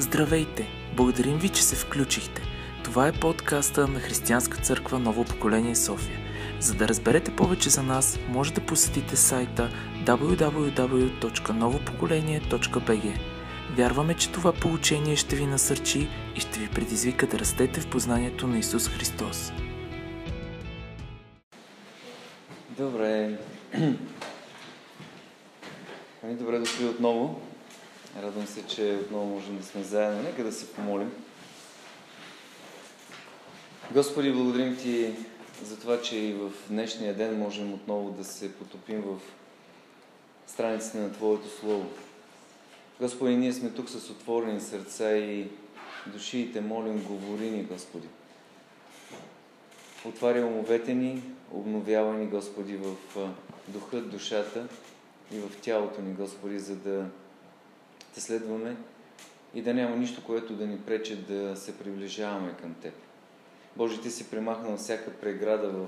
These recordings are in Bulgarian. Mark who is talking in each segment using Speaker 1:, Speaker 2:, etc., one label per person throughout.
Speaker 1: Здравейте! Благодарим ви, че се включихте. Това е подкаста на Християнска църква Ново поколение София. За да разберете повече за нас, може да посетите сайта www.novopokolение.bg. Вярваме, че това получение ще ви насърчи и ще ви предизвика да растете в познанието на Исус Христос.
Speaker 2: Добре. Ами, добре дошли отново. Радвам се, че отново можем да сме заедно. Нека да се помолим. Господи, благодарим Ти за това, че и в днешния ден можем отново да се потопим в страниците на Твоето Слово. Господи, ние сме тук с отворени сърца и души и Те молим, говори ни, Господи. Отваря умовете ни, обновява ни, Господи, в духа, душата и в тялото ни, Господи, за да те следваме и да няма нищо, което да ни прече да се приближаваме към Теб. Боже, Ти си премахнал всяка преграда в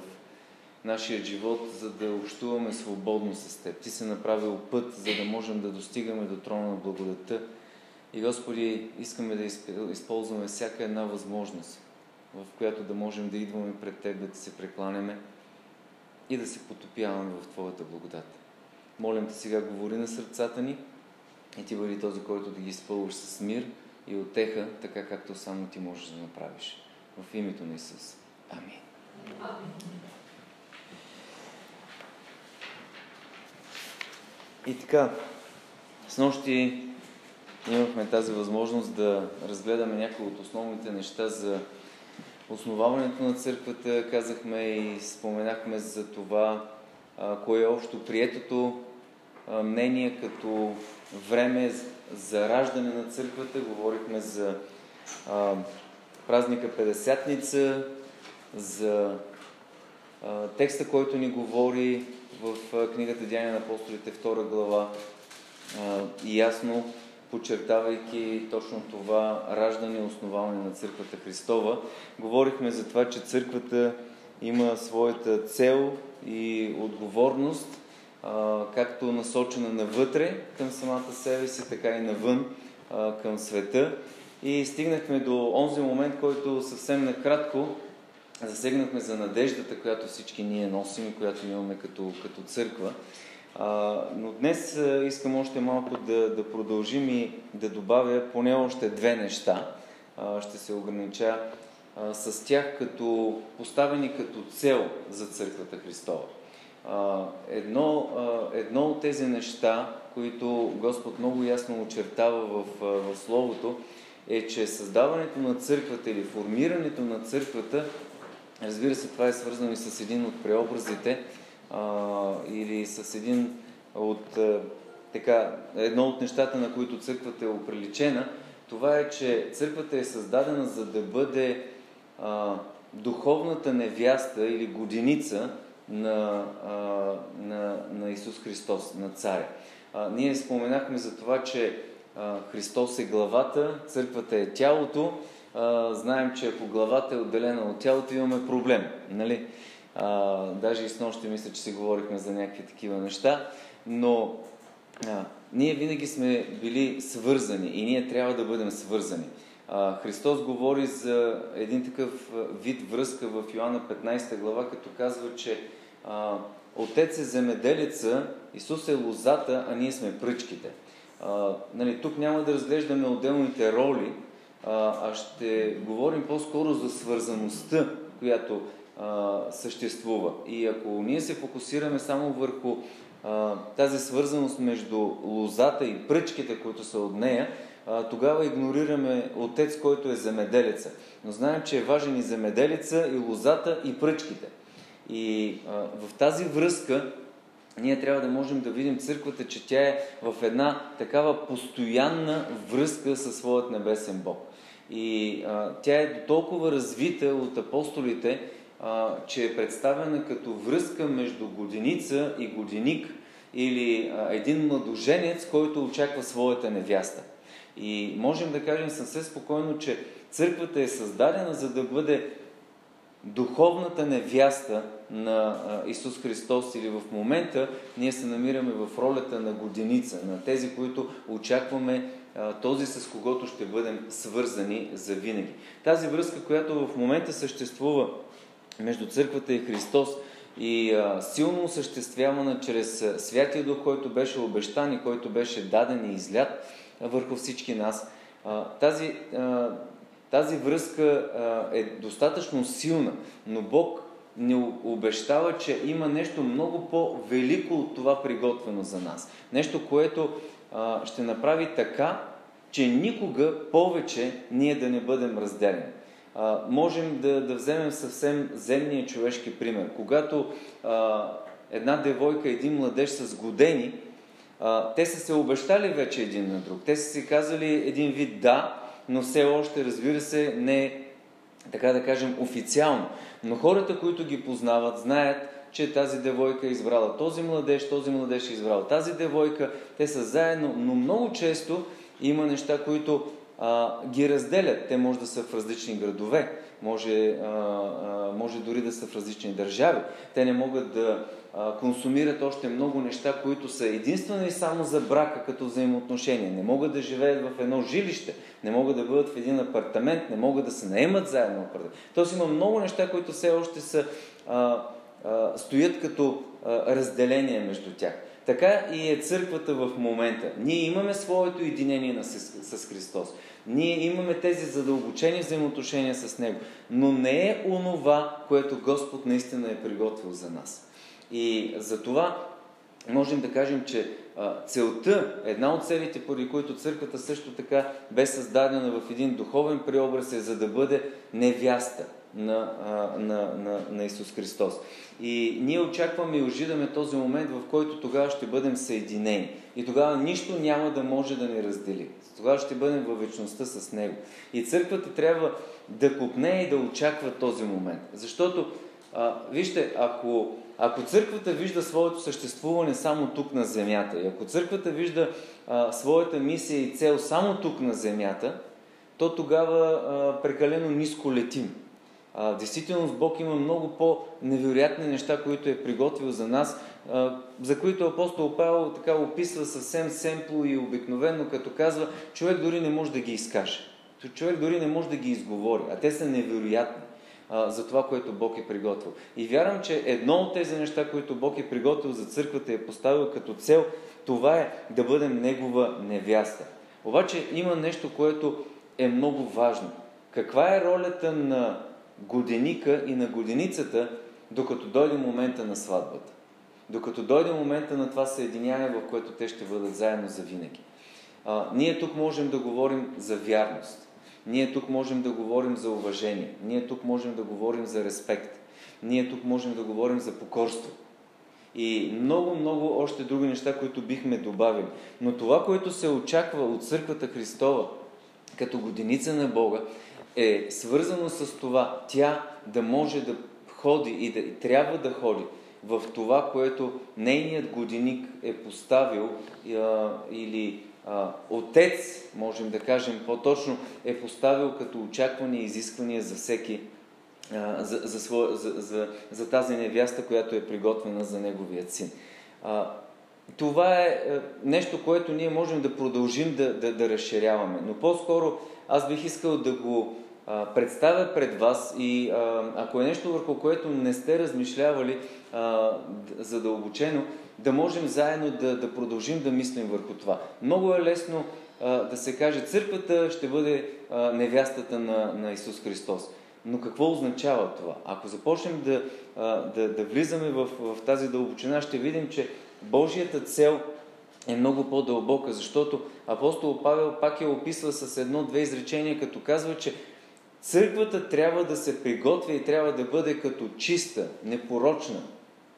Speaker 2: нашия живот, за да общуваме свободно с Теб. Ти си направил път, за да можем да достигаме до трона на благодата. И, Господи, искаме да използваме всяка една възможност, в която да можем да идваме пред Теб, да Ти се прекланяме и да се потопяваме в Твоята благодат. Молям Те сега, говори на сърцата ни, и ти бъди този, който да ги изпълваш с мир и отеха, така както само ти можеш да направиш. В името на Исус. Амин. И така, с нощи имахме тази възможност да разгледаме някои от основните неща за основаването на църквата. Казахме и споменахме за това, кое е общо приетото мнение като време за раждане на църквата. Говорихме за а, празника Педесятница, за а, текста, който ни говори в а, книгата Деяния на апостолите, 2 глава, а, и ясно подчертавайки точно това раждане и основаване на църквата Христова. Говорихме за това, че църквата има своята цел и отговорност както насочена навътре към самата себе си, така и навън към света. И стигнахме до онзи момент, който съвсем накратко засегнахме за надеждата, която всички ние носим и която имаме като, като църква. А, но днес искам още малко да, да продължим и да добавя поне още две неща. А, ще се огранича а, с тях като поставени като цел за църквата Христова едно, едно от тези неща, които Господ много ясно очертава в, в Словото, е, че създаването на църквата или формирането на църквата, разбира се, това е свързано и с един от преобразите а, или с един от а, така, едно от нещата, на които църквата е оприличена, това е, че църквата е създадена за да бъде а, духовната невяста или годиница на, на, на Исус Христос, на Царя. А, ние споменахме за това, че а, Христос е главата, църквата е тялото. А, знаем, че ако главата е отделена от тялото, имаме проблем. Нали? А, даже и с нощи мисля, че си говорихме за някакви такива неща. Но а, ние винаги сме били свързани и ние трябва да бъдем свързани. Христос говори за един такъв вид връзка в Йоанна 15 глава, като казва, че а, Отец е земеделеца, Исус е лозата, а ние сме пръчките. А, нали, тук няма да разглеждаме отделните роли, а, а ще говорим по-скоро за свързаността, която а, съществува. И ако ние се фокусираме само върху а, тази свързаност между лозата и пръчките, които са от нея, а, тогава игнорираме Отец, който е земеделеца. Но знаем, че е важен и земеделеца, и лозата, и пръчките. И а, в тази връзка ние трябва да можем да видим църквата, че тя е в една такава постоянна връзка със своят небесен Бог. И а, тя е до толкова развита от апостолите, а, че е представена като връзка между годиница и годиник или а, един младоженец, който очаква своята невяста. И можем да кажем съвсем спокойно, че църквата е създадена за да бъде духовната невяста на Исус Христос или в момента ние се намираме в ролята на годеница, на тези, които очакваме този, с когото ще бъдем свързани за винаги. Тази връзка, която в момента съществува между църквата и Христос и силно осъществявана чрез Святия Дух, който беше обещан и който беше даден и излят върху всички нас. Тази, тази връзка а, е достатъчно силна, но Бог ни обещава, че има нещо много по-велико от това приготвено за нас. Нещо, което а, ще направи така, че никога повече ние да не бъдем разделени. А, можем да, да вземем съвсем земния човешки пример. Когато а, една девойка, един младеж са сгодени, а, те са се обещали вече един на друг. Те са си казали един вид да, но все още, разбира се, не така да кажем, официално. Но хората, които ги познават, знаят, че тази девойка е избрала този младеж, този младеж е избрал тази девойка, те са заедно, но много често има неща, които а, ги разделят. Те може да са в различни градове, може, а, а, може дори да са в различни държави. Те не могат да консумират още много неща, които са единствено и само за брака като взаимоотношения. Не могат да живеят в едно жилище, не могат да бъдат в един апартамент, не могат да се наемат заедно апартамент. Тоест има много неща, които все още са, а, а, стоят като а, разделение между тях. Така и е църквата в момента. Ние имаме своето единение с, с Христос. Ние имаме тези задълбочени взаимоотношения с Него. Но не е онова, което Господ наистина е приготвил за нас. И за това можем да кажем, че целта, една от целите, поради които църквата също така бе създадена в един духовен преобраз е за да бъде невяста на, на, на, на Исус Христос. И ние очакваме и ожидаме този момент, в който тогава ще бъдем съединени. И тогава нищо няма да може да ни раздели. Тогава ще бъдем във вечността с Него. И църквата трябва да купне и да очаква този момент. Защото, а, вижте, ако, ако църквата вижда своето съществуване само тук на земята, и ако църквата вижда а, своята мисия и цел само тук на земята, то тогава а, прекалено ниско летим. А, действително Бог има много по-невероятни неща, които е приготвил за нас, а, за които апостол Павел така описва съвсем семпло и обикновено, като казва, човек дори не може да ги изкаже. Човек дори не може да ги изговори, а те са невероятни за това, което Бог е приготвил. И вярвам, че едно от тези неща, които Бог е приготвил за църквата и е поставил като цел, това е да бъдем Негова невяста. Обаче има нещо, което е много важно. Каква е ролята на годеника и на годеницата, докато дойде момента на сватбата. Докато дойде момента на това съединяване, в което те ще бъдат заедно за винаги. А, ние тук можем да говорим за вярност. Ние тук можем да говорим за уважение. Ние тук можем да говорим за респект. Ние тук можем да говорим за покорство. И много, много още други неща, които бихме добавили. Но това, което се очаква от Църквата Христова, като годиница на Бога, е свързано с това тя да може да ходи и да и трябва да ходи в това, което нейният годиник е поставил а, или а, отец, можем да кажем по-точно, е поставил като очакване и изисквания за всеки, а, за, за, своя, за, за, за тази невяста, която е приготвена за неговият син. А, това е, е нещо, което ние можем да продължим да, да, да разширяваме. Но по-скоро аз бих искал да го представя пред вас и ако е нещо върху което не сте размишлявали задълбочено, да можем заедно да, да продължим да мислим върху това. Много е лесно да се каже, църквата ще бъде невястата на, на Исус Христос. Но какво означава това? Ако започнем да, да, да влизаме в, в тази дълбочина, ще видим, че Божията цел е много по-дълбока, защото апостол Павел пак я описва с едно-две изречения, като казва, че църквата трябва да се приготвя и трябва да бъде като чиста, непорочна,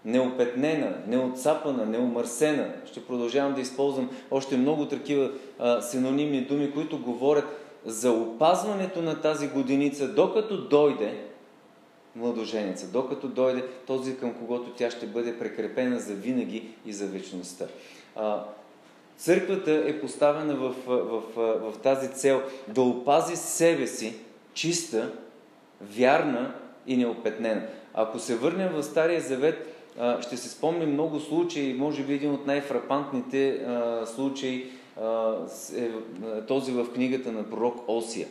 Speaker 2: неопетнена, неотцапана, неумърсена. Ще продължавам да използвам още много такива а, синонимни думи, които говорят за опазването на тази годиница, докато дойде младоженица, докато дойде този, към когото тя ще бъде прекрепена за винаги и за вечността. А, църквата е поставена в, в, в, в тази цел да опази себе си чиста, вярна и неопетнена. Ако се върнем в Стария Завет, ще се спомним много случаи, може би един от най-фрапантните случаи е този в книгата на пророк Осия,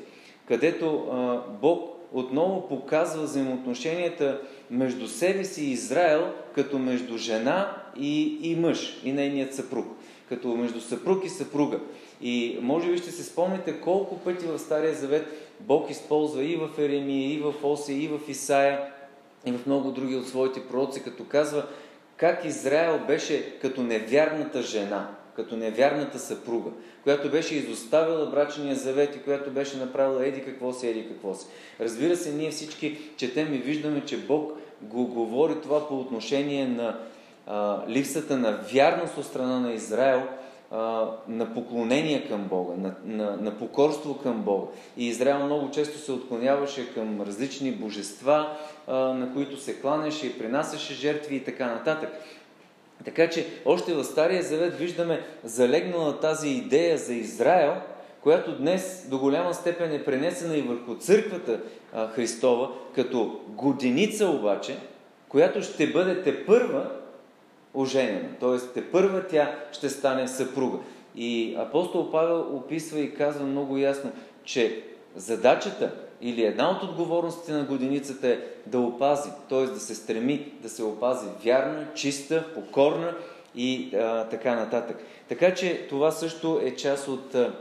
Speaker 2: където Бог отново показва взаимоотношенията между себе си и Израел, като между жена и, и мъж, и нейният съпруг, като между съпруг и съпруга. И може би ще се спомните колко пъти в Стария Завет Бог използва и в Еремия, и в Осия, и в Исаия, и в много други от своите пророци, като казва как Израел беше като невярната жена, като невярната съпруга, която беше изоставила брачния завет и която беше направила еди какво си, еди какво си. Разбира се, ние всички четем и виждаме, че Бог го говори това по отношение на а, липсата на вярност от страна на Израел – на поклонение към Бога, на, на, на покорство към Бога. И Израел много често се отклоняваше към различни божества, а, на които се кланяше и принасяше жертви и така нататък. Така че още в Стария Завет виждаме залегнала тази идея за Израел, която днес до голяма степен е пренесена и върху църквата а, Христова, като годиница обаче, която ще бъде те първа оженена. Т.е. те първа тя ще стане съпруга. И апостол Павел описва и казва много ясно, че задачата или една от отговорностите на годиницата е да опази, т.е. да се стреми да се опази вярна, чиста, покорна и а, така нататък. Така че това също е част от а,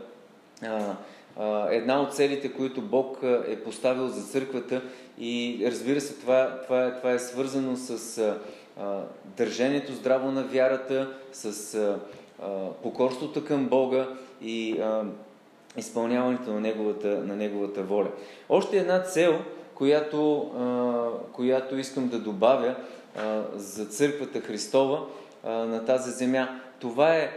Speaker 2: а, една от целите, които Бог е поставил за църквата и разбира се, това, това, това е свързано с а, държението здраво на вярата, с покорството към Бога и изпълняването на неговата, на неговата воля. Още една цел, която, която искам да добавя за църквата Христова на тази земя, това е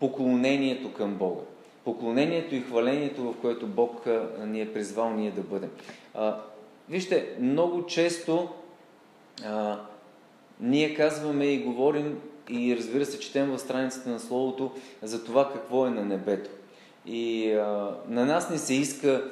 Speaker 2: поклонението към Бога. Поклонението и хвалението, в което Бог ни е призвал ние да бъдем. Вижте, много често ние казваме и говорим и разбира се, четем в страниците на Словото за това какво е на небето. И а, на нас не се иска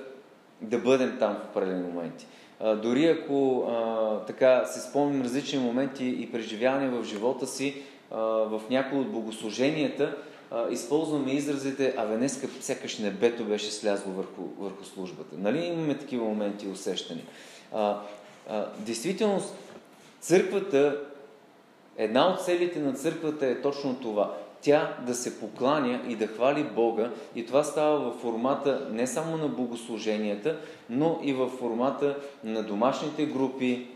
Speaker 2: да бъдем там в определени моменти. А, дори ако а, така се спомним различни моменти и преживявания в живота си, а, в някои от богослуженията, а, използваме изразите, а днеска сякаш небето беше слязло върху, върху службата. Нали имаме такива моменти и усещания? А, а, действително, църквата Една от целите на църквата е точно това. Тя да се покланя и да хвали Бога и това става в формата не само на богослуженията, но и в формата на домашните групи,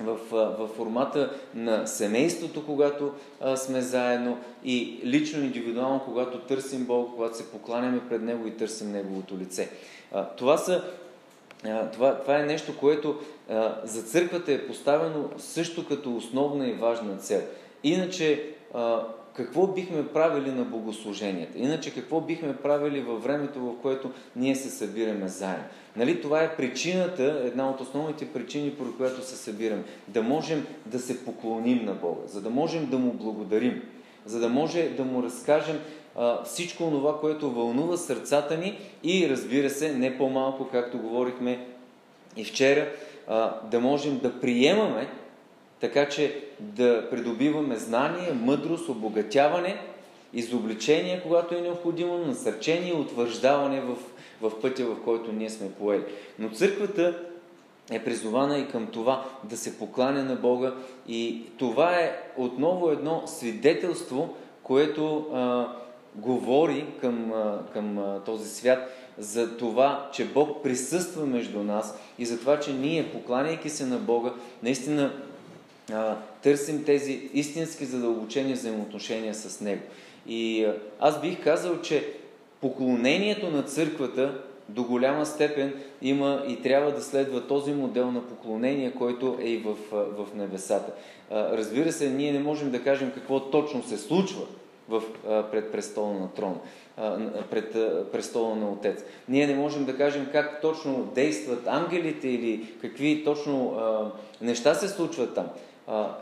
Speaker 2: в, в формата на семейството, когато а, сме заедно и лично, индивидуално, когато търсим Бога, когато се покланяме пред Него и търсим Неговото лице. А, това са това, това е нещо, което за църквата е поставено също като основна и важна цел. Иначе, какво бихме правили на богослуженията? Иначе, какво бихме правили във времето, в което ние се събираме заедно? Нали, това е причината, една от основните причини, по която се събираме. Да можем да се поклоним на Бога, за да можем да му благодарим, за да може да му разкажем всичко това, което вълнува сърцата ни и разбира се, не по-малко, както говорихме и вчера, да можем да приемаме, така че да придобиваме знание, мъдрост, обогатяване, изобличение, когато е необходимо, насърчение утвърждаване в, в пътя, в който ние сме поели. Но църквата е призована и към това да се покланя на Бога и това е отново едно свидетелство, което а, говори към, към този свят за това, че Бог присъства между нас и за това, че ние, покланяйки се на Бога, наистина а, търсим тези истински задълбочени взаимоотношения с Него. И а, аз бих казал, че поклонението на църквата до голяма степен има и трябва да следва този модел на поклонение, който е и в, в небесата. А, разбира се, ние не можем да кажем какво точно се случва в, пред престола на трона, пред престола на Отец. Ние не можем да кажем как точно действат ангелите или какви точно неща се случват там.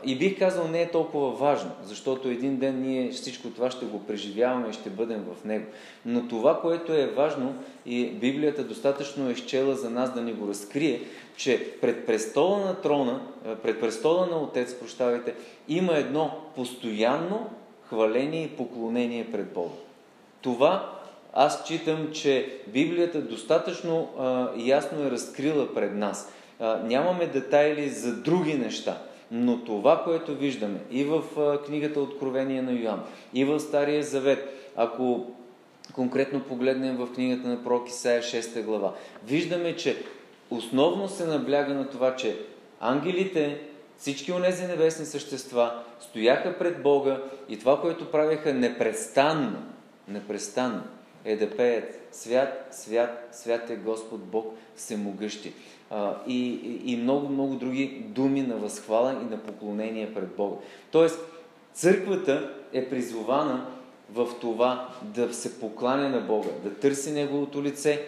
Speaker 2: И бих казал, не е толкова важно, защото един ден ние всичко това ще го преживяваме и ще бъдем в него. Но това, което е важно, и Библията достатъчно е изчела за нас да ни го разкрие, че пред престола на трона, пред престола на Отец, прощавайте, има едно постоянно хваление и поклонение пред Бога. Това аз читам, че Библията достатъчно а, ясно е разкрила пред нас. А, нямаме детайли за други неща. Но това, което виждаме и в книгата Откровение на Йоан, и в Стария Завет, ако конкретно погледнем в книгата на пророк Исаия 6 глава, виждаме, че основно се набляга на това, че ангелите, всички онези небесни същества стояха пред Бога и това, което правеха непрестанно, непрестанно, е да пеят Свят, свят, свят е Господ Бог всемогъщи и, и много, много други думи на възхвала и на поклонение пред Бога. Тоест, църквата е призована в това да се покланя на Бога, да търси Неговото лице,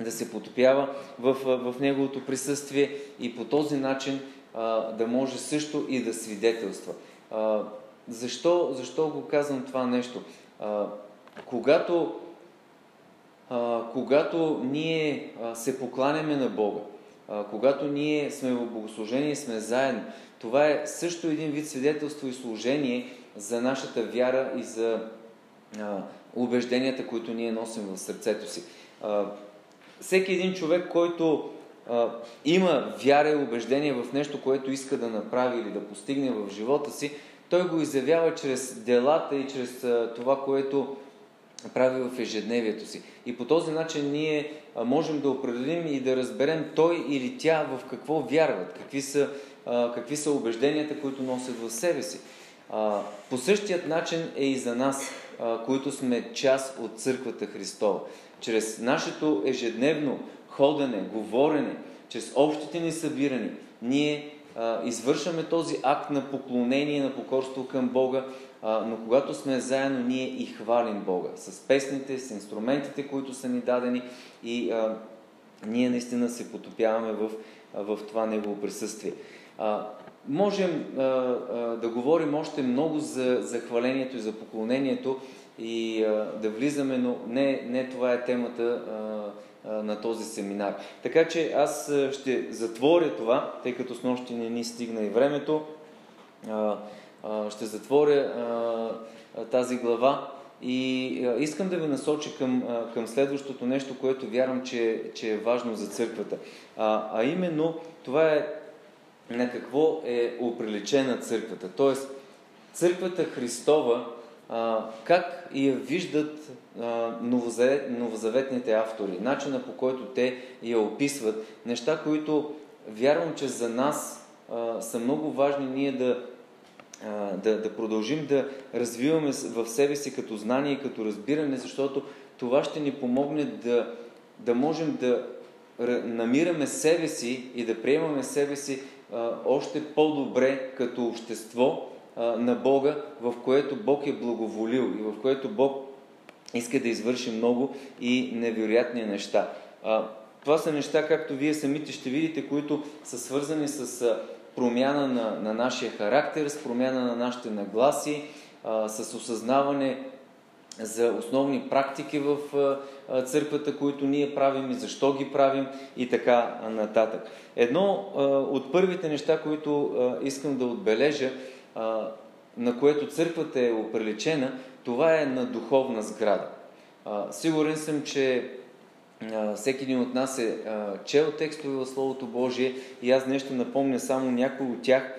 Speaker 2: да се потопява в, в Неговото присъствие и по този начин а, да може също и да свидетелства. А, защо, защо го казвам това нещо? А, когато, а, когато ние а, се покланяме на Бога, когато ние сме в богослужение и сме заедно. Това е също един вид свидетелство и служение за нашата вяра и за а, убежденията, които ние носим в сърцето си. А, всеки един човек, който а, има вяра и убеждение в нещо, което иска да направи или да постигне в живота си, той го изявява чрез делата и чрез а, това, което прави в ежедневието си. И по този начин ние можем да определим и да разберем той или тя в какво вярват, какви са, какви са убежденията, които носят в себе си. По същият начин е и за нас, които сме част от Църквата Христова. Чрез нашето ежедневно ходене, говорене, чрез общите ни събирани, ние извършваме този акт на поклонение, на покорство към Бога, но когато сме заедно, ние и хвалим Бога с песните, с инструментите, които са ни дадени и а, ние наистина се потопяваме в, в това Негово присъствие. А, можем а, а, да говорим още много за, за хвалението и за поклонението и а, да влизаме, но не, не това е темата а, а, на този семинар. Така че аз ще затворя това, тъй като с нощи не ни стигна и времето. А, ще затворя тази глава и искам да ви насоча към, към следващото нещо, което вярвам, че, че е важно за църквата. А, а именно това е на какво е оприличена църквата. Тоест, църквата Христова, а, как я виждат а, новозаветните автори, начина по който те я описват, неща, които вярвам, че за нас а, са много важни ние да да, да продължим да развиваме в себе си като знание и като разбиране, защото това ще ни помогне да, да можем да намираме себе си и да приемаме себе си а, още по-добре като общество а, на Бога, в което Бог е благоволил и в което Бог иска да извърши много и невероятни неща. А, това са неща, както вие самите ще видите, които са свързани с промяна на, на нашия характер, с промяна на нашите нагласи, а, с осъзнаване за основни практики в а, църквата, които ние правим и защо ги правим и така нататък. Едно а, от първите неща, които а, искам да отбележа, а, на което църквата е оприлечена, това е на духовна сграда. А, сигурен съм, че всеки един от нас е чел текстове в Словото Божие и аз нещо напомня само някои от тях,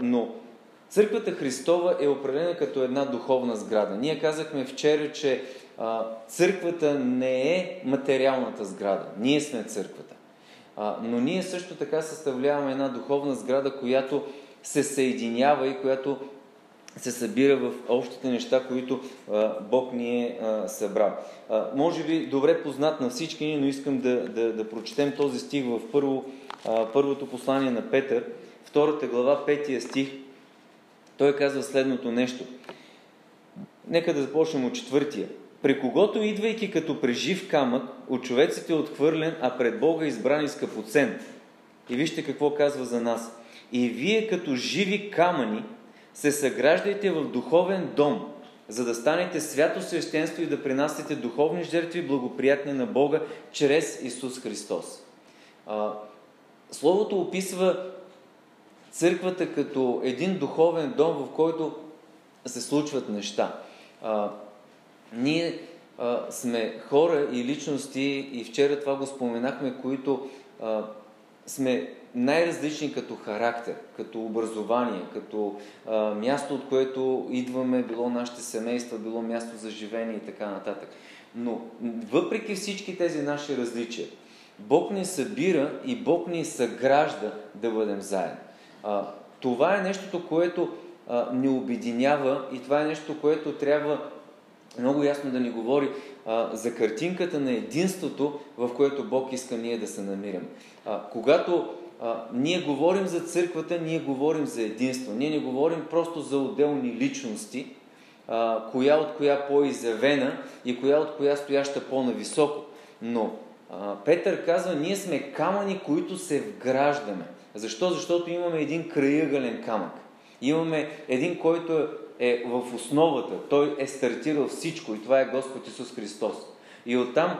Speaker 2: но Църквата Христова е определена като една духовна сграда. Ние казахме вчера, че църквата не е материалната сграда. Ние сме църквата. Но ние също така съставляваме една духовна сграда, която се съединява и която се събира в общите неща, които Бог ни е събрал. Може би добре познат на всички ни, но искам да, да, да прочетем този стих в първо, първото послание на Петър, втората глава, петия стих. Той казва следното нещо. Нека да започнем от четвъртия. При когото, идвайки като прежив камък, от човеците е отхвърлен, а пред Бога избран и скъпоцен. И вижте какво казва за нас. И вие като живи камъни се съграждайте в духовен дом, за да станете свято свещенство и да принасяте духовни жертви, благоприятни на Бога, чрез Исус Христос. А, словото описва църквата като един духовен дом, в който се случват неща. А, ние а, сме хора и личности, и вчера това го споменахме, които а, сме най-различни като характер, като образование, като а, място, от което идваме, било нашите семейства, било място за живение и така нататък. Но въпреки всички тези наши различия, Бог ни събира и Бог ни съгражда да бъдем заедно. А, това е нещото, което а, ни обединява и това е нещо, което трябва много ясно да ни говори а, за картинката на единството, в което Бог иска ние да се намираме. А, когато а, ние говорим за църквата, ние говорим за единство. Ние не говорим просто за отделни личности, а, коя от коя по-изявена и коя от коя стояща по-нависоко. Но а, Петър казва, ние сме камъни, които се вграждаме. Защо? Защото имаме един краъгълен камък. Имаме един, който е в основата. Той е стартирал всичко и това е Господ Исус Христос. И оттам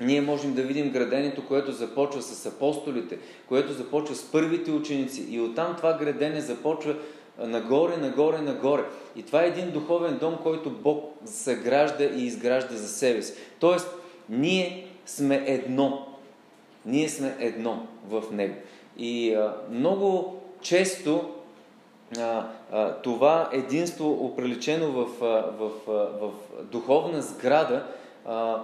Speaker 2: ние можем да видим градението, което започва с апостолите, което започва с първите ученици. И оттам това градене започва нагоре, нагоре, нагоре. И това е един духовен дом, който Бог съгражда и изгражда за себе си. Тоест, ние сме едно. Ние сме едно в Него. И а, много често а, а, това единство, оприличено в, в, в, в духовна сграда, а,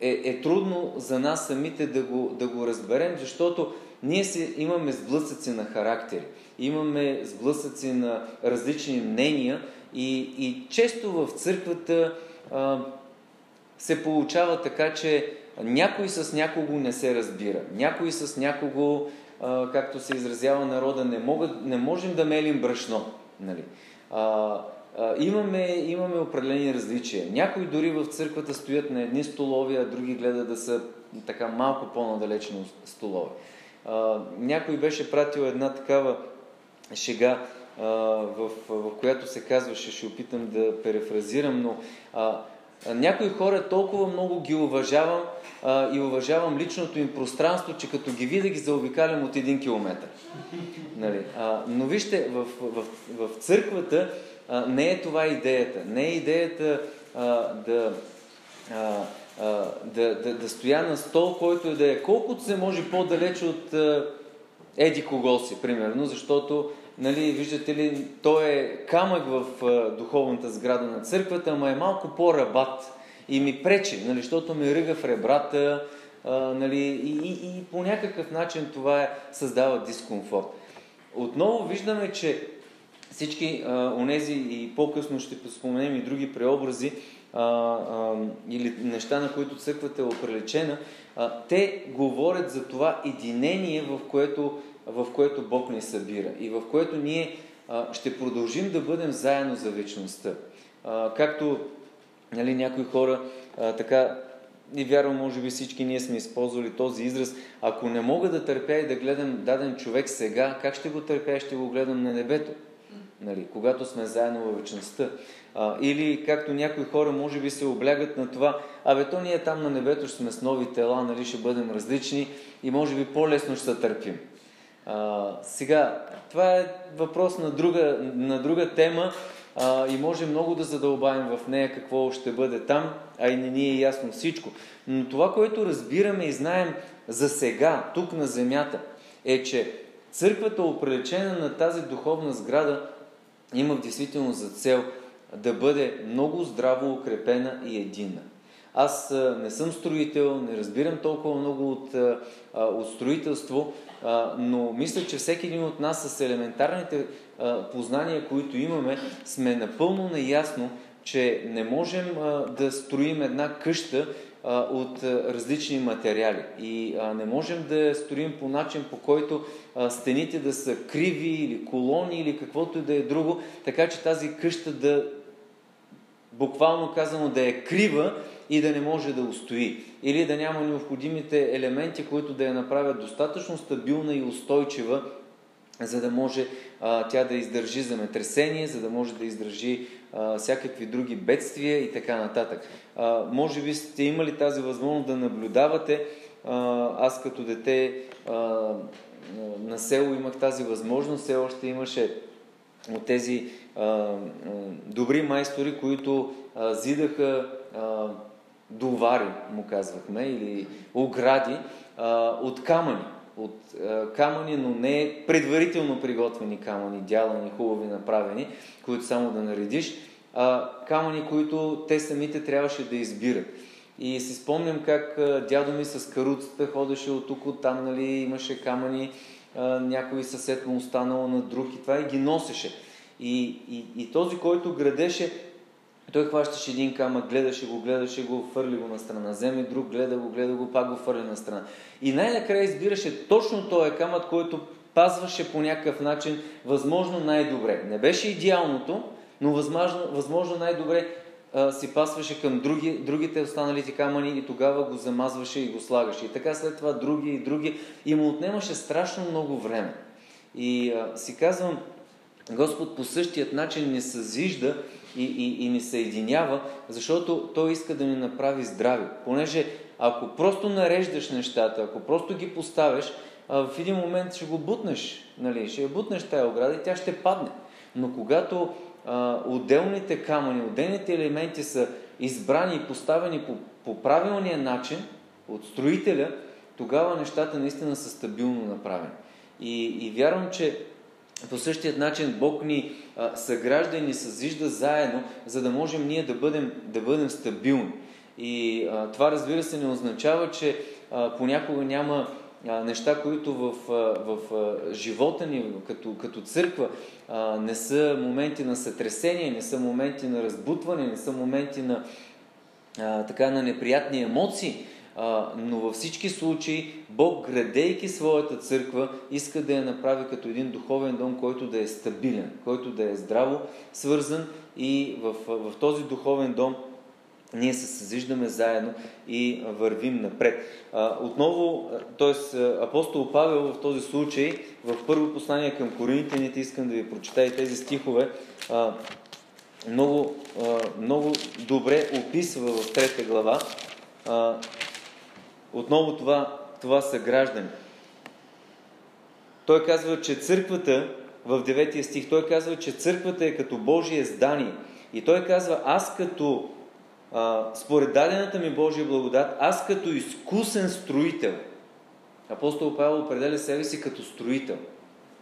Speaker 2: е, е трудно за нас самите да го, да го разберем, защото ние си имаме сблъсъци на характери, имаме сблъсъци на различни мнения и, и често в църквата а, се получава така, че някой с някого не се разбира, някой с някого, а, както се изразява народа, не, могат, не можем да мелим брашно. Нали? А, имаме, имаме определени различия. Някои дори в църквата стоят на едни столови, а други гледат да са така малко по-надалечни столови. А, някой беше пратил една такава шега, а, в, в която се казваше, ще опитам да перефразирам, но а, някои хора толкова много ги уважавам а, и уважавам личното им пространство, че като ги видя ги заобикалям от един километр. Нали? А, но вижте, в, в, в църквата не е това идеята. Не е идеята а, да, а, да, да, да стоя на стол, който е да е колкото се може по-далеч от а, еди кого си, примерно, защото нали, виждате ли, той е камък в а, духовната сграда на църквата, ама е малко по-рабат и ми пречи, нали, защото ме ръга в ребрата а, нали, и, и, и по някакъв начин това е, създава дискомфорт. Отново виждаме, че всички а, онези и по-късно ще споменем и други преобрази а, а, или неща, на които църквата е оприлечена, а, те говорят за това единение, в което, в което Бог ни събира и в което ние а, ще продължим да бъдем заедно за вечността. А, както нали, някои хора а, така и вярвам, може би всички ние сме използвали този израз. Ако не мога да търпя и да гледам даден човек сега, как ще го търпя и ще го гледам на небето? Нали, когато сме заедно във вечността. А, или както някои хора може би се облягат на това, абе то ние там на небето ще сме с нови тела, нали, ще бъдем различни и може би по-лесно ще търпим. А, сега, това е въпрос на друга, на друга тема а, и може много да задълбаем в нея какво ще бъде там, а и не ни е ясно всичко. Но това, което разбираме и знаем за сега, тук на земята, е, че църквата, оприлечена на тази духовна сграда, има в действителност за цел да бъде много здраво укрепена и единна. Аз не съм строител, не разбирам толкова много от, от строителство, но мисля, че всеки един от нас с елементарните познания, които имаме, сме напълно наясно, че не можем да строим една къща от различни материали. И не можем да строим по начин, по който стените да са криви или колони или каквото и да е друго, така че тази къща да, буквално казано, да е крива и да не може да устои. Или да няма необходимите елементи, които да я направят достатъчно стабилна и устойчива за да може а, тя да издържи земетресение, за да може да издържи а, всякакви други бедствия и така нататък. А, може би сте имали тази възможност да наблюдавате. А, аз като дете а, на село имах тази възможност, все още имаше от тези а, добри майстори, които а, зидаха а, довари, му казвахме, или огради а, от камъни от а, камъни, но не предварително приготвени камъни, дялани, хубави направени, които само да наредиш, а камъни, които те самите трябваше да избират. И си спомням как а, дядо ми с каруцата ходеше от тук, там, нали, имаше камъни, а, някой съсед му останало на друг и това и ги носеше. И, и, и този, който градеше, той хващаше един камък, гледаше го, гледаше го, фърли го на страна, вземе друг, гледа го, гледа го, пак го фърли на страна. И най-накрая избираше точно този камък, който пазваше по някакъв начин възможно най-добре. Не беше идеалното, но възможно, възможно най-добре а, си пасваше към други, другите останалите камъни и тогава го замазваше и го слагаше. И така след това други и други. И му отнемаше страшно много време. И а, си казвам, Господ по същият начин не съзижда и, и, и ни съединява, защото Той иска да ни направи здрави. Понеже ако просто нареждаш нещата, ако просто ги поставяш, в един момент ще го бутнеш, нали? ще я бутнеш тая ограда и тя ще падне. Но когато а, отделните камъни, отделните елементи са избрани и поставени по, по правилния начин от строителя, тогава нещата наистина са стабилно направени. И, и вярвам, че по същия начин Бог ни а, съгражда и ни съзижда заедно, за да можем ние да бъдем, да бъдем стабилни. И а, това разбира се не означава, че а, понякога няма а, неща, които в, а, в а, живота ни като, като църква а, не са моменти на сътресение, не са моменти на разбутване, не са моменти на, а, така, на неприятни емоции, но във всички случаи Бог, градейки своята църква, иска да я направи като един духовен дом, който да е стабилен, който да е здраво свързан и в, в този духовен дом ние се съзиждаме заедно и вървим напред. Отново, т.е. апостол Павел в този случай, в първо послание към Коринтияните, искам да ви прочита и тези стихове, много, много добре описва в трета глава. Отново това, това са граждани. Той казва, че църквата, в 9 стих, той казва, че църквата е като Божие здание. И той казва, аз като а, според дадената ми Божия благодат, аз като изкусен строител, апостол Павел определя себе си като строител.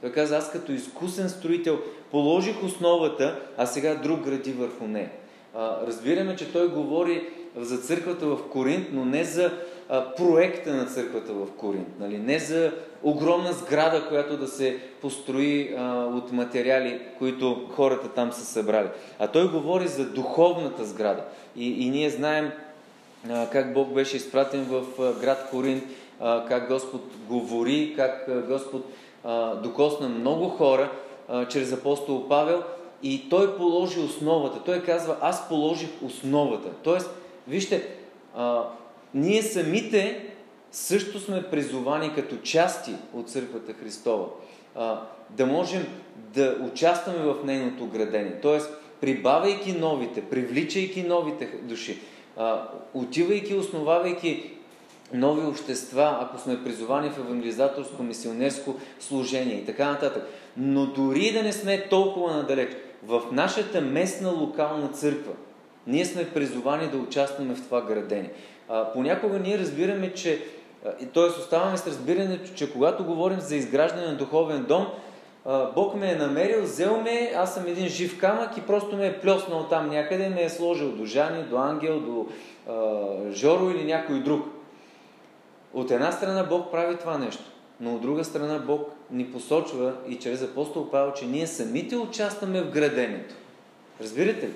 Speaker 2: Той каза, аз като изкусен строител положих основата, а сега друг гради върху нея. Разбираме, че той говори за църквата в Коринт, но не за а, проекта на църквата в Коринт. Нали? Не за огромна сграда, която да се построи а, от материали, които хората там са събрали. А той говори за духовната сграда. И, и ние знаем а, как Бог беше изпратен в а, град Коринт, а, как Господ говори, как а, Господ а, докосна много хора а, чрез апостол Павел и той положи основата. Той казва, аз положих основата. Тоест, вижте, а, ние самите също сме призовани като части от Църквата Христова а, да можем да участваме в нейното градение. Тоест, прибавяйки новите, привличайки новите души, а, отивайки, основавайки нови общества, ако сме призовани в евангелизаторско, мисионерско служение и така нататък. Но дори да не сме толкова надалеч, в нашата местна локална църква, ние сме призовани да участваме в това градение. А, понякога ние разбираме, че т.е. оставаме с разбирането, че когато говорим за изграждане на духовен дом, Бог ме е намерил, взел ме, аз съм един жив камък и просто ме е плеснал там някъде, ме е сложил до Жани, до Ангел, до а, Жоро или някой друг. От една страна Бог прави това нещо, но от друга страна Бог ни посочва и чрез апостол Павел, че ние самите участваме в градението. Разбирате ли?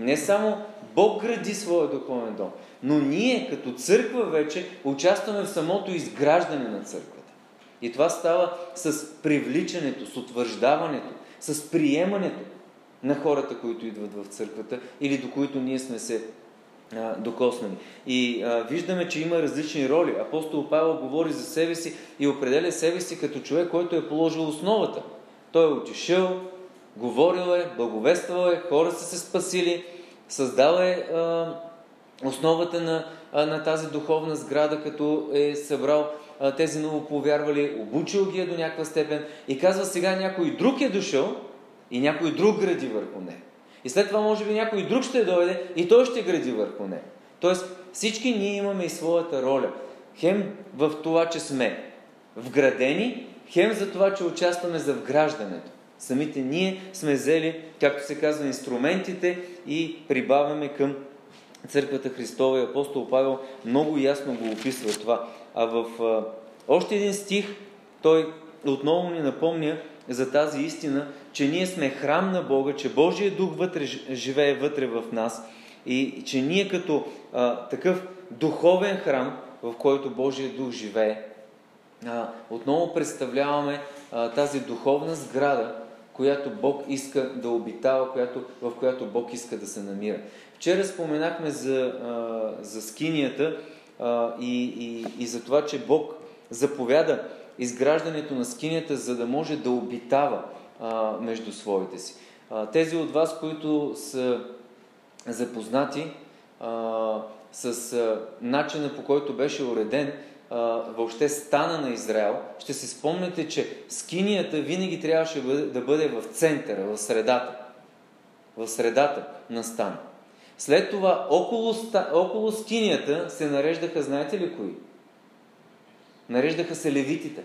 Speaker 2: Не само Бог гради своя духовен дом, но ние като църква вече участваме в самото изграждане на църквата. И това става с привличането, с утвърждаването, с приемането на хората, които идват в църквата или до които ние сме се а, докоснали. И а, виждаме, че има различни роли. Апостол Павел говори за себе си и определя себе си като човек, който е положил основата. Той е отишъл, говорил е, благовествал е, хора са се спасили, създал е а, основата на, а, на тази духовна сграда, като е събрал а, тези новоповярвали, обучил ги е до някаква степен и казва сега някой друг е дошъл и някой друг гради върху нея. И след това може би някой друг ще дойде и той ще гради върху нея. Тоест всички ние имаме и своята роля. Хем в това, че сме вградени, хем за това, че участваме за вграждането. Самите ние сме взели, както се казва, инструментите и прибавяме към Църквата Христова и апостол Павел много ясно го описва това. А в а, още един стих той отново ни напомня за тази истина, че ние сме храм на Бога, че Божия дух вътре, живее вътре в нас и че ние като а, такъв духовен храм, в който Божия дух живее, а, отново представляваме а, тази духовна сграда, която Бог иска да обитава, която, в която Бог иска да се намира. Вчера споменахме за, за скинията и, и, и за това, че Бог заповяда изграждането на скинията, за да може да обитава между своите си. Тези от вас, които са запознати с начина по който беше уреден а, въобще стана на Израел, ще си спомняте, че скинията винаги трябваше да бъде в центъра, в средата. В средата на стана. След това около, около скинията се нареждаха, знаете ли кои? Нареждаха се левитите.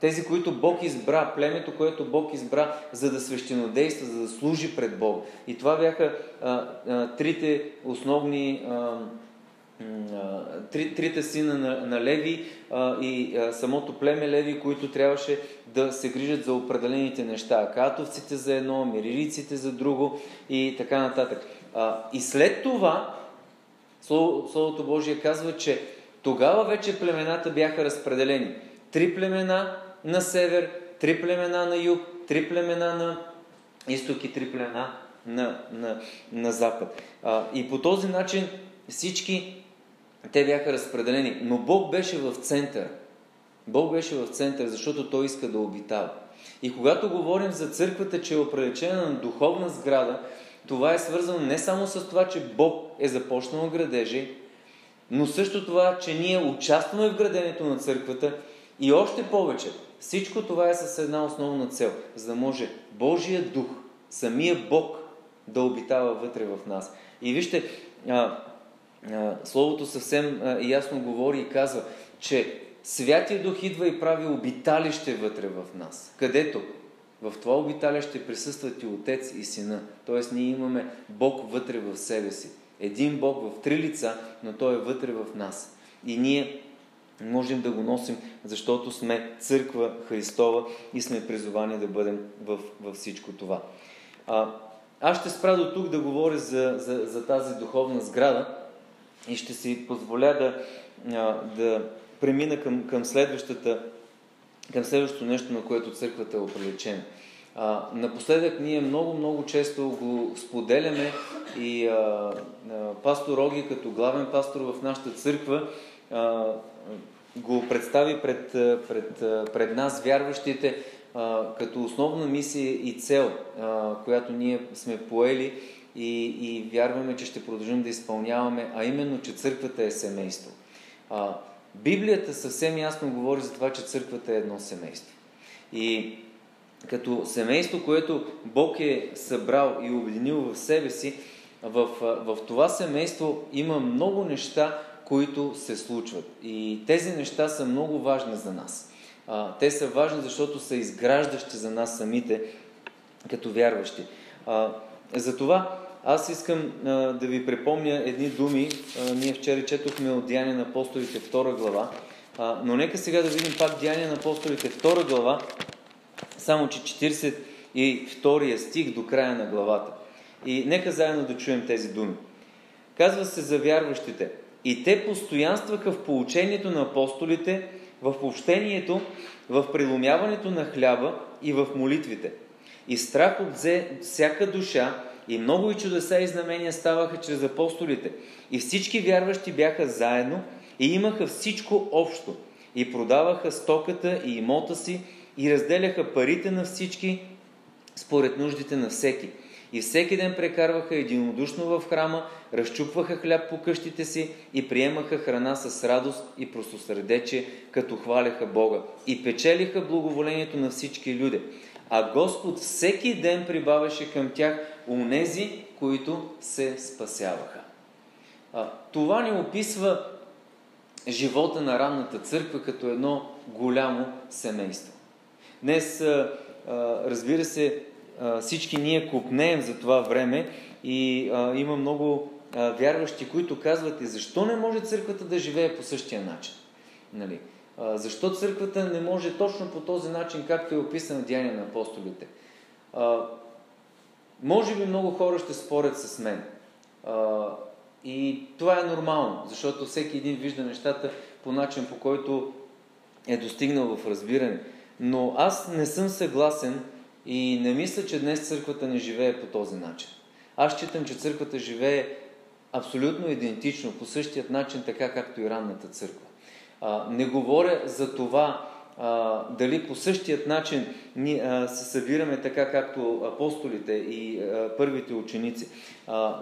Speaker 2: Тези, които Бог избра, племето, което Бог избра, за да свещенодейства, за да служи пред Бог. И това бяха а, а, трите основни, а, три, трите сина на, на Леви а, и а, самото племе Леви, които трябваше да се грижат за определените неща. Катовците за едно, миририците за друго и така нататък. А, и след това, Словото Божие казва, че тогава вече племената бяха разпределени. Три племена на север, три племена на юг, три племена на изток и три племена на, на, на запад. А, и по този начин всички те бяха разпределени. Но Бог беше в център. Бог беше в център, защото Той иска да обитава. И когато говорим за църквата, че е оприлечена на духовна сграда, това е свързано не само с това, че Бог е започнал градежи, но също това, че ние участваме в граденето на църквата и още повече, всичко това е с една основна цел, за да може Божия дух, самия Бог да обитава вътре в нас. И вижте, Словото съвсем ясно говори и казва, че Святия Дух идва и прави обиталище вътре в нас, където в това обиталище присъстват и Отец и Сина. Тоест ние имаме Бог вътре в себе си. Един Бог в три лица, но Той е вътре в нас. И ние можем да го носим, защото сме църква Христова и сме призовани да бъдем в, във всичко това. А, аз ще спра до тук да говоря за, за, за тази духовна сграда и ще си позволя да, да премина към, към, следващата, към следващото нещо, на което църквата е оприлечена. А, напоследък ние много, много често го споделяме и а, а, пастор Роги, като главен пастор в нашата църква, а, го представи пред, пред, пред нас, вярващите, а, като основна мисия и цел, а, която ние сме поели и, и вярваме, че ще продължим да изпълняваме, а именно, че църквата е семейство. А, Библията съвсем ясно говори за това, че църквата е едно семейство. И като семейство, което Бог е събрал и обединил в себе си, в, в това семейство има много неща, които се случват. И тези неща са много важни за нас. А, те са важни, защото са изграждащи за нас самите, като вярващи. А, затова аз искам а, да ви припомня едни думи. А, ние вчера четохме от Деяния на апостолите 2 глава. А, но нека сега да видим пак Деяния на апостолите 2 глава, само че 42 стих до края на главата. И нека заедно да чуем тези думи. Казва се за вярващите. И те постоянстваха в получението на апостолите, в общението, в преломяването на хляба и в молитвите. И страх отзе всяка душа и много и чудеса и знамения ставаха чрез апостолите. И всички вярващи бяха заедно и имаха всичко общо. И продаваха стоката и имота си и разделяха парите на всички според нуждите на всеки. И всеки ден прекарваха единодушно в храма, разчупваха хляб по къщите си и приемаха храна с радост и простосърдече, като хваляха Бога. И печелиха благоволението на всички люди. А Господ всеки ден прибавяше към тях унези, които се спасяваха. А, това ни описва живота на ранната църква като едно голямо семейство. Днес, а, разбира се, всички ние купнеем за това време и а, има много а, вярващи, които казват и защо не може църквата да живее по същия начин? Нали? Защо църквата не може точно по този начин, както е описано в Деяния на апостолите? А, може би много хора ще спорят с мен. А, и това е нормално, защото всеки един вижда нещата по начин, по който е достигнал в разбиране. Но аз не съм съгласен и не мисля, че днес църквата не живее по този начин. Аз считам, че църквата живее абсолютно идентично, по същият начин, така както и ранната църква. Не говоря за това дали по същият начин ни, а, се събираме така, както апостолите и първите ученици.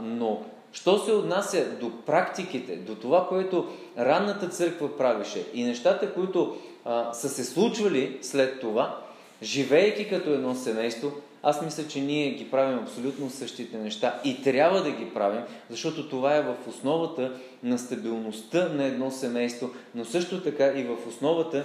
Speaker 2: Но, що се отнася до практиките, до това, което ранната църква правише и нещата, които са се случвали след това, живеейки като едно семейство, аз мисля, че ние ги правим абсолютно същите неща и трябва да ги правим, защото това е в основата на стабилността на едно семейство, но също така и в основата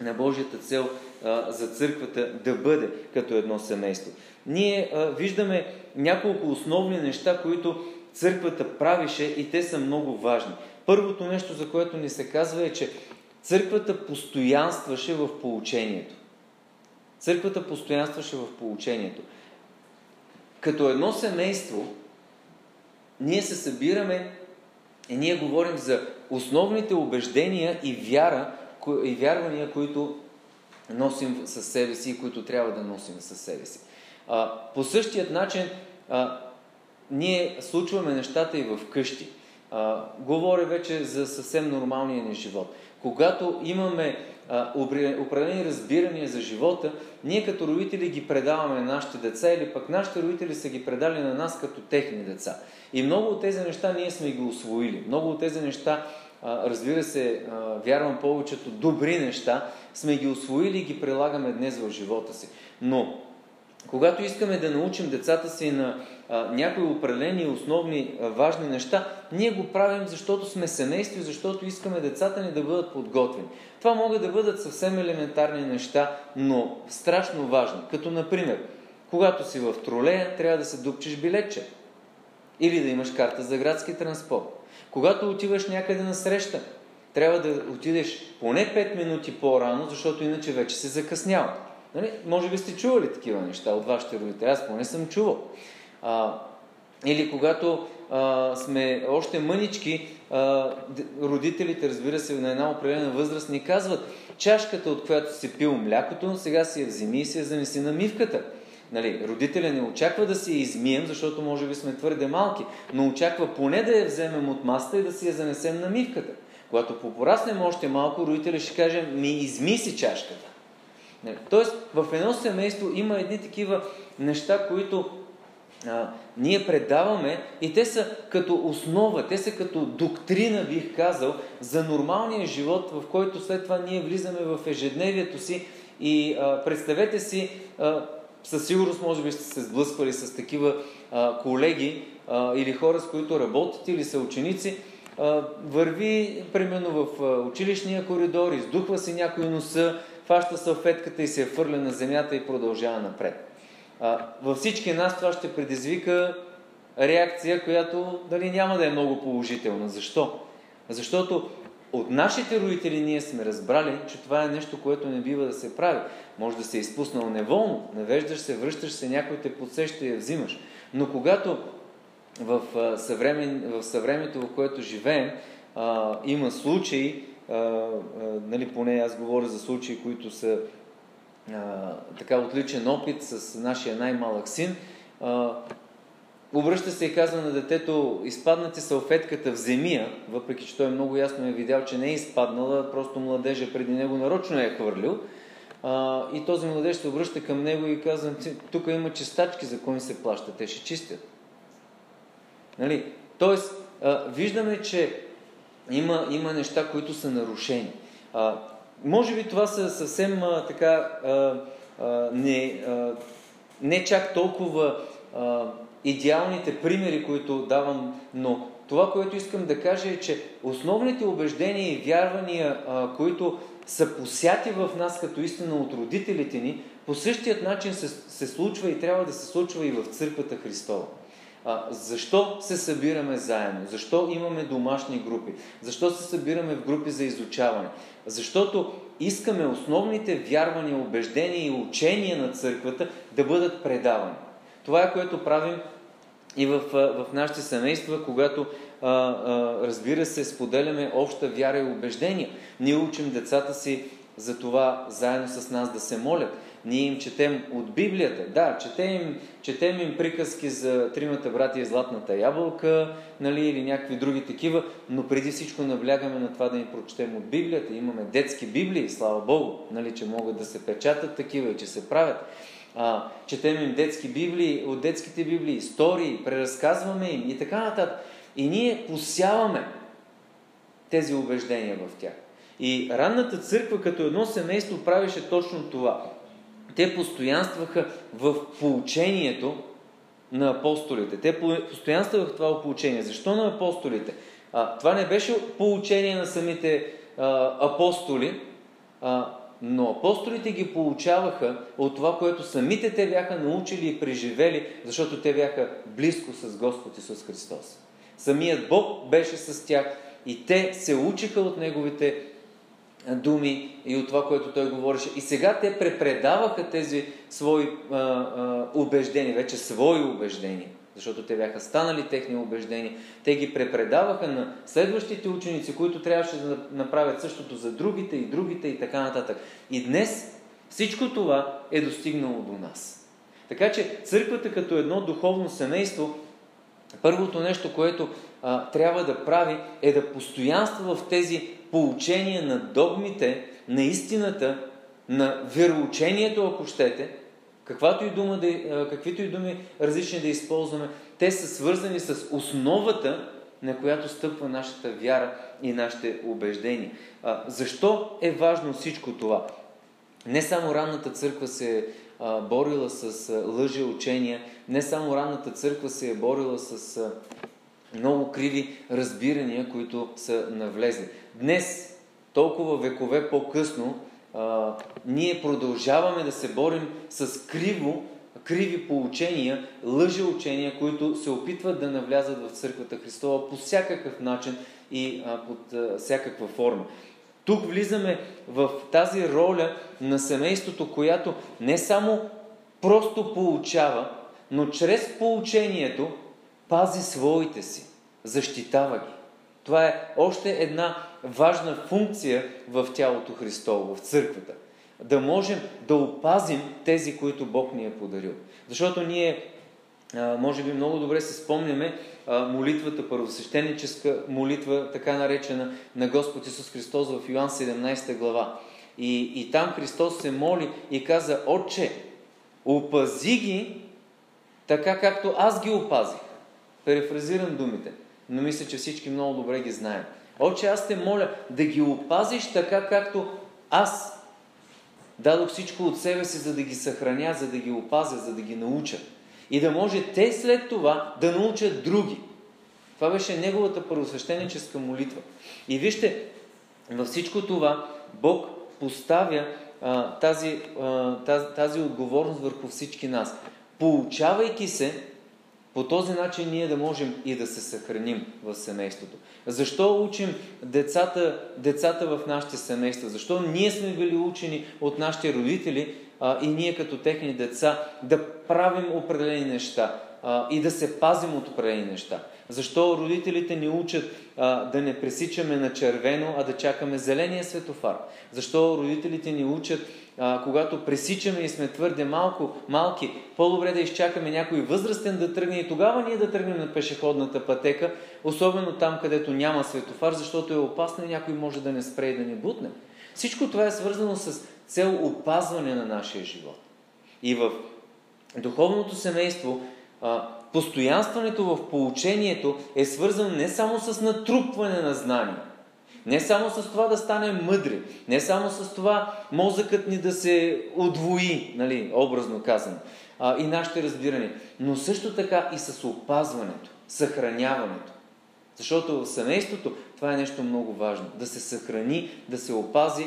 Speaker 2: на Божията цел а, за църквата да бъде като едно семейство. Ние а, виждаме няколко основни неща, които църквата правише и те са много важни. Първото нещо, за което ни се казва е, че църквата постоянстваше в получението. Църквата постоянстваше в получението. Като едно семейство, ние се събираме и ние говорим за основните убеждения и вяра, и вярвания, които носим със себе си и които трябва да носим със себе си. А, по същият начин а, ние случваме нещата и в къщи. А, говоря вече за съвсем нормалния ни живот. Когато имаме а, определени разбирания за живота, ние като родители ги предаваме на нашите деца или пък нашите родители са ги предали на нас като техни деца. И много от тези неща ние сме ги освоили. Много от тези неща, а, разбира се, а, вярвам повечето добри неща, сме ги освоили и ги прилагаме днес в живота си. Но когато искаме да научим децата си на някои определени основни важни неща, ние го правим, защото сме семейство, защото искаме децата ни да бъдат подготвени. Това могат да бъдат съвсем елементарни неща, но страшно важни. Като, например, когато си в тролея, трябва да се дупчеш билетче. Или да имаш карта за градски транспорт. Когато отиваш някъде на среща, трябва да отидеш поне 5 минути по-рано, защото иначе вече се закъснява. Нали? Може би сте чували такива неща от вашите родители. Аз поне съм чувал. А, или когато а, сме още мънички, а, родителите, разбира се, на една определена възраст ни казват, чашката, от която си пил млякото, сега си я вземи и си я занеси на мивката. Нали, родителя не очаква да си я измием, защото може би сме твърде малки, но очаква поне да я вземем от маста и да си я занесем на мивката. Когато попораснем още малко, родителя ще каже, ми изми си чашката. Нали, тоест, в едно семейство има едни такива неща, които а, ние предаваме и те са като основа, те са като доктрина, бих казал, за нормалния живот, в който след това ние влизаме в ежедневието си и а, представете си, а, със сигурност може би сте се сблъсквали с такива а, колеги а, или хора, с които работите или са ученици, а, върви примерно в а, училищния коридор, издухва си някой носа, фаща салфетката и се я фърля на земята и продължава напред. Във всички нас това ще предизвика реакция, която дали, няма да е много положителна. Защо? Защото от нашите родители ние сме разбрали, че това е нещо, което не бива да се прави. Може да се е изпуснал неволно, навеждаш се, връщаш се, някой те подсеща и я взимаш. Но когато в, съвремен, в съвремето, в което живеем, а, има случаи, а, а, нали, поне аз говоря за случаи, които са а, така отличен опит с нашия най-малък син. А, обръща се и казва на детето, изпаднате салфетката в земия, въпреки че той много ясно е видял, че не е изпаднала, просто младежа преди него нарочно е хвърлил. А, и този младеж се обръща към него и казва, тук има чистачки, за кой се плаща, те ще чистят. Нали? Тоест, а, виждаме, че има, има неща, които са нарушени. А, може би това са съвсем а, така а, а, не, а, не чак толкова а, идеалните примери, които давам, но това, което искам да кажа е, че основните убеждения и вярвания, а, които са посяти в нас като истина от родителите ни, по същият начин се, се случва и трябва да се случва и в църквата Христова. А, защо се събираме заедно? Защо имаме домашни групи? Защо се събираме в групи за изучаване? Защото искаме основните вярвания, убеждения и учения на църквата да бъдат предавани. Това е което правим и в, в нашите семейства, когато, а, а, разбира се, споделяме обща вяра и убеждения. Ние учим децата си за това заедно с нас да се молят. Ние им четем от Библията. Да, четем им, четем им приказки за тримата брати и златната ябълка, нали, или някакви други такива, но преди всичко наблягаме на това да им прочетем от Библията. Имаме детски Библии, слава Богу, нали, че могат да се печатат такива и че се правят. А, четем им детски библии, от детските библии, истории, преразказваме им и така нататък. И ние посяваме тези убеждения в тях. И ранната църква като едно семейство правеше точно това. Те постоянстваха в поучението на апостолите. Те постоянстваха в това поучение. Защо на апостолите? А, това не беше поучение на самите а, апостоли, а, но апостолите ги получаваха от това, което самите те бяха научили и преживели, защото те бяха близко с Господ Исус Христос. Самият Бог беше с тях и те се учиха от Неговите думи и от това, което той говореше. И сега те препредаваха тези свои а, а, убеждения, вече свои убеждения, защото те бяха станали техни убеждения. Те ги препредаваха на следващите ученици, които трябваше да направят същото за другите и другите и така нататък. И днес всичко това е достигнало до нас. Така че църквата като едно духовно семейство, първото нещо, което а, трябва да прави, е да постоянства в тези поучения на догмите, на истината, на вероучението, ако щете, каквато и дума да, каквито и думи различни да използваме, те са свързани с основата, на която стъпва нашата вяра и нашите убеждения. А, защо е важно всичко това? Не само ранната църква се е борила с лъжи учения, не само ранната църква се е борила с много криви разбирания, които са навлезли. Днес, толкова векове по-късно, а, ние продължаваме да се борим с криво, криви поучения, лъжи учения, които се опитват да навлязат в Църквата Христова по всякакъв начин и а, под а, всякаква форма. Тук влизаме в тази роля на семейството, която не само просто получава, но чрез поучението пази своите си, защитава ги. Това е още една важна функция в тялото Христово, в църквата. Да можем да опазим тези, които Бог ни е подарил. Защото ние, може би много добре се спомняме молитвата, първосвещеническа молитва, така наречена на Господ Исус Христос в Йоан 17 глава. И, и там Христос се моли и каза, Отче, опази ги така както аз ги опазих. Перефразирам думите, но мисля, че всички много добре ги знаем. Отче, аз те моля да ги опазиш така, както аз дадох всичко от себе си, за да ги съхраня, за да ги опазя, за да ги науча. И да може те след това да научат други. Това беше неговата първосвещеническа молитва. И вижте, във всичко това Бог поставя а, тази, а, тази, тази отговорност върху всички нас. Получавайки се по този начин ние да можем и да се съхраним в семейството. Защо учим децата, децата в нашите семейства? Защо ние сме били учени от нашите родители а, и ние като техни деца да правим определени неща а, и да се пазим от определени неща? Защо родителите ни учат а, да не пресичаме на червено, а да чакаме зеления светофар? Защо родителите ни учат, а, когато пресичаме и сме твърде малко, малки, по-добре да изчакаме някой възрастен да тръгне и тогава ние да тръгнем на пешеходната пътека, особено там, където няма светофар, защото е опасно и някой може да не спре и да ни бутне. Всичко това е свързано с цел опазване на нашия живот. И в духовното семейство постоянстването в получението е свързано не само с натрупване на знания, не само с това да станем мъдри, не само с това мозъкът ни да се отвои, нали, образно казано, а, и нашите разбирания, но също така и с опазването, съхраняването. Защото в семейството това е нещо много важно. Да се съхрани, да се опази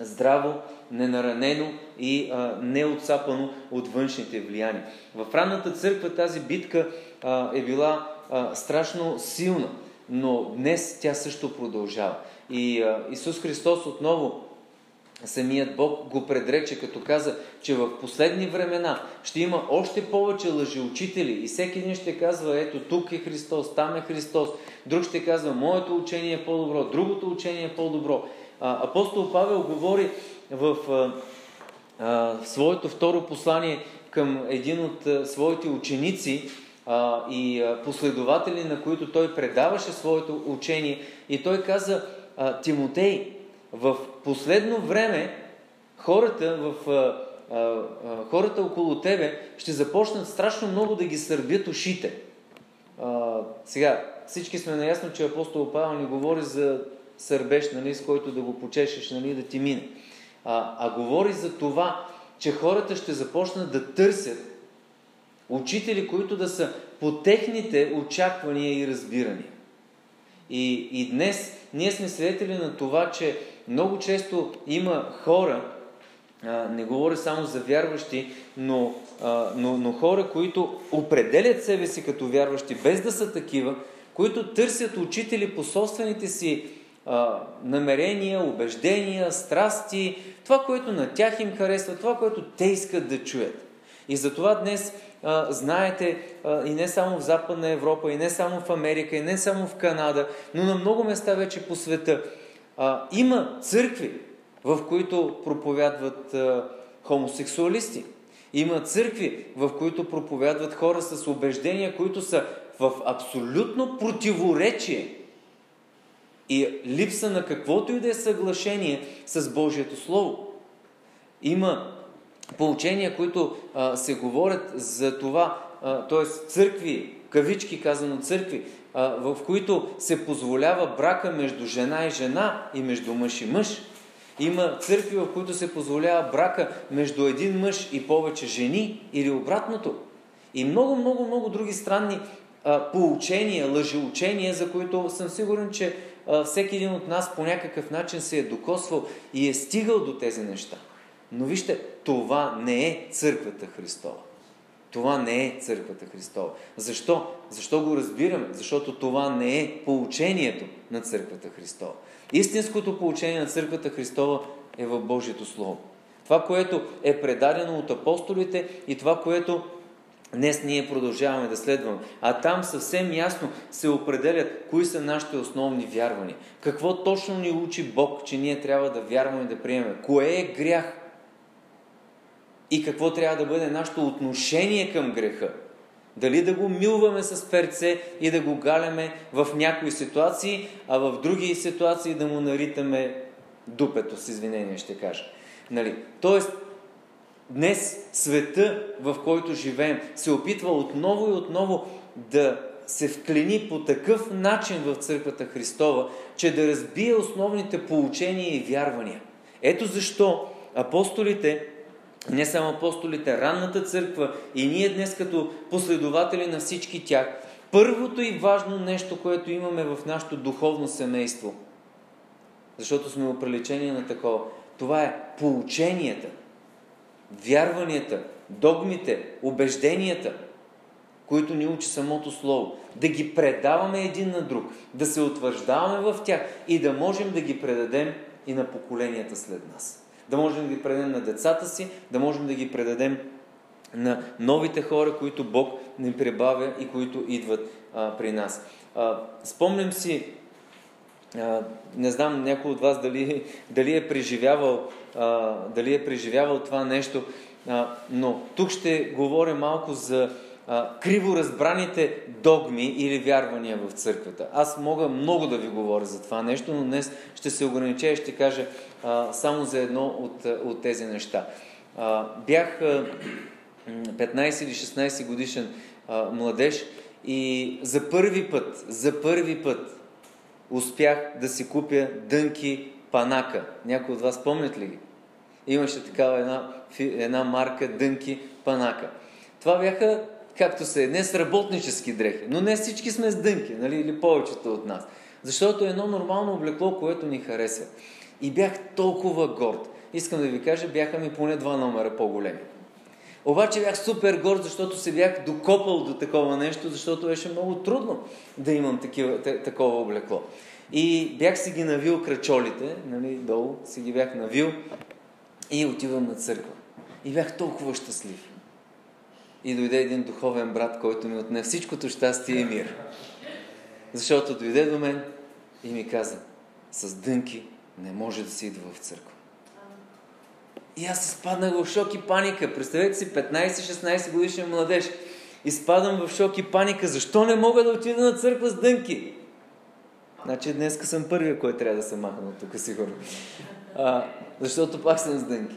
Speaker 2: здраво, ненаранено и а, неотсапано от външните влияния. В ранната църква тази битка а, е била а, страшно силна, но днес тя също продължава. И а, Исус Христос отново самият Бог го предрече, като каза, че в последни времена ще има още повече лъжеучители и всеки един ще казва, ето тук е Христос, там е Христос. Друг ще казва, моето учение е по-добро, другото учение е по-добро. Апостол Павел говори в а, своето второ послание към един от а, своите ученици а, и а, последователи, на които той предаваше своето учение. И той каза, а, Тимотей, в последно време хората в а, хората около тебе ще започнат страшно много да ги сърбят ушите. А, сега, всички сме наясно, че апостол Павел ни говори за сърбеж, нали, с който да го почешеш, нали, да ти мине. А, а говори за това, че хората ще започнат да търсят учители, които да са по техните очаквания и разбирания. И, и днес ние сме свидетели на това, че много често има хора, а, не говоря само за вярващи, но, а, но, но хора, които определят себе си като вярващи, без да са такива, които търсят учители по собствените си а, намерения, убеждения, страсти, това, което на тях им харесва, това, което те искат да чуят. И затова днес а, знаете, а, и не само в Западна Европа, и не само в Америка, и не само в Канада, но на много места вече по света, а, има църкви, в които проповядват а, хомосексуалисти. Има църкви, в които проповядват хора с убеждения, които са в абсолютно противоречие и липса на каквото и да е съглашение с Божието Слово. Има поучения, които а, се говорят за това, т.е. църкви, кавички казано църкви, а, в които се позволява брака между жена и жена и между мъж и мъж. Има църкви, в които се позволява брака между един мъж и повече жени или обратното. И много, много, много други странни а, поучения, лъжеучения, за които съм сигурен, че всеки един от нас по някакъв начин се е докосвал и е стигал до тези неща. Но вижте, това не е църквата Христова. Това не е църквата Христова. Защо? Защо го разбираме? Защото това не е поучението на църквата Христова. Истинското поучение на църквата Христова е в Божието Слово. Това, което е предадено от апостолите и това, което Днес ние продължаваме да следваме. А там съвсем ясно се определят кои са нашите основни вярвания. Какво точно ни учи Бог, че ние трябва да вярваме и да приемем. Кое е грях? И какво трябва да бъде нашето отношение към греха. Дали да го милваме с перце и да го галяме в някои ситуации, а в други ситуации да му наритаме дупето, с извинение ще кажа. Нали? Тоест, Днес света, в който живеем, се опитва отново и отново да се вклини по такъв начин в църквата Христова, че да разбие основните поучения и вярвания. Ето защо апостолите, не само апостолите, ранната църква и ние днес като последователи на всички тях, първото и важно нещо, което имаме в нашето духовно семейство, защото сме оприличени на такова, това е поученията – вярванията, догмите, убежденията, които ни учи самото Слово, да ги предаваме един на друг, да се утвърждаваме в тях и да можем да ги предадем и на поколенията след нас. Да можем да ги предадем на децата си, да можем да ги предадем на новите хора, които Бог ни прибавя и които идват а, при нас. А, спомням си, а, не знам някой от вас дали, дали, е, преживявал, а, дали е преживявал това нещо, а, но тук ще говоря малко за а, криво разбраните догми или вярвания в църквата. Аз мога много да ви говоря за това нещо, но днес ще се огранича и ще кажа а, само за едно от, от тези неща. А, бях а, 15 или 16 годишен а, младеж и за първи път, за първи път успях да си купя дънки панака. Някой от вас помнят ли ги? Имаше такава една, една марка дънки панака. Това бяха, както се днес, работнически дрехи. Но не всички сме с дънки, нали? или повечето от нас. Защото е едно нормално облекло, което ни харесва. И бях толкова горд. Искам да ви кажа, бяха ми поне два номера по-големи. Обаче бях супер горд, защото се бях докопал до такова нещо, защото беше много трудно да имам такива, такова облекло. И бях си ги навил крачолите, нали, долу си ги бях навил и отивам на църква. И бях толкова щастлив. И дойде един духовен брат, който ми отне всичкото щастие и мир. Защото дойде до мен и ми каза, с дънки не може да се идва в църква. И аз изпаднах в шок и паника. Представете си, 15-16 годишен младеж. Изпадам в шок и паника. Защо не мога да отида на църква с дънки? Значи днеска съм първия, който трябва да се махна от тук, сигурно. А, защото пак съм с дънки.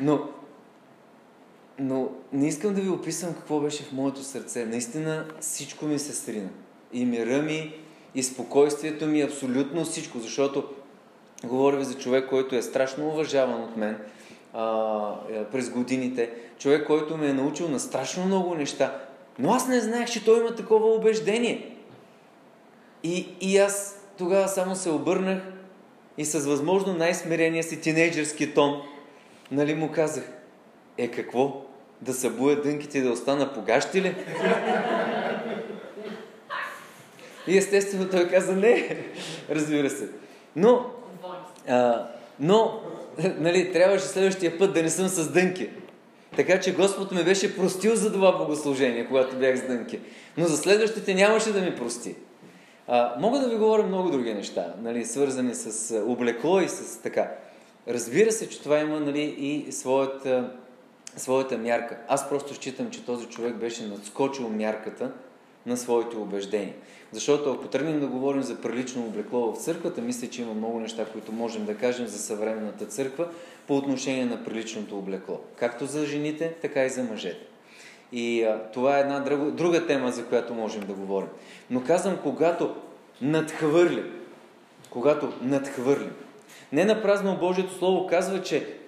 Speaker 2: Но, но не искам да ви описвам какво беше в моето сърце. Наистина всичко ми се срина. И мира ми, и спокойствието ми, абсолютно всичко. Защото говоря ви за човек, който е страшно уважаван от мен а, е, през годините. Човек, който ме е научил на страшно много неща. Но аз не знаех, че той има такова убеждение. И, и аз тогава само се обърнах и с възможно най-смирения си тинейджърски тон, нали му казах, е какво? Да събуя дънките и да остана погащи ли? И естествено той каза не, разбира се. Но, а, но нали, трябваше следващия път да не съм с дънки. Така че Господ ме беше простил за това богослужение, когато бях с дънки. Но за следващите нямаше да ми прости. А, мога да ви говоря много други неща, нали, свързани с облекло и с така. Разбира се, че това има нали, и своята, своята мярка. Аз просто считам, че този човек беше надскочил мярката на своите убеждения. Защото ако тръгнем да говорим за прилично облекло в църквата, мисля, че има много неща, които можем да кажем за съвременната църква по отношение на приличното облекло. Както за жените, така и за мъжете. И а, това е една друга, друга тема, за която можем да говорим. Но казвам, когато надхвърлим, когато надхвърлим. Не на празно Божието Слово казва, че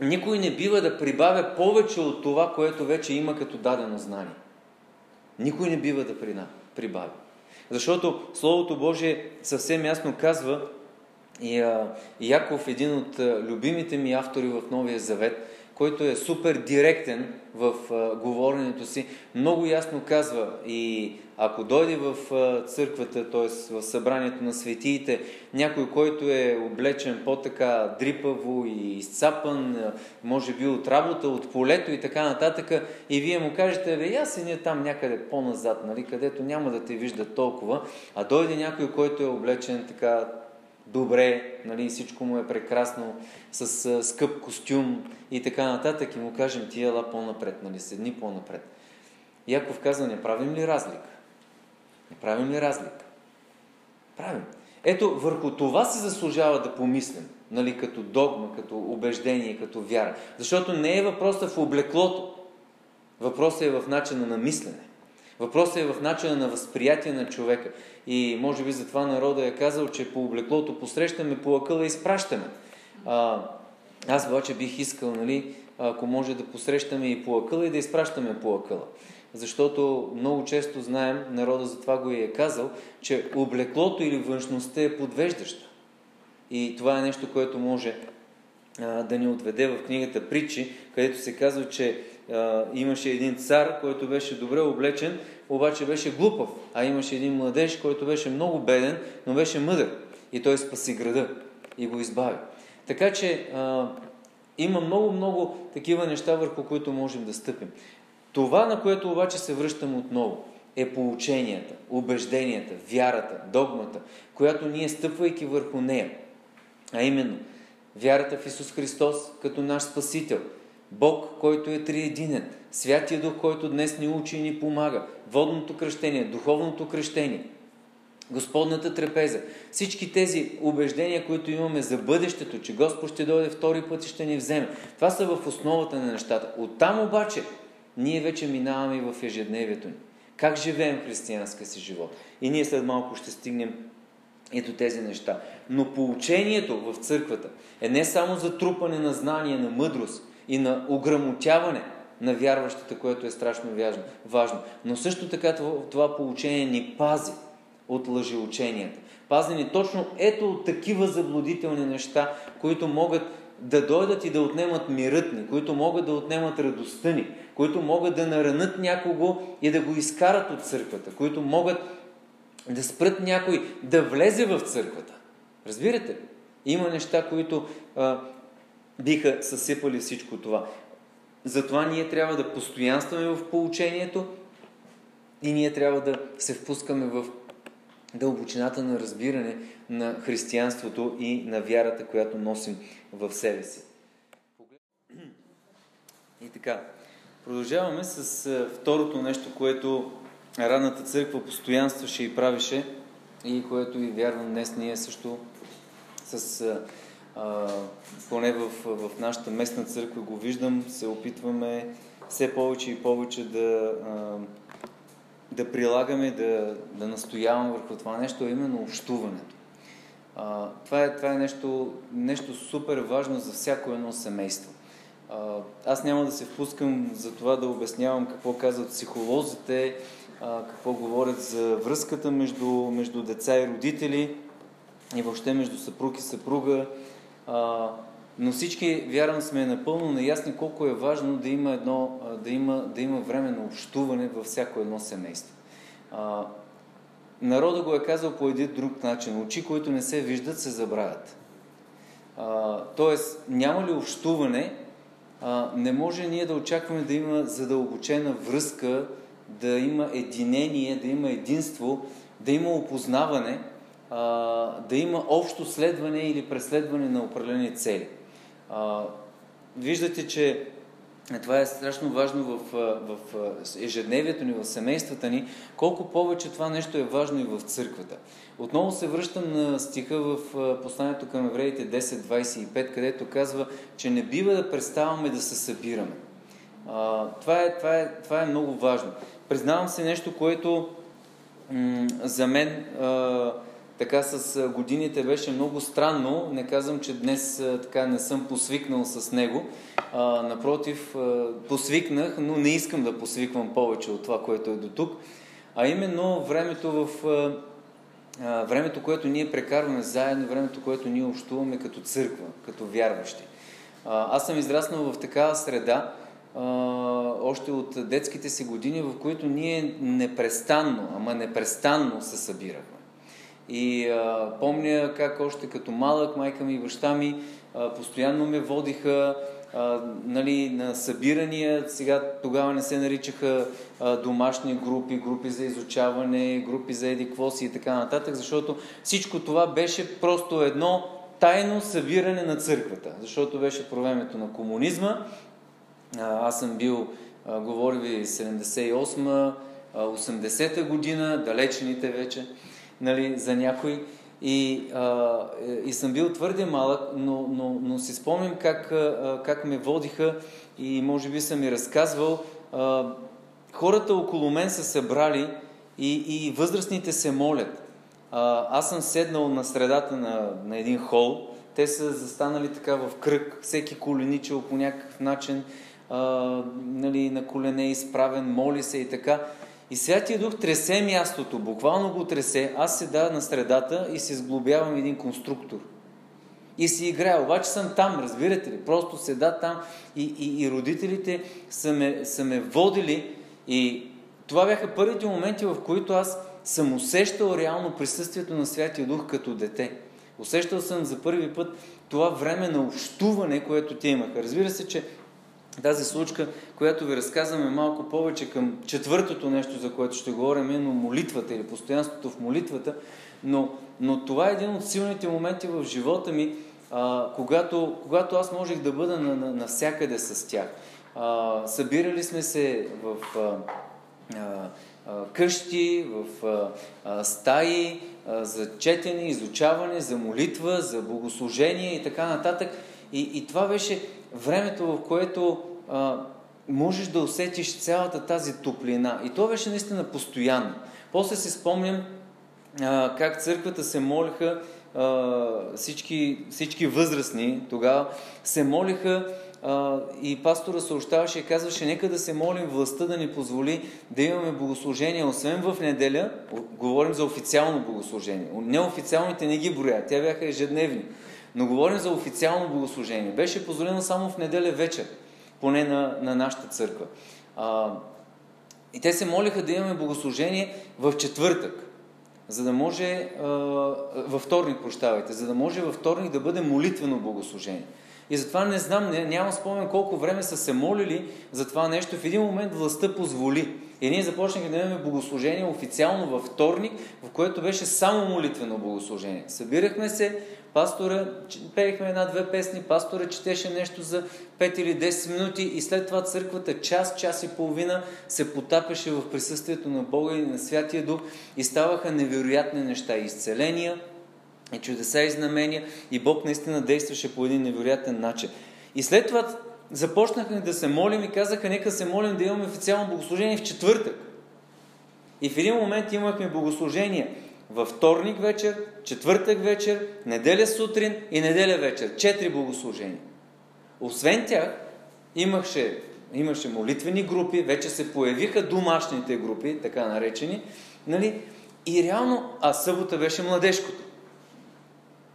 Speaker 2: никой не бива да прибавя повече от това, което вече има като дадено знание. Никой не бива да прибавя. Защото Словото Божие съвсем ясно казва, и Яков, един от любимите ми автори в Новия Завет, който е супер директен в говоренето си, много ясно казва и ако дойде в църквата, т.е. в събранието на светиите, някой, който е облечен по-така дрипаво и изцапан, може би от работа, от полето и така нататък, и вие му кажете, бе, я ние там някъде по-назад, нали, където няма да те вижда толкова, а дойде някой, който е облечен така добре, нали, всичко му е прекрасно, с скъп костюм и така нататък и му кажем ти ела по-напред, нали, седни по-напред. Яков казва, не правим ли разлика? Не правим ли разлика? Правим. Ето, върху това се заслужава да помислим, нали, като догма, като убеждение, като вяра. Защото не е въпросът в облеклото. Въпросът е в начина на мислене. Въпросът е в начина на възприятие на човека. И може би затова народа е казал, че по облеклото посрещаме, по акъла изпращаме. А, аз обаче бих искал, нали, ако може да посрещаме и по акъла и да изпращаме по акъла. Защото много често знаем, народа за това го е казал, че облеклото или външността е подвеждаща. И това е нещо, което може а, да ни отведе в книгата Притчи, където се казва, че а, имаше един цар, който беше добре облечен, обаче беше глупав, а имаше един младеж, който беше много беден, но беше мъдър. И той спаси града и го избави. Така че а, има много-много такива неща, върху които можем да стъпим. Това, на което обаче се връщам отново, е поученията, убежденията, вярата, догмата, която ние стъпвайки върху нея, а именно вярата в Исус Христос като наш Спасител, Бог, който е триединен, Святия Дух, който днес ни учи и ни помага, водното кръщение, духовното кръщение – Господната трапеза. Всички тези убеждения, които имаме за бъдещето, че Господ ще дойде втори път и ще ни вземе, това са в основата на нещата. Оттам обаче ние вече минаваме и в ежедневието ни. Как живеем християнска си живот? И ние след малко ще стигнем и до тези неща. Но поучението в църквата е не само за трупане на знания, на мъдрост и на ограмотяване на вярващите, което е страшно важно, но също така това поучение ни пази от лъжеученията. Пазени точно ето от такива заблудителни неща, които могат да дойдат и да отнемат мирът ни, които могат да отнемат радостта ни, които могат да наранат някого и да го изкарат от църквата, които могат да спрат някой да влезе в църквата. Разбирате? Има неща, които а, биха съсипали всичко това. Затова ние трябва да постоянстваме в получението и ние трябва да се впускаме в дълбочината на разбиране на християнството и на вярата, която носим в себе си. И така, продължаваме с второто нещо, което ранната църква постоянстваше и правеше и което и вярвам днес ние също с а, поне в, в нашата местна църква го виждам, се опитваме все повече и повече да а, да прилагаме, да, да настояваме върху това нещо, е именно общуването. А, това е, това е нещо, нещо супер важно за всяко едно семейство. Аз няма да се впускам за това да обяснявам какво казват психолозите, какво говорят за връзката между, между деца и родители и въобще между съпруг и съпруга. Но всички, вярвам, сме напълно наясни колко е важно да има, едно, да има, да има време на общуване във всяко едно семейство. А, народа го е казал по един друг начин. Очи, които не се виждат, се забравят. Тоест, няма ли общуване, не може ние да очакваме да има задълбочена връзка, да има единение, да има единство, да има опознаване, да има общо следване или преследване на определени цели. Виждате, че това е страшно важно в, в ежедневието ни, в семействата ни, колко повече това нещо е важно и в църквата. Отново се връщам на стиха в посланието към евреите 10.25, където казва, че не бива да преставаме да се събираме. А, това, е, това, е, това е много важно. Признавам се нещо, което м- за мен а, така с годините беше много странно. Не казвам, че днес така не съм посвикнал с него. А, напротив, посвикнах, но не искам да посвиквам повече от това, което е до тук. А именно времето в времето, което ние прекарваме заедно, времето, което ние общуваме като църква, като вярващи. Аз съм израснал в такава среда, още от детските си години, в които ние непрестанно, ама непрестанно се събирахме. И а, помня как още като малък майка ми и баща ми а, постоянно ме водиха а, нали, на събирания. Сега тогава не се наричаха а, домашни групи, групи за изучаване, групи за едиквоси и така нататък, защото всичко това беше просто едно тайно събиране на църквата, защото беше по времето на комунизма. А, аз съм бил, а, говори ви, 78 80-та година, далечените вече нали, за някой. И, а, и съм бил твърде малък, но, но, но си спомням как, а, как ме водиха и може би съм ми разказвал. А, хората около мен са събрали и, и възрастните се молят. А, аз съм седнал на средата на, на един хол. Те са застанали така в кръг, всеки коленичил по някакъв начин, а, нали, на колене изправен, моли се и така. И Святия Дух тресе мястото, буквално го тресе. Аз седа на средата и се сглобявам един конструктор. И си играя. Обаче съм там, разбирате ли? Просто седа там и, и, и родителите са ме, са ме водили. И това бяха първите моменти, в които аз съм усещал реално присъствието на Святия Дух като дете. Усещал съм за първи път това време на общуване, което те имаха. Разбира се, че тази случка, която ви разказваме малко повече към четвъртото нещо, за което ще говорим, именно молитвата или постоянството в молитвата, но, но това е един от силните моменти в живота ми, а, когато, когато аз можех да бъда на, на, навсякъде с тях. А, събирали сме се в а, а, къщи, в а, а, стаи а, за четене, изучаване, за молитва, за богослужение и така нататък. И, и това беше времето, в което а, можеш да усетиш цялата тази топлина. И то беше наистина постоянно. После си спомням а, как църквата се молиха, а, всички, всички възрастни тогава се молиха а, и пастора съобщаваше и казваше, нека да се молим властта да ни позволи да имаме богослужение, освен в неделя, говорим за официално богослужение. Неофициалните не ги броя, те бяха ежедневни. Но говорим за официално богослужение. Беше позволено само в неделя вечер, поне на, на нашата църква. А, и те се молиха да имаме богослужение в четвъртък за да може, във вторник, прощавайте, за да може във вторник да бъде молитвено богослужение. И затова не знам, не, нямам спомен колко време са се молили за това нещо. В един момент властта позволи. И ние започнахме да имаме богослужение официално във вторник, в което беше само молитвено богослужение. Събирахме се, пастора, пеехме една-две песни, пастора четеше нещо за 5 или 10 минути и след това църквата час, час и половина се потапеше в присъствието на Бога и на Святия Дух и ставаха невероятни неща, изцеления, и чудеса и знамения и Бог наистина действаше по един невероятен начин. И след това започнахме да се молим и казаха, нека се молим да имаме официално богослужение в четвъртък. И в един момент имахме богослужение във вторник вечер, четвъртък вечер, неделя сутрин и неделя вечер. Четири богослужения. Освен тях, имаше, имаше молитвени групи, вече се появиха домашните групи, така наречени, нали? и реално, а събота беше младежкото.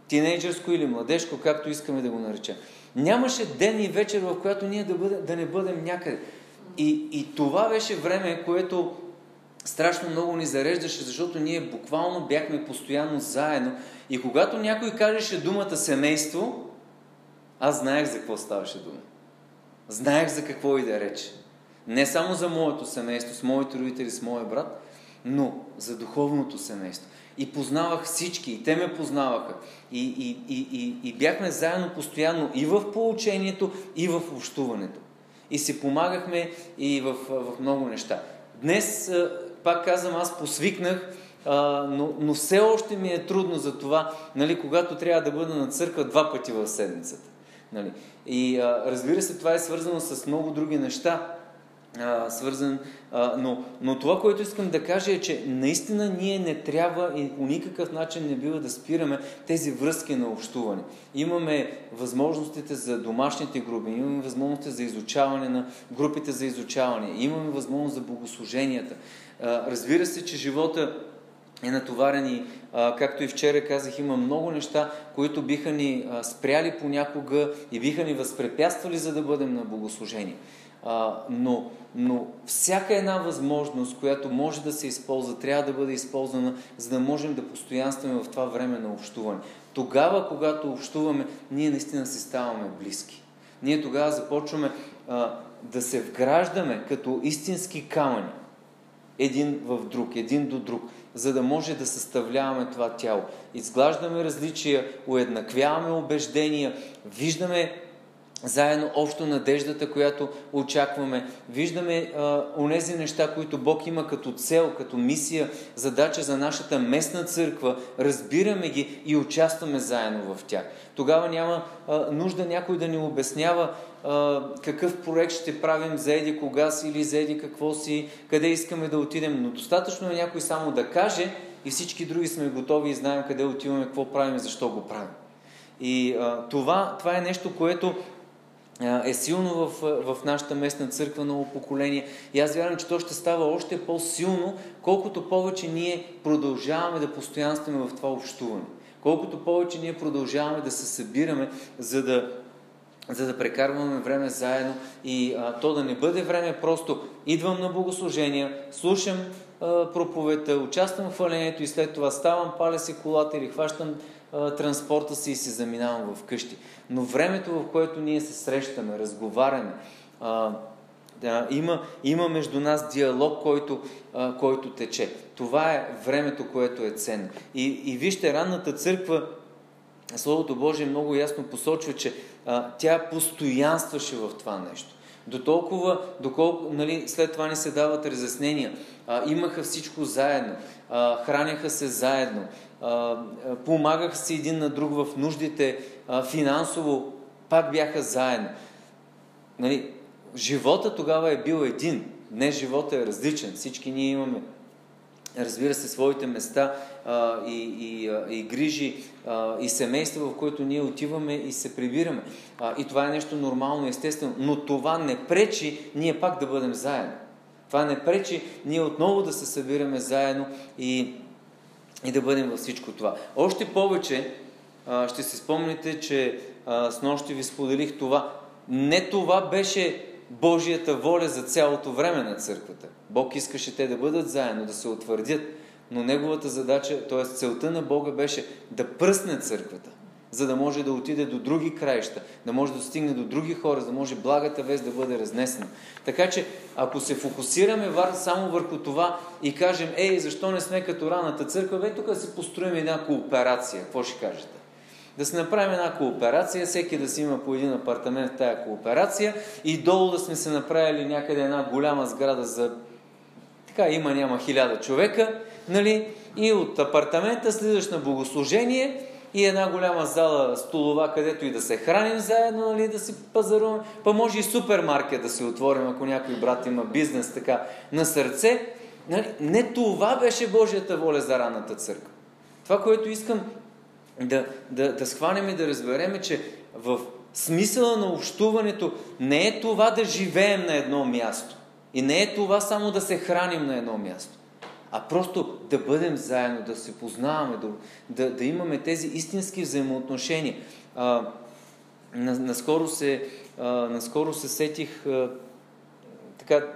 Speaker 2: Тинейджърско или младежко, както искаме да го наречем. Нямаше ден и вечер, в която ние да, бъде, да не бъдем някъде. И, и това беше време, което страшно много ни зареждаше, защото ние буквално бяхме постоянно заедно. И когато някой кажеше думата семейство, аз знаех за какво ставаше дума. Знаех за какво и да рече. Не само за моето семейство, с моите родители, с моя брат, но за духовното семейство. И познавах всички, и те ме познаваха. И, и, и, и, и бяхме заедно постоянно и в поучението, и в общуването. И си помагахме и в, в много неща. Днес пак казвам, аз посвикнах, а, но, но все още ми е трудно за това, нали, когато трябва да бъда на църква два пъти в седмицата. Нали. И а, разбира се, това е свързано с много други неща, а, свързан, а, но, но това, което искам да кажа е, че наистина ние не трябва и по никакъв начин не бива да спираме тези връзки на общуване. Имаме възможностите за домашните групи, имаме възможности за изучаване на групите за изучаване, имаме възможност за богослуженията. Разбира се, че живота е натоварен и, както и вчера казах, има много неща, които биха ни спряли понякога и биха ни възпрепятствали, за да бъдем на богослужение. Но, но всяка една възможност, която може да се използва, трябва да бъде използвана, за да можем да постоянстваме в това време на общуване. Тогава, когато общуваме, ние наистина си ставаме близки. Ние тогава започваме а, да се вграждаме като истински камъни един в друг, един до друг, за да може да съставляваме това тяло. Изглаждаме различия, уеднаквяваме убеждения, виждаме заедно общо надеждата, която очакваме. Виждаме а, онези неща, които Бог има като цел, като мисия, задача за нашата местна църква. Разбираме ги и участваме заедно в тях. Тогава няма а, нужда някой да ни обяснява какъв проект ще правим за еди кога си или за еди какво си, къде искаме да отидем. Но достатъчно е някой само да каже и всички други сме готови и знаем къде отиваме, какво правим защо го правим. И а, това, това е нещо, което е силно в, в нашата местна църква, ново поколение. И аз вярвам, че то ще става още по-силно, колкото повече ние продължаваме да постоянстваме в това общуване. Колкото повече ние продължаваме да се събираме, за да, за да прекарваме време заедно и а, то да не бъде време просто идвам на богослужения, слушам а, проповета, участвам в хвалението и след това ставам, паля си колата или хващам транспорта си и си заминавам в къщи. Но времето, в което ние се срещаме, разговаряме, а, да, има, има между нас диалог, който, а, който тече. Това е времето, което е ценно. И, и вижте, ранната църква, Словото Божие много ясно посочва, че а, тя постоянстваше в това нещо. До толкова, доколко нали, след това ни се дават разяснения. А, имаха всичко заедно, а, храняха се заедно, а, помагаха се един на друг в нуждите, а, финансово пак бяха заедно. Нали, живота тогава е бил един. Днес живота е различен. Всички ние имаме разбира се, своите места а, и, и, и грижи а, и семейства, в които ние отиваме и се прибираме. А, и това е нещо нормално, естествено, но това не пречи ние пак да бъдем заедно. Това не пречи ние отново да се събираме заедно и, и да бъдем във всичко това. Още повече а, ще си спомните, че а, с нощи ви споделих това. Не това беше Божията воля за цялото време на църквата. Бог искаше те да бъдат заедно, да се утвърдят, но неговата задача, т.е. целта на Бога беше да пръсне църквата, за да може да отиде до други краища, да може да стигне до други хора, за да може благата вест да бъде разнесена. Така че, ако се фокусираме само върху това и кажем, ей, защо не сме като раната църква, бе, тук да си построим една кооперация. Какво ще кажете? Да се направим една кооперация, всеки да си има по един апартамент в тая кооперация и долу да сме се направили някъде една голяма сграда за така има няма хиляда човека, нали? И от апартамента слизаш на богослужение и една голяма зала столова, където и да се храним заедно, нали, да си пазаруваме. Па може и супермаркет да си отворим, ако някой брат има бизнес така на сърце. Нали? Не това беше Божията воля за ранната църква. Това, което искам да, да, да схванем и да разбереме, че в смисъла на общуването не е това да живеем на едно място. И не е това само да се храним на едно място. А просто да бъдем заедно, да се познаваме, да, да, да имаме тези истински взаимоотношения. А, наскоро, се, а, наскоро се сетих а, така,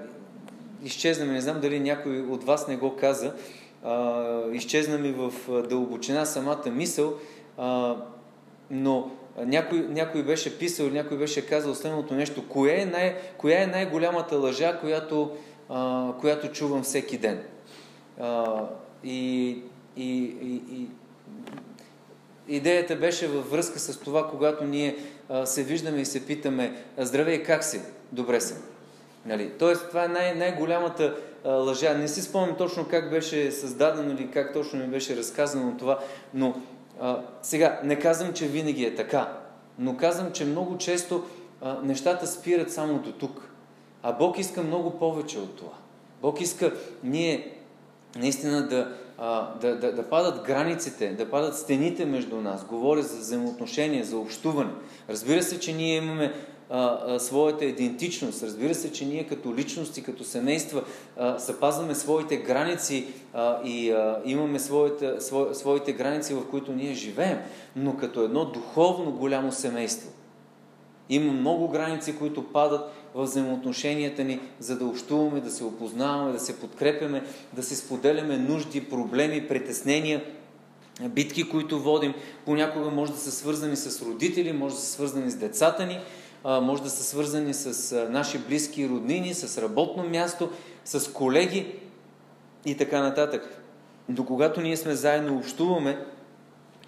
Speaker 2: изчезна ми, не знам дали някой от вас не го каза, а, изчезна ми в дълбочина самата мисъл, а, но някой, някой беше писал, някой беше казал следното нещо. Коя е, най, коя е най-голямата лъжа, която, а, която чувам всеки ден? И, и, и, и идеята беше във връзка с това, когато ние се виждаме и се питаме Здравей, как си? Добре съм. Нали? Тоест, това е най- най-голямата а, лъжа. Не си спомням точно как беше създадено или как точно ми беше разказано това, но а, сега, не казвам, че винаги е така, но казвам, че много често а, нещата спират само до тук. А Бог иска много повече от това. Бог иска ние наистина да, а, да, да, да падат границите, да падат стените между нас. Говоря за взаимоотношения, за общуване. Разбира се, че ние имаме а, а, своята идентичност. Разбира се, че ние като личности, като семейства а, запазваме своите граници а, и а, имаме своите, сво, своите граници, в които ние живеем, но като едно духовно голямо семейство. Има много граници, които падат в взаимоотношенията ни, за да общуваме, да се опознаваме, да се подкрепяме, да се споделяме нужди, проблеми, притеснения, битки, които водим. Понякога може да са свързани с родители, може да са свързани с децата ни, може да са свързани с наши близки роднини, с работно място, с колеги и така нататък. До когато ние сме заедно общуваме,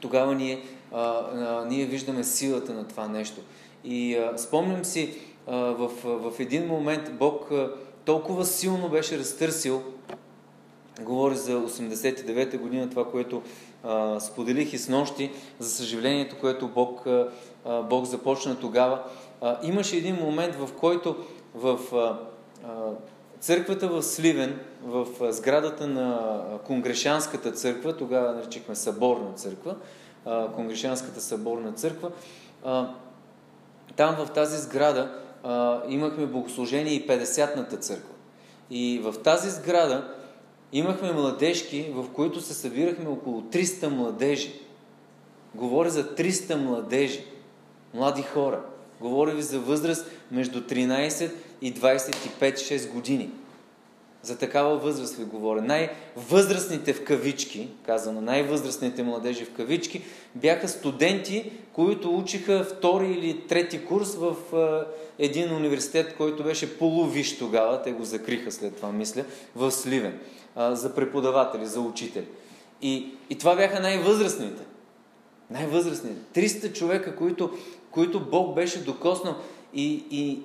Speaker 2: тогава ние, а, а, ние виждаме силата на това нещо. И а, спомням си, в, в един момент Бог толкова силно беше разтърсил, говори за 89-та година, това, което а, споделих и с нощи, за съжалението, което Бог, а, Бог започна тогава. А, имаше един момент, в който в а, а, църквата в Сливен, в а, сградата на Конгрешанската църква, тогава наричахме Съборна църква, а, Конгрешанската съборна църква, а, там в тази сграда а, имахме богослужение и 50-ната църква. И в тази сграда имахме младежки, в които се събирахме около 300 младежи. Говоря за 300 младежи, млади хора. Говоря ви за възраст между 13 и 25-6 години. За такава възраст ви говоря. Най-възрастните в кавички, казано, най-възрастните младежи в кавички, бяха студенти, които учиха втори или трети курс в един университет, който беше полувиш тогава, те го закриха след това, мисля, в Сливен, за преподаватели, за учители. И, и това бяха най-възрастните. Най-възрастните. 300 човека, които, които Бог беше докоснал. И, и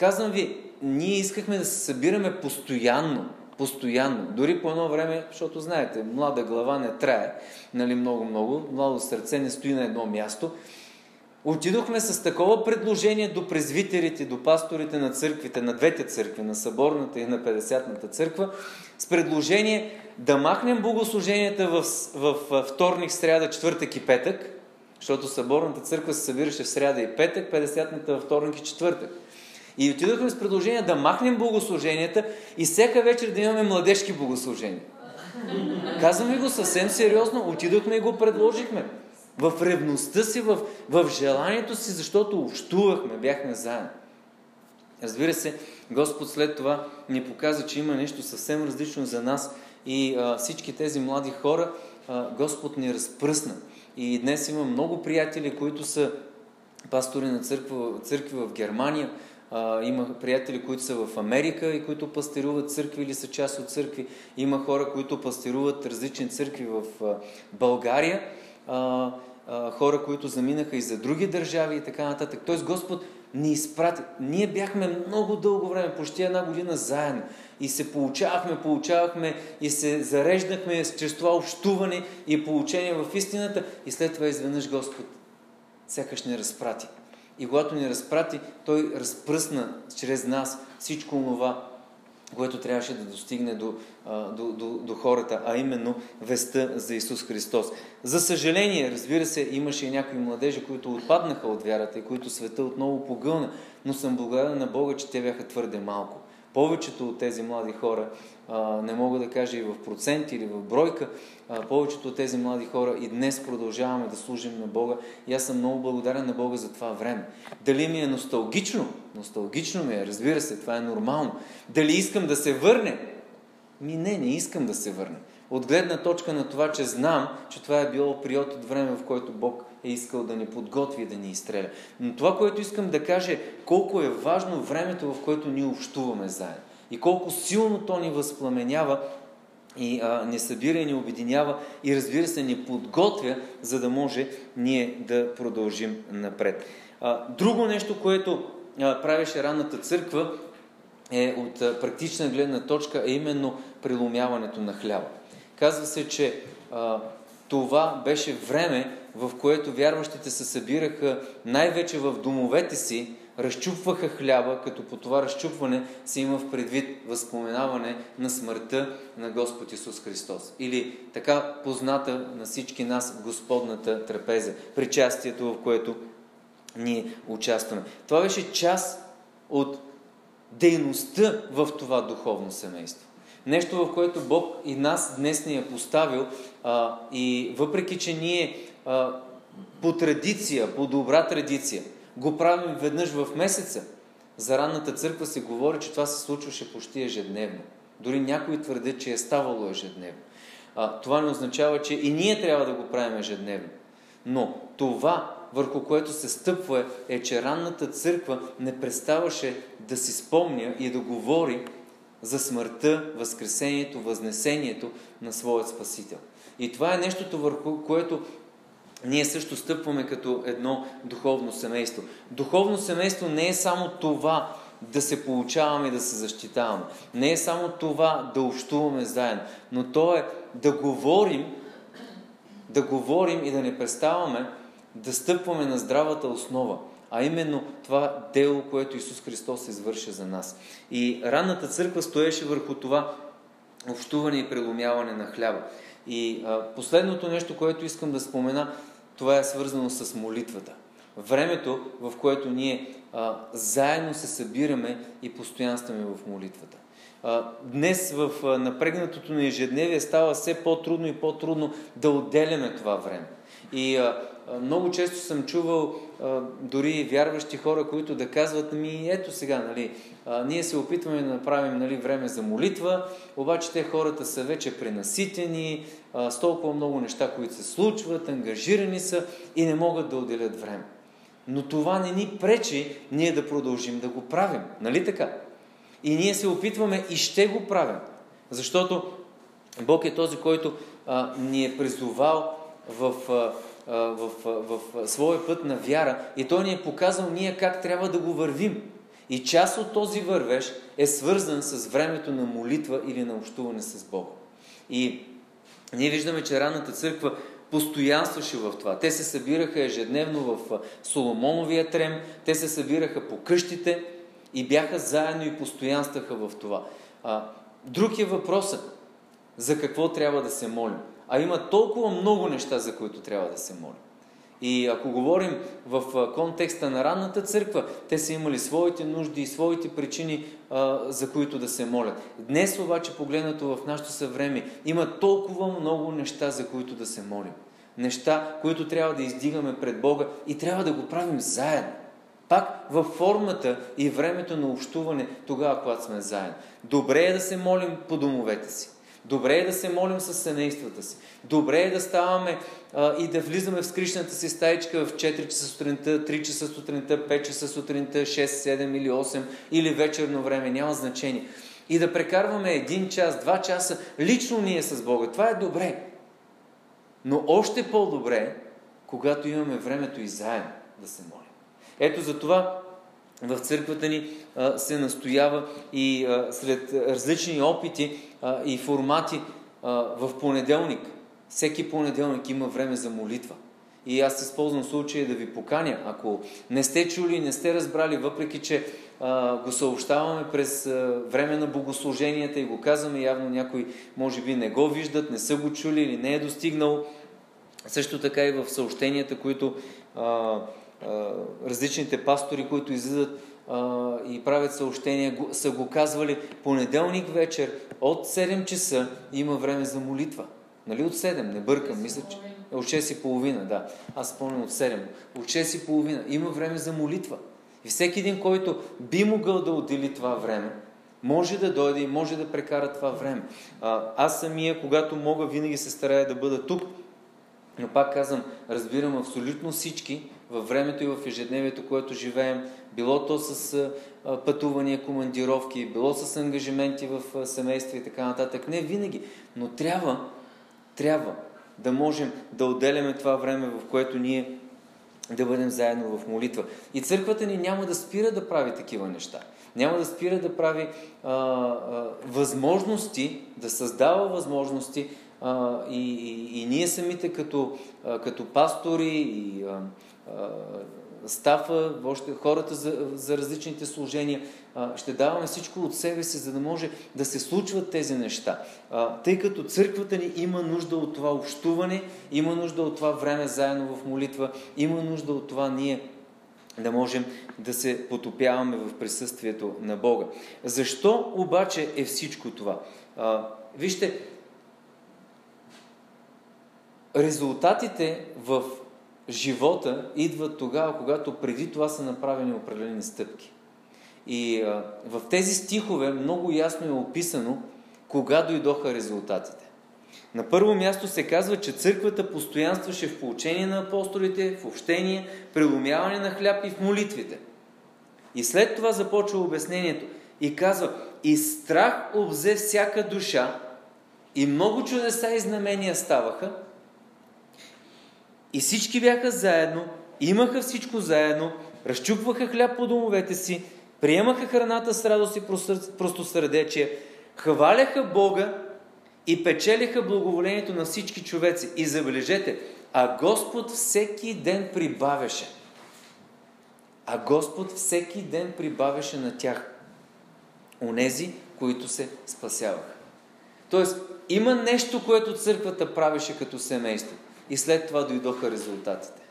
Speaker 2: казвам ви, ние искахме да се събираме постоянно. Постоянно. Дори по едно време, защото знаете, млада глава не трае, нали, много-много, младо сърце не стои на едно място. Отидохме с такова предложение до презвитерите, до пасторите на църквите, на двете църкви, на Съборната и на 50-ната църква, с предложение да махнем богослуженията в, в, вторник, сряда, четвъртък и петък, защото Съборната църква се събираше в сряда и петък, 50-ната във вторник и четвъртък. И отидохме с предложение да махнем богослуженията и всяка вечер да имаме младежки богослужения. Казваме го съвсем сериозно, отидохме и го предложихме. В ревността си, в, в желанието си, защото общувахме, бяхме заедно. Разбира се, Господ след това ни показа, че има нещо съвсем различно за нас и а, всички тези млади хора а, Господ ни разпръсна. И днес има много приятели, които са пастори на църква, църкви в Германия, има приятели, които са в Америка и които пастеруват църкви или са част от църкви. Има хора, които пастеруват различни църкви в България. Хора, които заминаха и за други държави и така нататък. Тоест Господ ни изпрати. Ние бяхме много дълго време, почти една година заедно. И се получавахме, получавахме и се зареждахме чрез това общуване и получение в истината. И след това изведнъж Господ сякаш не разпрати. И когато ни разпрати, Той разпръсна чрез нас всичко това, което трябваше да достигне до, до, до, до хората, а именно веста за Исус Христос. За съжаление, разбира се, имаше и някои младежи, които отпаднаха от вярата и които света отново погълна, но съм благодарен на Бога, че те бяха твърде малко. Повечето от тези млади хора, не мога да кажа и в процент или в бройка, повечето от тези млади хора и днес продължаваме да служим на Бога. И аз съм много благодарен на Бога за това време. Дали ми е носталгично? Носталгично ми е, разбира се, това е нормално. Дали искам да се върне? Ми не, не искам да се върне. От гледна точка на това, че знам, че това е било период от време, в който Бог е искал да ни подготви и да ни изстреля. Но това, което искам да кажа, е колко е важно времето, в което ние общуваме заедно. И колко силно то ни възпламенява и а, не събира и ни обединява и разбира се ни подготвя, за да може ние да продължим напред. А, друго нещо, което а, правеше ранната църква е от а, практична гледна точка е именно преломяването на хляба. Казва се, че а, това беше време, в което вярващите се събираха най-вече в домовете си, разчупваха хляба, като по това разчупване се има в предвид възпоменаване на смъртта на Господ Исус Христос. Или така позната на всички нас Господната трапеза, причастието, в което ние участваме. Това беше част от дейността в това духовно семейство. Нещо, в което Бог и нас днес ни е поставил а, и въпреки, че ние а, по традиция, по добра традиция, го правим веднъж в месеца, за ранната църква се говори, че това се случваше почти ежедневно. Дори някои твърдят, че е ставало ежедневно. А, това не означава, че и ние трябва да го правим ежедневно. Но това, върху което се стъпва е, че ранната църква не преставаше да си спомня и да говори за смъртта, възкресението, възнесението на своят Спасител. И това е нещото, върху което ние също стъпваме като едно духовно семейство. Духовно семейство не е само това да се получаваме и да се защитаваме. Не е само това да общуваме заедно, но то е да говорим, да говорим и да не преставаме да стъпваме на здравата основа, а именно това дело, което Исус Христос извърши за нас. И ранната църква стоеше върху това общуване и преломяване на хляба. И а, последното нещо, което искам да спомена, това е свързано с молитвата. Времето, в което ние а, заедно се събираме и постоянстваме в молитвата. А, днес в а, напрегнатото на ежедневие става все по-трудно и по-трудно да отделяме това време. И а, много често съм чувал дори вярващи хора, които да казват ми, ето сега, нали, ние се опитваме да направим нали, време за молитва, обаче те хората са вече пренаситени, с толкова много неща, които се случват, ангажирани са и не могат да отделят време. Но това не ни пречи ние да продължим да го правим. Нали така? И ние се опитваме и ще го правим. Защото Бог е този, който а, ни е призовал в, а, в, в, в своя път на вяра и Той ни е показал ние как трябва да го вървим. И част от този вървеж е свързан с времето на молитва или на общуване с Бога. И ние виждаме, че ранната църква постоянстваше в това. Те се събираха ежедневно в Соломоновия трем, те се събираха по къщите и бяха заедно и постоянстваха в това. друг е въпросът за какво трябва да се молим. А има толкова много неща, за които трябва да се молим. И ако говорим в контекста на ранната църква, те са имали своите нужди и своите причини, а, за които да се молят. Днес обаче, погледнато в нашето съвреме, има толкова много неща, за които да се молим. Неща, които трябва да издигаме пред Бога и трябва да го правим заедно. Пак във формата и времето на общуване, тогава, когато сме заедно. Добре е да се молим по домовете си. Добре е да се молим с семействата си. Добре е да ставаме а, и да влизаме в скришната си стаечка в 4 часа сутринта, 3 часа сутринта, 5 часа сутринта, 6, 7 или 8 или вечерно време, няма значение. И да прекарваме един час, два часа лично ние с Бога. Това е добре. Но още по-добре когато имаме времето и заедно да се молим. Ето за това в църквата ни а, се настоява и а, след различни опити и формати в понеделник. Всеки понеделник има време за молитва. И аз използвам случая да ви поканя. Ако не сте чули, не сте разбрали, въпреки че а, го съобщаваме през а, време на богослуженията и го казваме, явно някои може би не го виждат, не са го чули или не е достигнал. Също така и в съобщенията, които а, а, различните пастори, които излизат а, и правят съобщения, го, са го казвали понеделник вечер от 7 часа има време за молитва. Нали от 7? Не бъркам. Мисля, че от 6 и половина, да. Аз спомням от 7. От 6 и половина. Има време за молитва. И всеки един, който би могъл да отдели това време, може да дойде и може да прекара това време. А, аз самия, когато мога, винаги се старая да бъда тук, но пак казвам, разбирам абсолютно всички във времето и в ежедневието, което живеем, било то с пътувания, командировки, било с ангажименти в семейства и така нататък. Не винаги, но трябва, трябва да можем да отделяме това време, в което ние да бъдем заедно в молитва. И църквата ни няма да спира да прави такива неща. Няма да спира да прави а, а, възможности, да създава възможности а, и, и, и ние самите като, а, като пастори и а, стафа, въобще хората за, за различните служения, а, ще даваме всичко от себе си, за да може да се случват тези неща. А, тъй като църквата ни има нужда от това общуване, има нужда от това време заедно в молитва, има нужда от това ние да можем да се потопяваме в присъствието на Бога. Защо обаче е всичко това? А, вижте, резултатите в живота идват тогава, когато преди това са направени определени стъпки. И а, в тези стихове много ясно е описано кога дойдоха резултатите. На първо място се казва, че църквата постоянстваше в получение на апостолите, в общение, преломяване на хляб и в молитвите. И след това започва обяснението и казва, и страх обзе всяка душа, и много чудеса и знамения ставаха, и всички бяха заедно, имаха всичко заедно, разчупваха хляб по домовете си, приемаха храната с радост и простосърдечие, хваляха Бога и печелиха благоволението на всички човеци. И забележете, а Господ всеки ден прибавяше. А Господ всеки ден прибавяше на тях. Онези, които се спасяваха. Тоест, има нещо, което църквата правеше като семейство и след това дойдоха резултатите.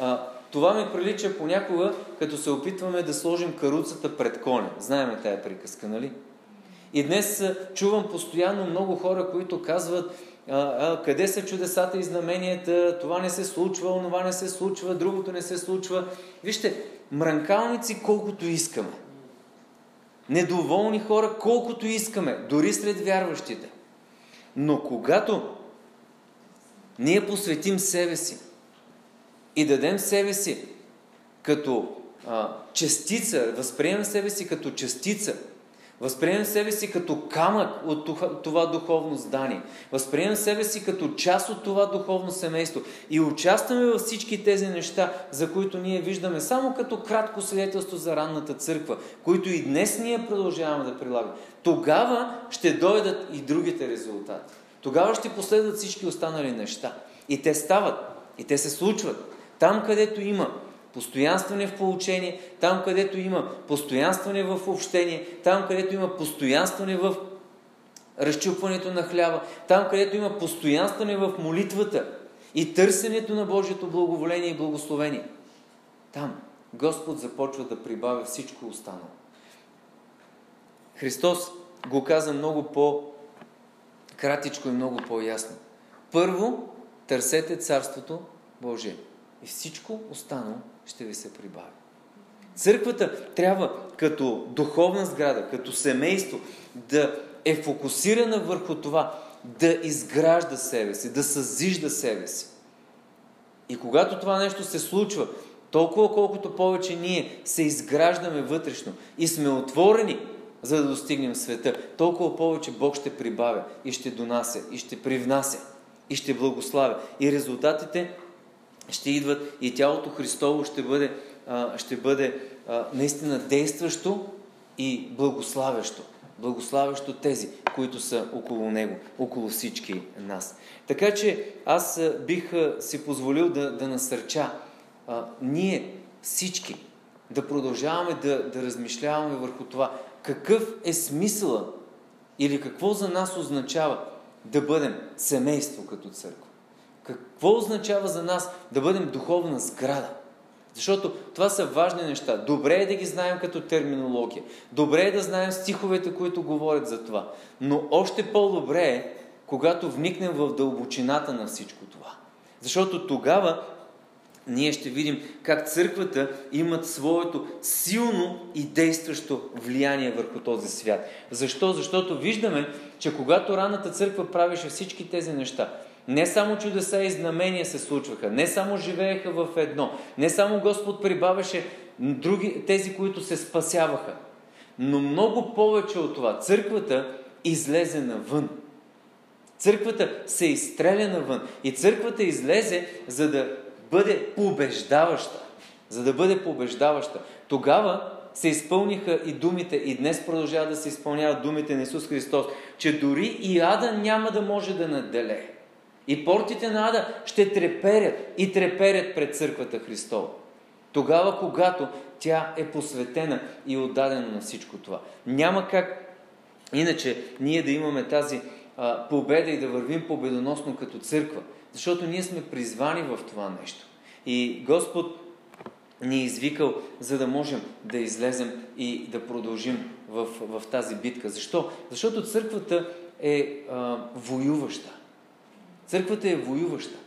Speaker 2: А, това ми прилича понякога, като се опитваме да сложим каруцата пред коня. Знаеме тая приказка, нали? И днес чувам постоянно много хора, които казват, а, а, къде са чудесата и знаменията, това не се случва, онова не се случва, другото не се случва. Вижте, мранкалници колкото искаме. Недоволни хора колкото искаме, дори сред вярващите. Но когато ние посветим себе си и дадем себе си като а, частица, възприемем себе си като частица Възприемем себе си като камък от това духовно здание. Възприемем себе си като част от това духовно семейство. И участваме във всички тези неща, за които ние виждаме само като кратко свидетелство за ранната църква, които и днес ние продължаваме да прилагаме. Тогава ще дойдат и другите резултати. Тогава ще последват всички останали неща. И те стават. И те се случват. Там, където има постоянстване в получение, там където има постоянстване в общение, там където има постоянстване в разчупването на хляба, там където има постоянстване в молитвата и търсенето на Божието благоволение и благословение. Там Господ започва да прибавя всичко останало. Христос го каза много по-кратичко и много по-ясно. Първо, търсете Царството Божие и всичко останало ще ви се прибави. Църквата трябва като духовна сграда, като семейство да е фокусирана върху това да изгражда себе си, да съзижда себе си. И когато това нещо се случва, толкова колкото повече ние се изграждаме вътрешно и сме отворени за да достигнем света, толкова повече Бог ще прибавя и ще донася, и ще привнася, и ще благославя. И резултатите ще идват и тялото Христово ще бъде, ще бъде наистина действащо и благославящо. Благославящо тези, които са около Него, около всички нас. Така че аз бих си позволил да, да насърча а, ние всички да продължаваме да, да размишляваме върху това какъв е смисъла или какво за нас означава да бъдем семейство като църква. Какво означава за нас да бъдем духовна сграда? Защото това са важни неща. Добре е да ги знаем като терминология. Добре е да знаем стиховете, които говорят за това. Но още по-добре е, когато вникнем в дълбочината на всичко това. Защото тогава ние ще видим как църквата имат своето силно и действащо влияние върху този свят. Защо? Защото виждаме, че когато ранната църква правеше всички тези неща, не само чудеса и знамения се случваха, не само живееха в едно, не само Господ прибавяше други, тези, които се спасяваха, но много повече от това. Църквата излезе навън. Църквата се изстреля навън. И църквата излезе, за да бъде побеждаваща. За да бъде побеждаваща. Тогава се изпълниха и думите, и днес продължават да се изпълняват думите на Исус Христос, че дори и ада няма да може да наделее. И портите на ада ще треперят и треперят пред църквата Христова. Тогава, когато тя е посветена и отдадена на всичко това. Няма как иначе ние да имаме тази а, победа и да вървим победоносно като църква. Защото ние сме призвани в това нещо. И Господ ни е извикал, за да можем да излезем и да продължим в, в тази битка. Защо? Защото църквата е а, воюваща. Църквата е воюваща.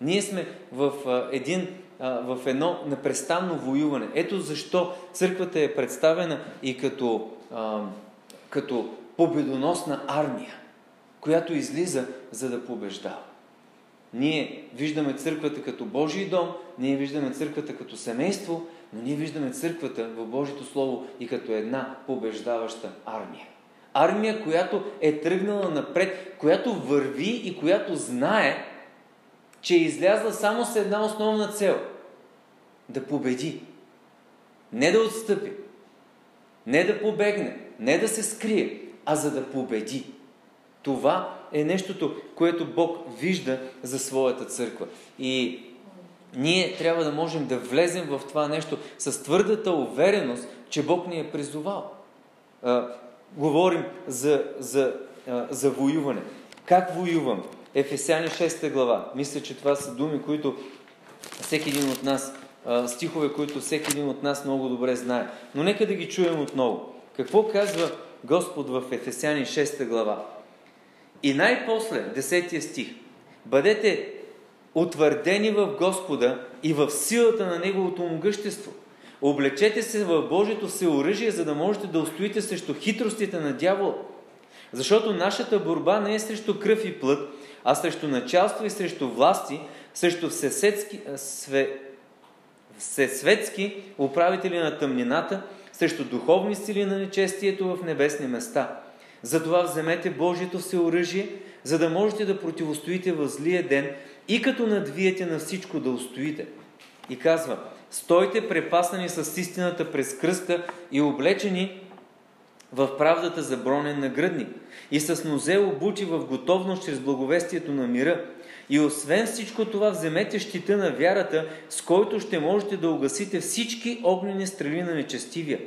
Speaker 2: Ние сме в, един, в едно непрестанно воюване. Ето защо църквата е представена и като, като победоносна армия, която излиза за да побеждава. Ние виждаме църквата като Божий дом, ние виждаме църквата като семейство, но ние виждаме църквата в Божието Слово и като една побеждаваща армия. Армия, която е тръгнала напред, която върви и която знае, че е излязла само с една основна цел да победи. Не да отстъпи, не да побегне, не да се скрие, а за да победи. Това е нещото, което Бог вижда за своята църква. И ние трябва да можем да влезем в това нещо с твърдата увереност, че Бог ни е призовал говорим за, за, за воюване. Как воювам? Ефесяни 6 глава. Мисля, че това са думи, които всеки един от нас, стихове, които всеки един от нас много добре знае. Но нека да ги чуем отново. Какво казва Господ в Ефесяни 6 глава? И най-после, десетия стих. Бъдете утвърдени в Господа и в силата на Неговото могъщество. Облечете се в Божието всеоръжие, за да можете да устоите срещу хитростите на дявола. Защото нашата борба не е срещу кръв и плът, а срещу началство и срещу власти, срещу всесветски, све, всесветски управители на тъмнината, срещу духовни сили на нечестието в небесни места. Затова вземете Божието всеоръжие, за да можете да противостоите в злия ден и като надвиете на всичко да устоите. И казва, стойте препасани с истината през кръста и облечени в правдата за бронен нагръдник и с нозе обучи в готовност чрез благовестието на мира. И освен всичко това, вземете щита на вярата, с който ще можете да угасите всички огнени стрели на нечестивия.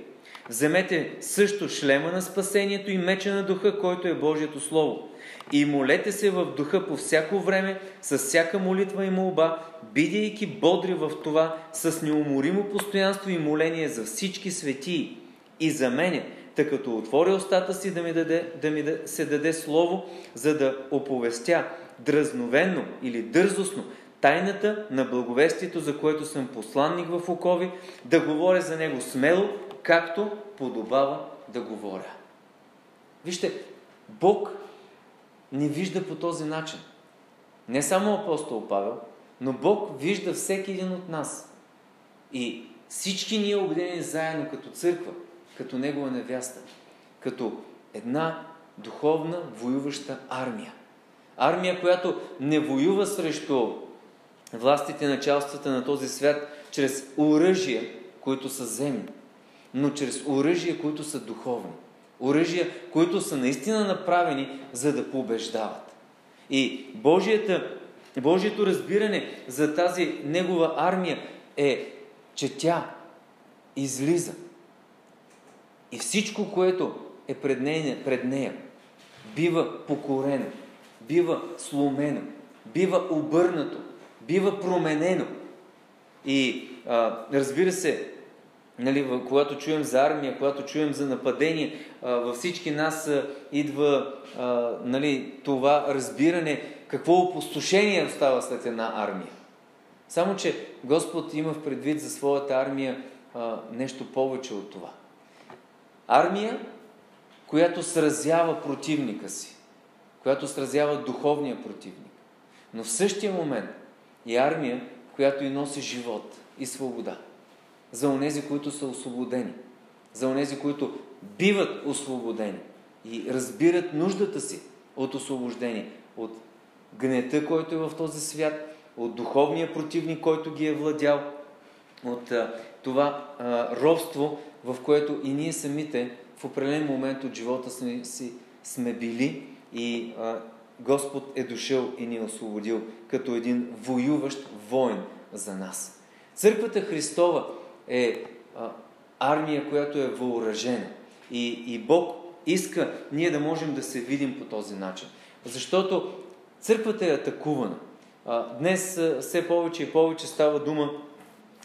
Speaker 2: Вземете също шлема на спасението и меча на духа, който е Божието Слово. И молете се в духа по всяко време, с всяка молитва и молба, бидейки бодри в това, с неуморимо постоянство и моление за всички светии и за мене, тъй като отворя устата си да ми, даде, да ми се даде слово, за да оповестя дразновенно или дързостно тайната на благовестието, за което съм посланник в окови, да говоря за него смело, както подобава да говоря. Вижте, Бог ни вижда по този начин. Не само апостол Павел, но Бог вижда всеки един от нас. И всички ние обединени заедно като църква, като Негова невяста, като една духовна воюваща армия. Армия, която не воюва срещу властите началствата на този свят чрез оръжия, които са земни, но чрез оръжия, които са духовни. Оръжия, които са наистина направени, за да побеждават. И Божията, Божието разбиране за тази негова армия е, че тя излиза. И всичко, което е пред нея, пред нея бива покорено, бива сломено, бива обърнато, бива променено. И а, разбира се, нали, когато чуем за армия, когато чуем за нападение, във всички нас идва нали, това разбиране какво опустошение остава след една армия. Само, че Господ има в предвид за своята армия нещо повече от това. Армия, която сразява противника си, която сразява духовния противник. Но в същия момент и армия, която и носи живот и свобода за онези, които са освободени, за онези, които биват освободени и разбират нуждата си от освобождение, от гнета, който е в този свят, от духовния противник, който ги е владял, от а, това а, робство, в което и ние самите в определен момент от живота си, си сме били и а, Господ е дошъл и ни е освободил като един воюващ воин за нас. Църквата Христова е а, армия, която е въоръжена. И, и Бог иска ние да можем да се видим по този начин. Защото църквата е атакувана. А, днес все повече и повече става дума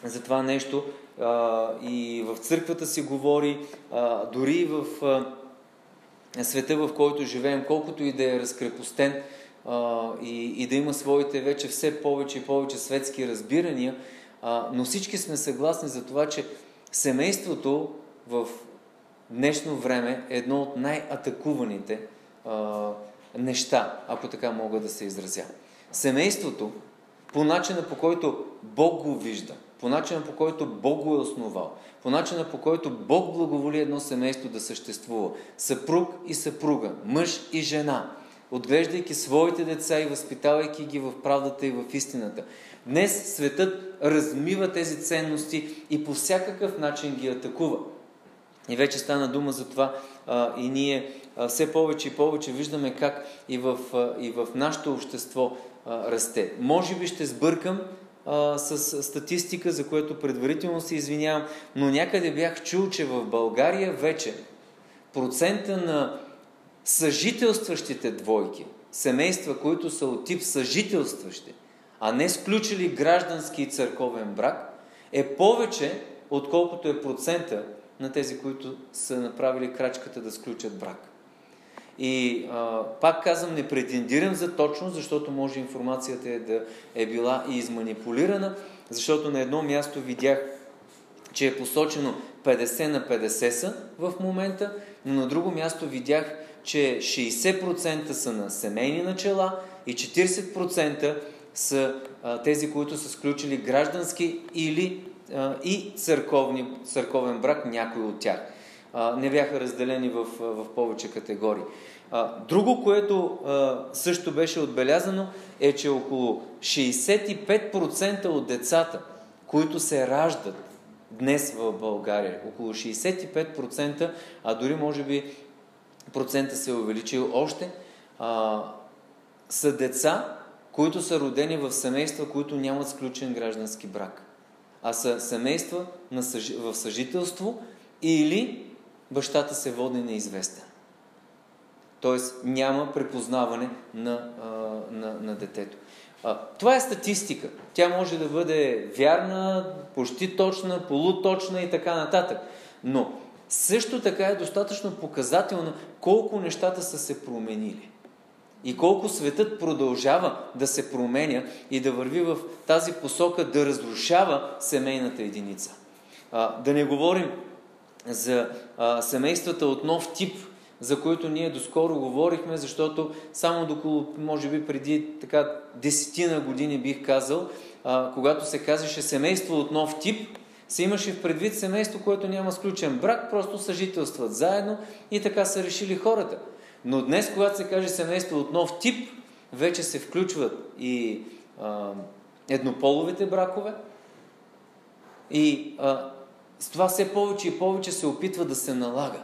Speaker 2: за това нещо а, и в църквата се говори, а, дори в а, света, в който живеем, колкото и да е разкрепостен а, и, и да има своите вече все повече и повече светски разбирания, а, но всички сме съгласни за това, че семейството в днешно време е едно от най-атакуваните а, неща, ако така мога да се изразя. Семейството, по начина по който Бог го вижда, по начина по който Бог го е основал, по начина по който Бог благоволи едно семейство да съществува, съпруг и съпруга, мъж и жена, отглеждайки своите деца и възпитавайки ги в правдата и в истината. Днес светът размива тези ценности и по всякакъв начин ги атакува. И вече стана дума за това а, и ние а, все повече и повече виждаме как и в, а, и в нашето общество а, расте. Може би ще сбъркам а, с статистика, за което предварително се извинявам, но някъде бях чул, че в България вече процента на съжителстващите двойки, семейства, които са от тип съжителстващи, а не сключили граждански и църковен брак, е повече, отколкото е процента на тези, които са направили крачката да сключат брак. И а, пак казвам, не претендирам за точност, защото може информацията е да е била и изманипулирана, защото на едно място видях, че е посочено 50 на 50 са в момента, но на друго място видях, че 60% са на семейни начала и 40% са а, тези, които са сключили граждански или а, и църковни, църковен брак, някои от тях. А, не бяха разделени в, в повече категории. А, друго, което а, също беше отбелязано, е, че около 65% от децата, които се раждат днес в България, около 65%, а дори може би процента се е увеличил още, а, са деца, които са родени в семейства, които нямат сключен граждански брак, а са семейства съж... в съжителство или бащата се води неизвестен. Тоест няма препознаване на, а, на, на детето. А, това е статистика. Тя може да бъде вярна, почти точна, полуточна и така нататък. Но също така е достатъчно показателно колко нещата са се променили. И колко светът продължава да се променя и да върви в тази посока да разрушава семейната единица. А, да не говорим за а, семействата от нов тип, за които ние доскоро говорихме, защото само доколо, може би преди така десетина години бих казал, а, когато се казваше семейство от нов тип, се имаше в предвид семейство, което няма сключен брак, просто съжителстват заедно и така са решили хората. Но днес, когато се каже семейство от нов тип, вече се включват и а, еднополовите бракове. И а, с това все повече и повече се опитва да се налага.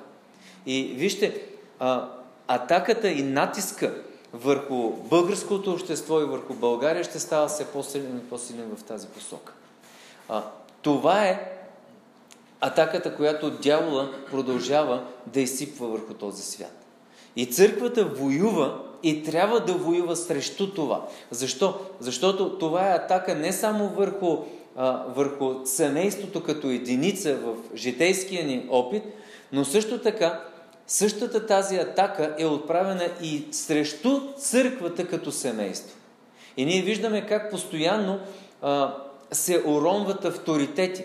Speaker 2: И вижте, а, атаката и натиска върху българското общество и върху България ще става все по-силен и по-силен в тази посока. А, това е атаката, която дявола продължава да изсипва върху този свят. И църквата воюва и трябва да воюва срещу това. Защо? Защото това е атака не само върху, а, върху семейството като единица в житейския ни опит, но също така същата тази атака е отправена и срещу църквата като семейство. И ние виждаме как постоянно а, се уронват авторитети.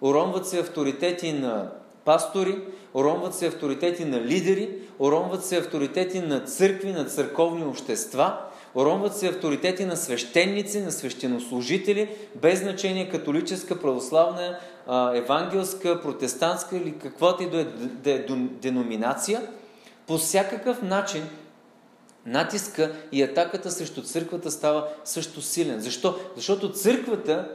Speaker 2: Уронват се авторитети на пастори, уронват се авторитети на лидери, уронват се авторитети на църкви, на църковни общества, уронват се авторитети на свещеници, на свещенослужители, без значение католическа, православна, евангелска, протестантска или каквато и да е, е деноминация. По всякакъв начин натиска и атаката срещу църквата става също силен. Защо? Защото църквата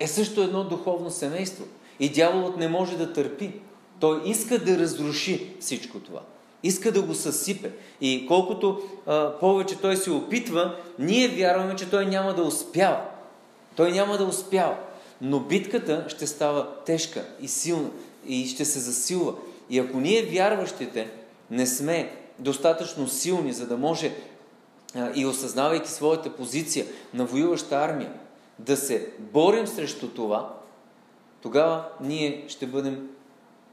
Speaker 2: е също едно духовно семейство. И дяволът не може да търпи. Той иска да разруши всичко това. Иска да го съсипе. И колкото а, повече той се опитва, ние вярваме, че той няма да успява. Той няма да успява. Но битката ще става тежка и силна и ще се засилва. И ако ние вярващите не сме достатъчно силни, за да може а, и осъзнавайки своята позиция на воюваща армия, да се борим срещу това, тогава ние ще бъдем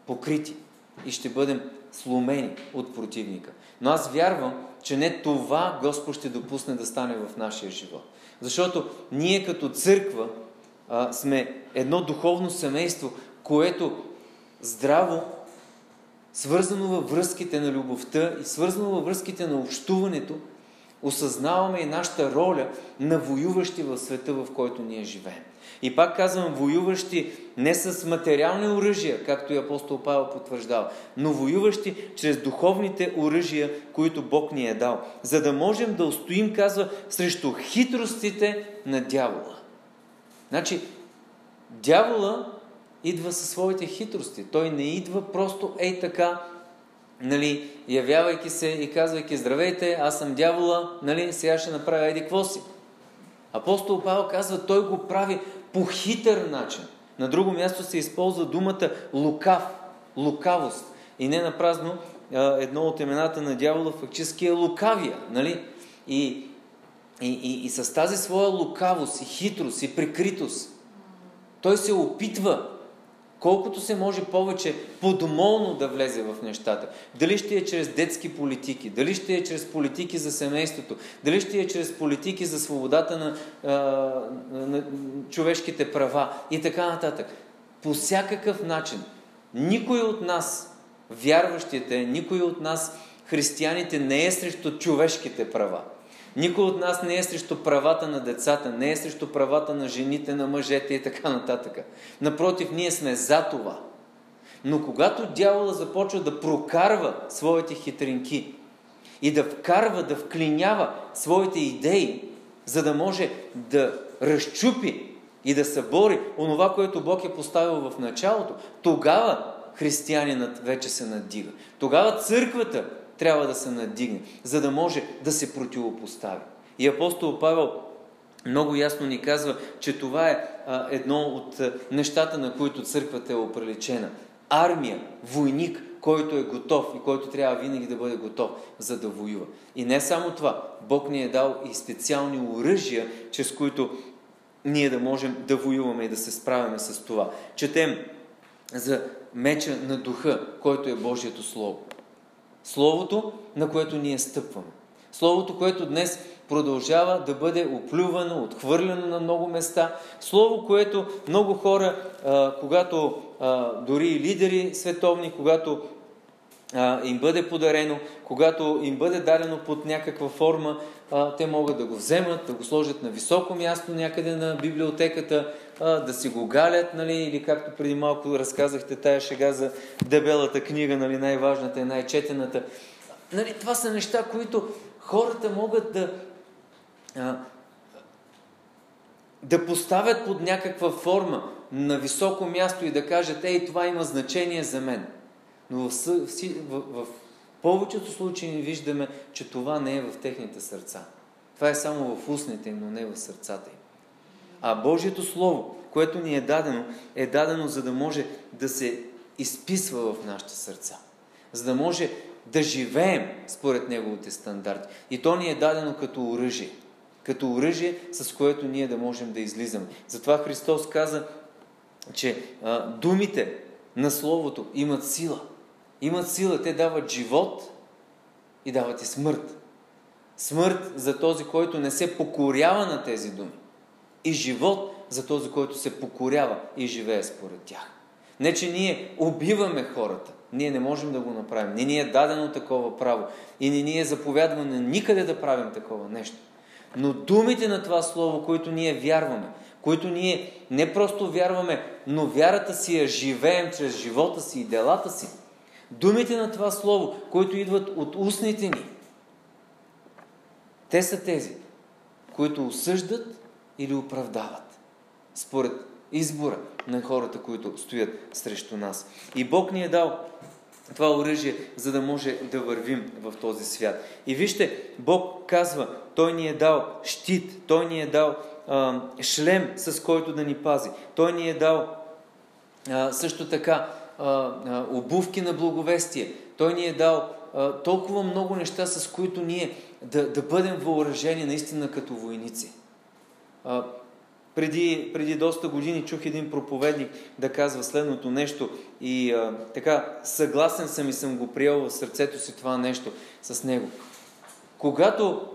Speaker 2: покрити и ще бъдем сломени от противника. Но аз вярвам, че не това Господ ще допусне да стане в нашия живот. Защото ние като църква а, сме едно духовно семейство, което здраво, свързано във връзките на любовта и свързано във връзките на общуването, осъзнаваме и нашата роля на воюващи в света, в който ние живеем. И пак казвам, воюващи не с материални оръжия, както и апостол Павел потвърждава, но воюващи чрез духовните оръжия, които Бог ни е дал. За да можем да устоим, казва, срещу хитростите на дявола. Значи, дявола идва със своите хитрости. Той не идва просто ей така, нали, явявайки се и казвайки, здравейте, аз съм дявола, нали, сега ще направя еди какво си. Апостол Павел казва, той го прави по хитър начин. На друго място се използва думата лукав, лукавост. И не на празно едно от имената на дявола фактически е лукавия. Нали? И, и, и, и с тази своя лукавост и хитрост и прикритост той се опитва колкото се може повече подмолно да влезе в нещата. Дали ще е чрез детски политики, дали ще е чрез политики за семейството, дали ще е чрез политики за свободата на, а, на човешките права и така нататък. По всякакъв начин. Никой от нас, вярващите, никой от нас, християните, не е срещу човешките права. Никой от нас не е срещу правата на децата, не е срещу правата на жените, на мъжете и така нататък. Напротив, ние сме за това. Но когато дявола започва да прокарва своите хитринки и да вкарва, да вклинява своите идеи, за да може да разчупи и да събори онова, което Бог е поставил в началото, тогава християнинът вече се надига. Тогава църквата трябва да се надигне, за да може да се противопостави. И апостол Павел много ясно ни казва, че това е а, едно от а, нещата, на които църквата е оприличена. Армия, войник, който е готов и който трябва винаги да бъде готов, за да воюва. И не само това, Бог ни е дал и специални оръжия, чрез които ние да можем да воюваме и да се справяме с това. Четем за меча на духа, който е Божието Слово. Словото, на което ние стъпваме. Словото, което днес продължава да бъде оплювано, отхвърлено на много места. Слово, което много хора, когато дори и лидери световни, когато им бъде подарено, когато им бъде дадено под някаква форма, те могат да го вземат, да го сложат на високо място някъде на библиотеката, да си го галят, нали, или както преди малко разказахте тая шега за дебелата книга, нали, най-важната и най-четената. Нали, това са неща, които хората могат да, да поставят под някаква форма на високо място и да кажат, ей, това има значение за мен. Но в, в, в, в повечето случаи виждаме, че това не е в техните сърца. Това е само в устните им, но не в сърцата им. А Божието Слово, което ни е дадено, е дадено за да може да се изписва в нашите сърца. За да може да живеем според Неговите стандарти. И то ни е дадено като оръжие. Като оръжие, с което ние да можем да излизаме. Затова Христос каза, че а, думите на Словото имат сила. Имат сила. Те дават живот и дават и смърт. Смърт за този, който не се покорява на тези думи и живот за този, който се покорява и живее според тях. Не, че ние убиваме хората. Ние не можем да го направим. Не ни е дадено такова право. И не ни е заповядвано никъде да правим такова нещо. Но думите на това Слово, които ние вярваме, които ние не просто вярваме, но вярата си я живеем чрез живота си и делата си. Думите на това Слово, които идват от устните ни, те са тези, които осъждат или оправдават. Според избора на хората, които стоят срещу нас. И Бог ни е дал това оръжие, за да може да вървим в този свят. И вижте, Бог казва, Той ни е дал щит, Той ни е дал а, шлем, с който да ни пази. Той ни е дал а, също така обувки на благовестие. Той ни е дал толкова много неща, с които ние да, да бъдем въоръжени наистина като войници. Преди, преди доста години чух един проповедник да казва следното нещо и а, така съгласен съм и съм го приел в сърцето си това нещо с него. Когато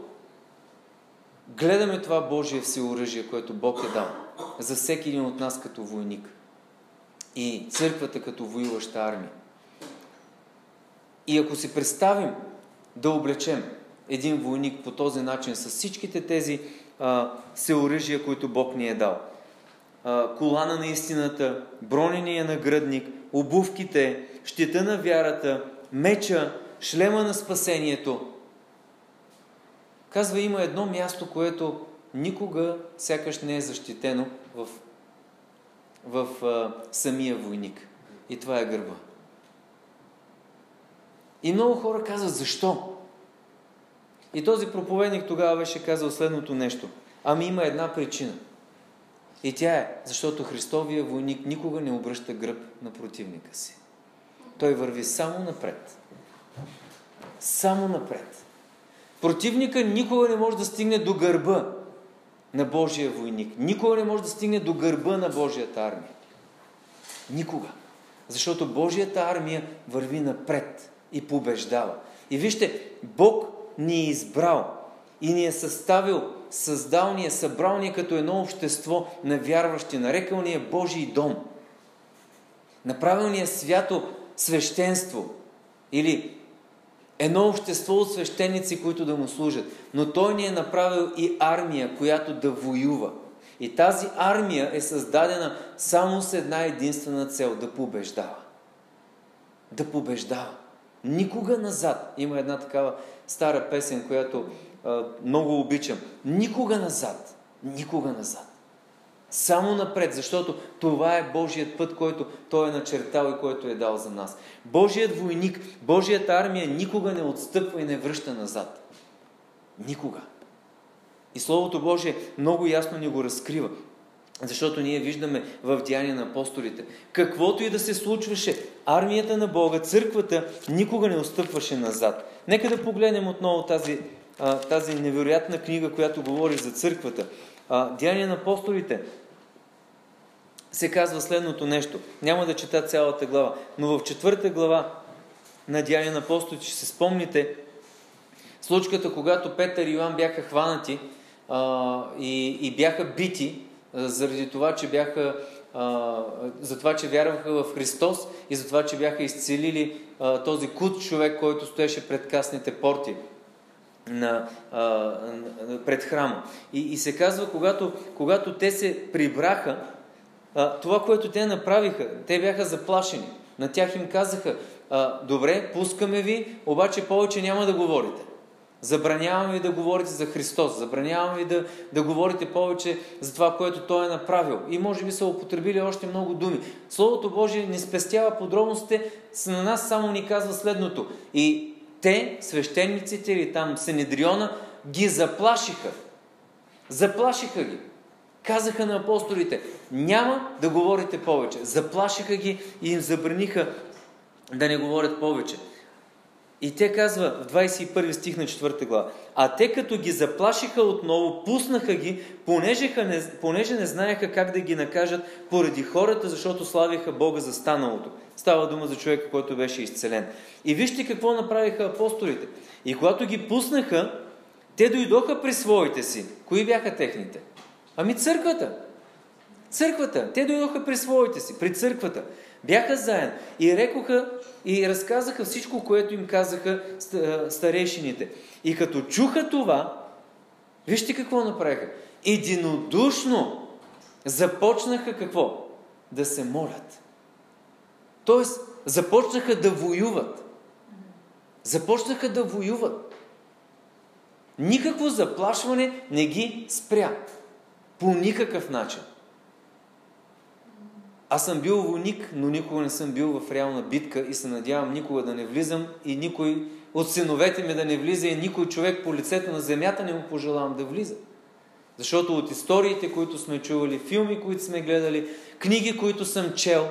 Speaker 2: гледаме това Божие всеоръжие, което Бог е дал за всеки един от нас като войник и църквата като воюваща армия. И ако си представим да облечем един войник по този начин с всичките тези а, всеоръжия, които Бог ни е дал. А, колана на истината, бронения нагръдник, обувките, щита на вярата, меча, шлема на спасението. Казва, има едно място, което никога сякаш не е защитено в, в а, самия войник. И това е гърба. И много хора казват, защо? И този проповедник тогава беше казал следното нещо. Ами има една причина. И тя е, защото Христовия войник никога не обръща гръб на противника си. Той върви само напред. Само напред. Противника никога не може да стигне до гърба на Божия войник. Никога не може да стигне до гърба на Божията армия. Никога. Защото Божията армия върви напред и побеждава. И вижте, Бог ни е избрал и ни е съставил, създал ни е, събрал ни е като едно общество на вярващи, нарекал ни е Божий дом. Направил ни е свято свещенство или едно общество от свещеници, които да му служат. Но той ни е направил и армия, която да воюва. И тази армия е създадена само с една единствена цел да побеждава. Да побеждава. Никога назад. Има една такава стара песен, която а, много обичам. Никога назад. Никога назад. Само напред, защото това е Божият път, който Той е начертал и който е дал за нас. Божият войник, Божият армия никога не отстъпва и не връща назад. Никога. И Словото Божие много ясно ни го разкрива. Защото ние виждаме в Деяния на апостолите. Каквото и да се случваше, армията на Бога, църквата никога не отстъпваше назад. Нека да погледнем отново тази, тази невероятна книга, която говори за църквата. Деяния на апостолите се казва следното нещо. Няма да чета цялата глава, но в четвърта глава на Деяния на апостолите ще се спомните случката, когато Петър и Йоан бяха хванати а, и, и бяха бити а, заради това, че бяха а, за това, че вярваха в Христос и за това, че бяха изцелили а, този кут човек, който стоеше пред касните порти на, а, пред храма. И, и се казва, когато, когато те се прибраха, а, това, което те направиха, те бяха заплашени. На тях им казаха, а, добре, пускаме ви, обаче повече няма да говорите. Забранявам ви да говорите за Христос. Забранявам ви да, да говорите повече за това, което Той е направил. И може би са употребили още много думи. Словото Божие не спестява подробностите, на нас само ни казва следното. И те, свещениците или там Сенедриона, ги заплашиха. Заплашиха ги. Казаха на апостолите, няма да говорите повече. Заплашиха ги и им забраниха да не говорят повече. И те казва в 21 стих на 4 глава. А те като ги заплашиха отново, пуснаха ги, понеже не, понеже не знаеха как да ги накажат поради хората, защото славиха Бога за станалото. Става дума за човека, който беше изцелен. И вижте какво направиха апостолите. И когато ги пуснаха, те дойдоха при своите си. Кои бяха техните? Ами църквата. Църквата. Те дойдоха при своите си, при църквата. Бяха заедно и рекоха и разказаха всичко, което им казаха старейшините. И като чуха това, вижте какво направиха. Единодушно започнаха какво? Да се молят. Тоест, започнаха да воюват. Започнаха да воюват. Никакво заплашване не ги спря. По никакъв начин. Аз съм бил войник, но никога не съм бил в реална битка и се надявам никога да не влизам и никой от синовете ми да не влиза и никой човек по лицето на земята не му пожелавам да влиза. Защото от историите, които сме чували, филми, които сме гледали, книги, които съм чел,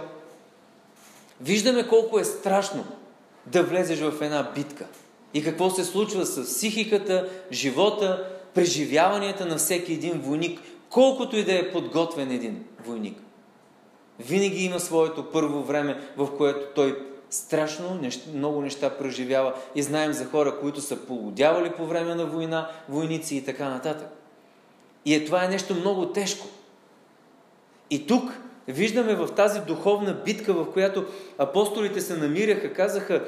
Speaker 2: виждаме колко е страшно да влезеш в една битка. И какво се случва с психиката, живота, преживяванията на всеки един войник, колкото и да е подготвен един войник. Винаги има своето първо време, в което той страшно неща, много неща преживява и знаем за хора, които са полудявали по време на война, войници и така нататък. И е, това е нещо много тежко. И тук виждаме в тази духовна битка, в която апостолите се намираха, казаха,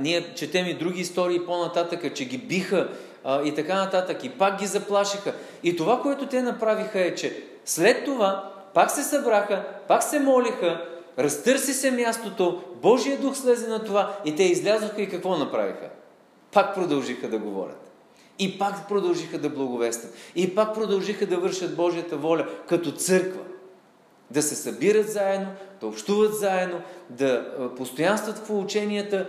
Speaker 2: ние четем и други истории по-нататъка, че ги биха а, и така нататък, и пак ги заплашиха. И това, което те направиха е, че след това пак се събраха, пак се молиха, разтърси се мястото, Божия дух слезе на това и те излязоха и какво направиха? Пак продължиха да говорят. И пак продължиха да благовестят. И пак продължиха да вършат Божията воля като църква. Да се събират заедно, да общуват заедно, да постоянстват в ученията,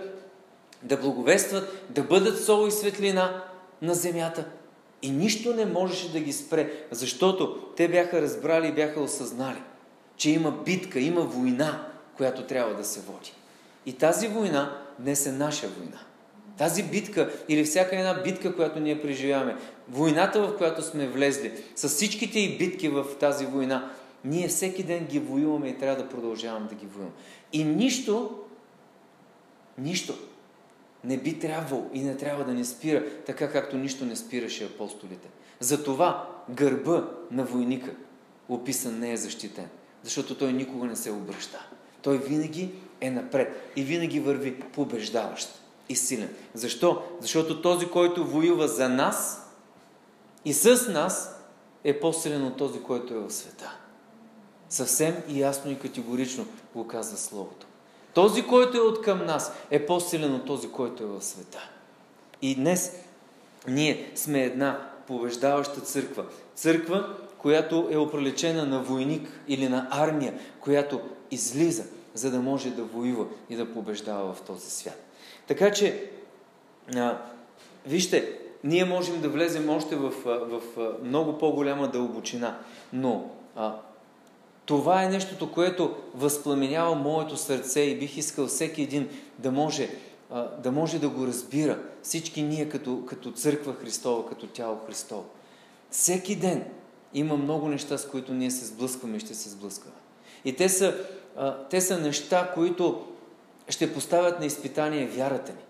Speaker 2: да благовестват, да бъдат сол и светлина на земята. И нищо не можеше да ги спре, защото те бяха разбрали и бяха осъзнали, че има битка, има война, която трябва да се води. И тази война днес е наша война. Тази битка или всяка една битка, която ние преживяваме, войната, в която сме влезли, с всичките и битки в тази война, Ние всеки ден ги воюваме и трябва да продължаваме да ги воюваме. И нищо, нищо не би трябвало и не трябва да ни спира, така както нищо не спираше апостолите. Затова гърба на войника, описан, не е защитен. Защото той никога не се обръща. Той винаги е напред и винаги върви побеждаващ и силен. Защо? Защото този, който воюва за нас и с нас, е по-силен от този, който е в света. Съвсем и ясно и категорично го казва Словото. Този, който е от към нас, е по-силен от този, който е в света. И днес ние сме една побеждаваща църква. Църква, която е оприлечена на войник или на армия, която излиза, за да може да воюва и да побеждава в този свят. Така че, а, вижте, ние можем да влезем още в, в, в много по-голяма дълбочина, но а, това е нещото, което възпламенява моето сърце и бих искал всеки един да може да, може да го разбира. Всички ние като, като църква Христова, като тяло Христово. Всеки ден има много неща, с които ние се сблъскваме и ще се сблъскваме. И те са, те са неща, които ще поставят на изпитание вярата ни.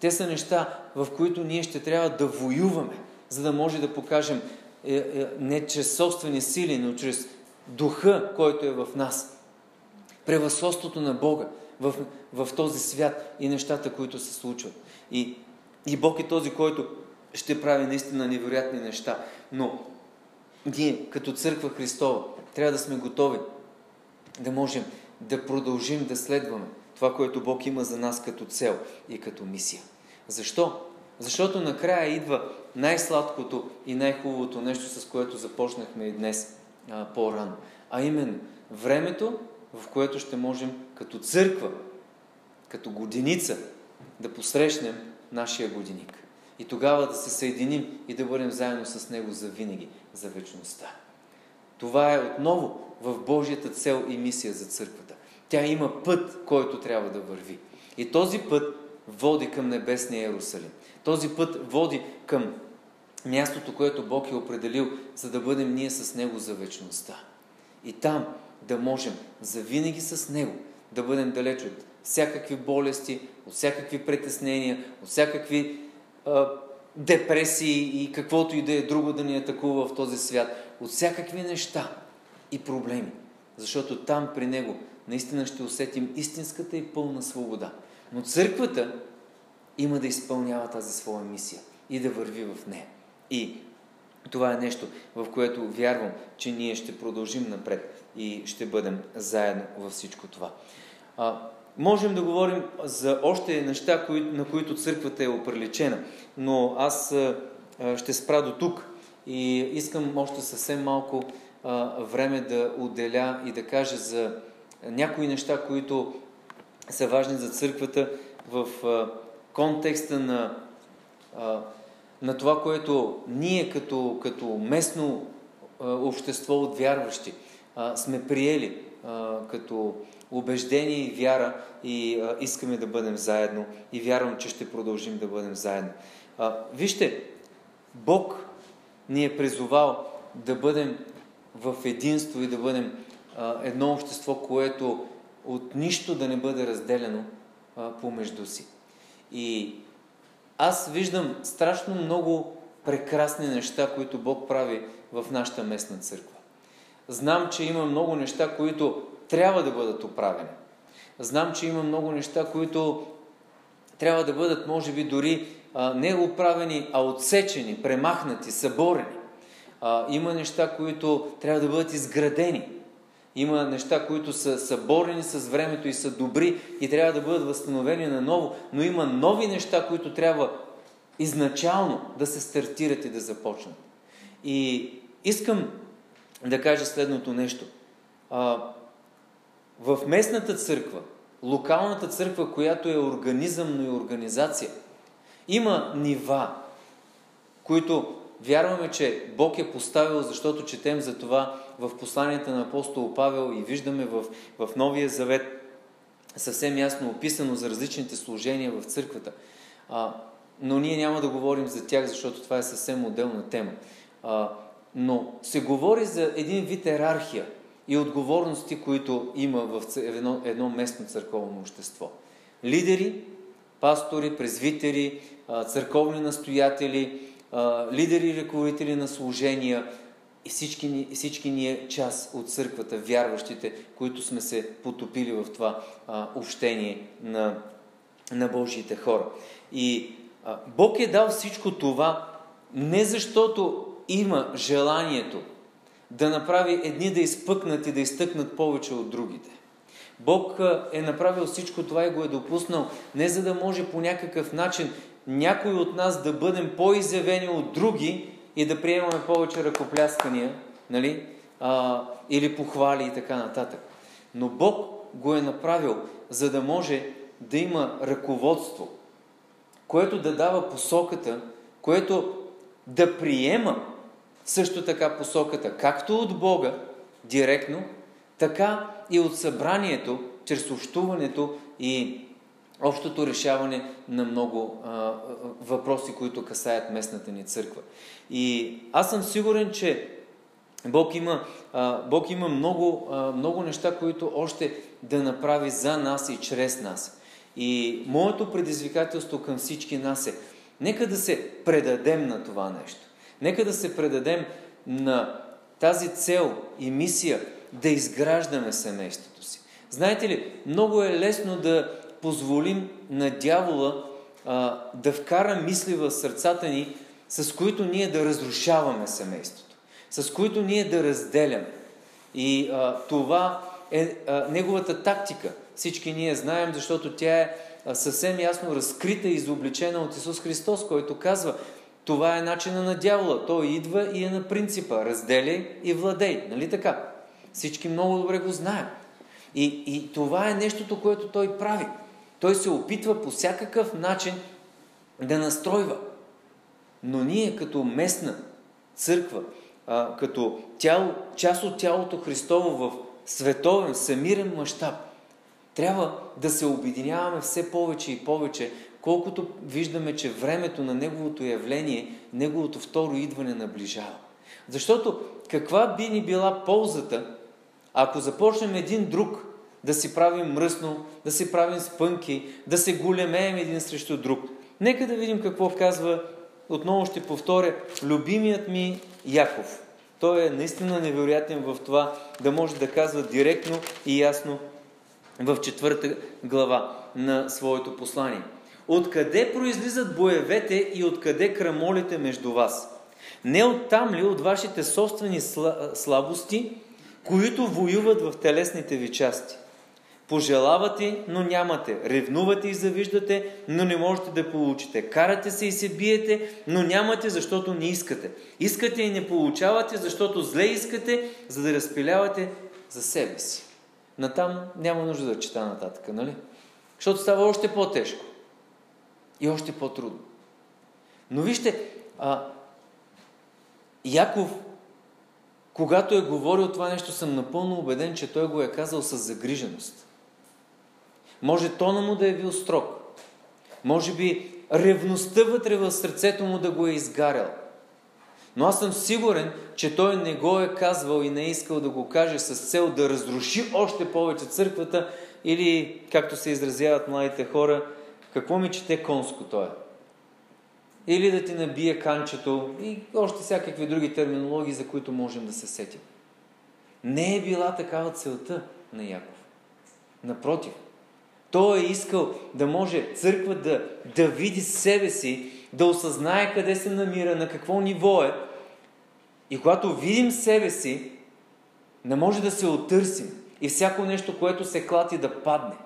Speaker 2: Те са неща, в които ние ще трябва да воюваме, за да може да покажем е, е, не чрез собствени сили, но чрез духа, който е в нас. Превъзходството на Бога в, в този свят и нещата, които се случват. И, и Бог е този, който ще прави наистина невероятни неща. Но ние, като църква Христова, трябва да сме готови да можем да продължим да следваме това, което Бог има за нас като цел и като мисия. Защо? Защото накрая идва най-сладкото и най-хубавото нещо, с което започнахме и днес по-рано. А именно времето, в което ще можем като църква, като годиница, да посрещнем нашия годиник. И тогава да се съединим и да бъдем заедно с Него за винаги, за вечността. Това е отново в Божията цел и мисия за църквата. Тя има път, който трябва да върви. И този път води към небесния Иерусалим. Този път води към мястото, което Бог е определил, за да бъдем ние с Него за вечността. И там да можем завинаги с Него да бъдем далеч от всякакви болести, от всякакви притеснения, от всякакви а, депресии и каквото и да е друго да ни атакува в този свят, от всякакви неща и проблеми. Защото там при Него наистина ще усетим истинската и пълна свобода. Но църквата има да изпълнява тази своя мисия и да върви в нея. И това е нещо, в което вярвам, че ние ще продължим напред и ще бъдем заедно във всичко това. А, можем да говорим за още неща, кои, на които църквата е оприличена, но аз а, ще спра до тук и искам още съвсем малко а, време да отделя и да кажа за някои неща, които са важни за църквата в а, контекста на а, на това, което ние като, като местно общество от вярващи сме приели като убеждение и вяра и искаме да бъдем заедно и вярвам, че ще продължим да бъдем заедно. Вижте, Бог ни е призовал да бъдем в единство и да бъдем едно общество, което от нищо да не бъде разделено помежду си. И аз виждам страшно много прекрасни неща, които Бог прави в нашата местна църква. Знам, че има много неща, които трябва да бъдат оправени. Знам, че има много неща, които трябва да бъдат, може би, дори а, не оправени, а отсечени, премахнати, съборени. А, има неща, които трябва да бъдат изградени. Има неща, които са съборени с времето и са добри и трябва да бъдат възстановени наново, но има нови неща, които трябва изначално да се стартират и да започнат. И искам да кажа следното нещо. в местната църква, локалната църква, която е организъм, но и организация, има нива, които вярваме, че Бог е поставил, защото четем за това в посланията на апостол Павел и виждаме в, в Новия Завет съвсем ясно описано за различните служения в църквата. А, но ние няма да говорим за тях, защото това е съвсем отделна тема. А, но се говори за един вид ерархия. и отговорности, които има в едно, едно местно църковно общество. Лидери, пастори, презвитери, църковни настоятели, лидери и ръководители на служения и всички, всички ние част от църквата, вярващите, които сме се потопили в това а, общение на, на Божиите хора. И а, Бог е дал всичко това не защото има желанието да направи едни да изпъкнат и да изтъкнат повече от другите. Бог е направил всичко това и го е допуснал не за да може по някакъв начин някой от нас да бъдем по-изявени от други и да приемаме повече ръкопляскания, нали? а, или похвали и така нататък. Но Бог го е направил, за да може да има ръководство, което да дава посоката, което да приема също така посоката, както от Бога, директно, така и от събранието, чрез общуването и общото решаване на много а, въпроси, които касаят местната ни църква. И аз съм сигурен, че Бог има, а, Бог има много, а, много неща, които още да направи за нас и чрез нас. И моето предизвикателство към всички нас е, нека да се предадем на това нещо. Нека да се предадем на тази цел и мисия да изграждаме семейството си. Знаете ли, много е лесно да позволим на дявола а, да вкара мисли в сърцата ни, с които ние да разрушаваме семейството, с които ние да разделяме. И а, това е а, неговата тактика. Всички ние знаем, защото тя е а, съвсем ясно разкрита и изобличена от Исус Христос, който казва, това е начина на дявола. Той идва и е на принципа разделяй и владей. Нали така? Всички много добре го знаем. И, и това е нещото, което той прави. Той се опитва по всякакъв начин да настройва. Но ние като местна църква, а, като тяло, част от тялото Христово в световен, самирен мащаб, трябва да се обединяваме все повече и повече, колкото виждаме, че времето на Неговото явление, Неговото второ идване наближава. Защото каква би ни била ползата, ако започнем един друг да си правим мръсно, да си правим спънки, да се големеем един срещу друг. Нека да видим какво казва, отново ще повторя, любимият ми Яков. Той е наистина невероятен в това да може да казва директно и ясно в четвърта глава на своето послание. Откъде произлизат боевете и откъде крамолите между вас? Не оттам ли от вашите собствени слабости, които воюват в телесните ви части? Пожелавате, но нямате. Ревнувате и завиждате, но не можете да получите. Карате се и се биете, но нямате, защото не искате. Искате и не получавате, защото зле искате, за да разпилявате за себе си. Натам няма нужда да чета нататък, нали? Защото става още по-тежко. И още по-трудно. Но вижте, а, Яков, когато е говорил това нещо, съм напълно убеден, че той го е казал с загриженост. Може тона му да е бил строг. Може би ревността вътре в сърцето му да го е изгарял. Но аз съм сигурен, че той не го е казвал и не е искал да го каже с цел да разруши още повече църквата или, както се изразяват младите хора, какво ми чете конско той? Или да ти набие канчето и още всякакви други терминологии, за които можем да се сетим. Не е била такава целта на Яков. Напротив, той е искал да може църква да, да види себе си, да осъзнае къде се намира, на какво ниво е. И когато видим себе си, не може да се отърсим и всяко нещо, което се клати да падне.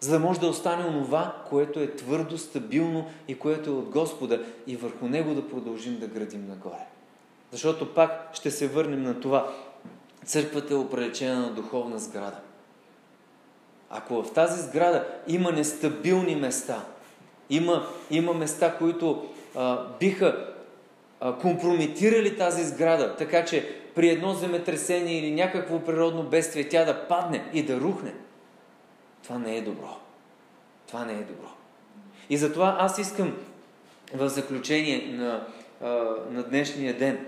Speaker 2: За да може да остане онова, което е твърдо, стабилно и което е от Господа и върху него да продължим да градим нагоре. Защото пак ще се върнем на това. Църквата е оприлечена на духовна сграда. Ако в тази сграда има нестабилни места, има, има места, които а, биха а, компрометирали тази сграда, така че при едно земетресение или някакво природно бедствие тя да падне и да рухне, това не е добро. Това не е добро. И затова аз искам в заключение на, на днешния ден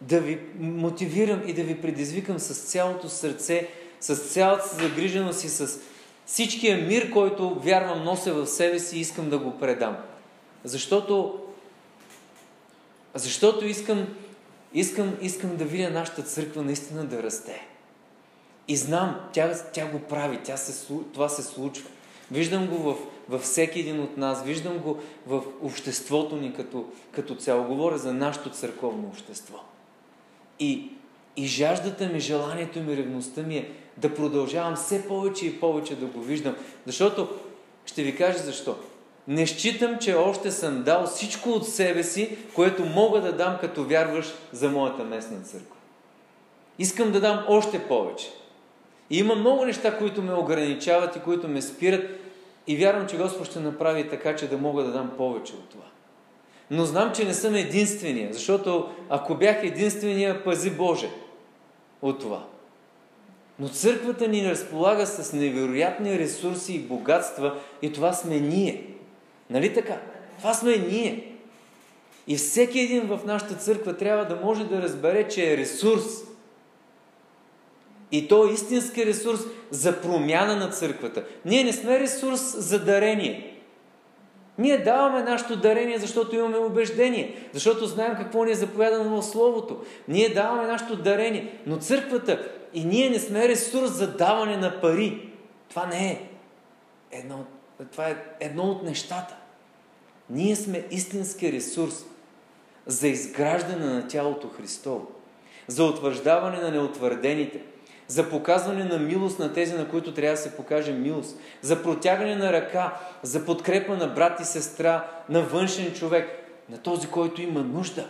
Speaker 2: да ви мотивирам и да ви предизвикам с цялото сърце, с цялата си загриженост и с всичкия мир, който вярвам нося в себе си искам да го предам. Защото, защото искам, искам, искам да видя нашата църква наистина да расте. И знам, тя, тя го прави, тя се, това се случва. Виждам го в, във всеки един от нас, виждам го в обществото ни като, като цяло. Говоря за нашето църковно общество. И, и жаждата ми, желанието ми, ревността ми е да продължавам все повече и повече да го виждам. Защото, ще ви кажа защо. Не считам, че още съм дал всичко от себе си, което мога да дам като вярваш за моята местна църква. Искам да дам още повече. И има много неща, които ме ограничават и които ме спират. И вярвам, че Господ ще направи така, че да мога да дам повече от това. Но знам, че не съм единствения, защото ако бях единствения, пази Боже от това. Но църквата ни разполага с невероятни ресурси и богатства и това сме ние. Нали така? Това сме ние. И всеки един в нашата църква трябва да може да разбере, че е ресурс. И то е истински ресурс за промяна на църквата. Ние не сме ресурс за дарение. Ние даваме нашето дарение, защото имаме убеждение, защото знаем какво ни е заповядано в Словото. Ние даваме нашето дарение, но църквата и ние не сме ресурс за даване на пари. Това не е едно, това е едно от нещата. Ние сме истински ресурс за изграждане на тялото Христово, за утвърждаване на неутвърдените, за показване на милост на тези, на които трябва да се покаже милост, за протягане на ръка, за подкрепа на брат и сестра, на външен човек, на този, който има нужда,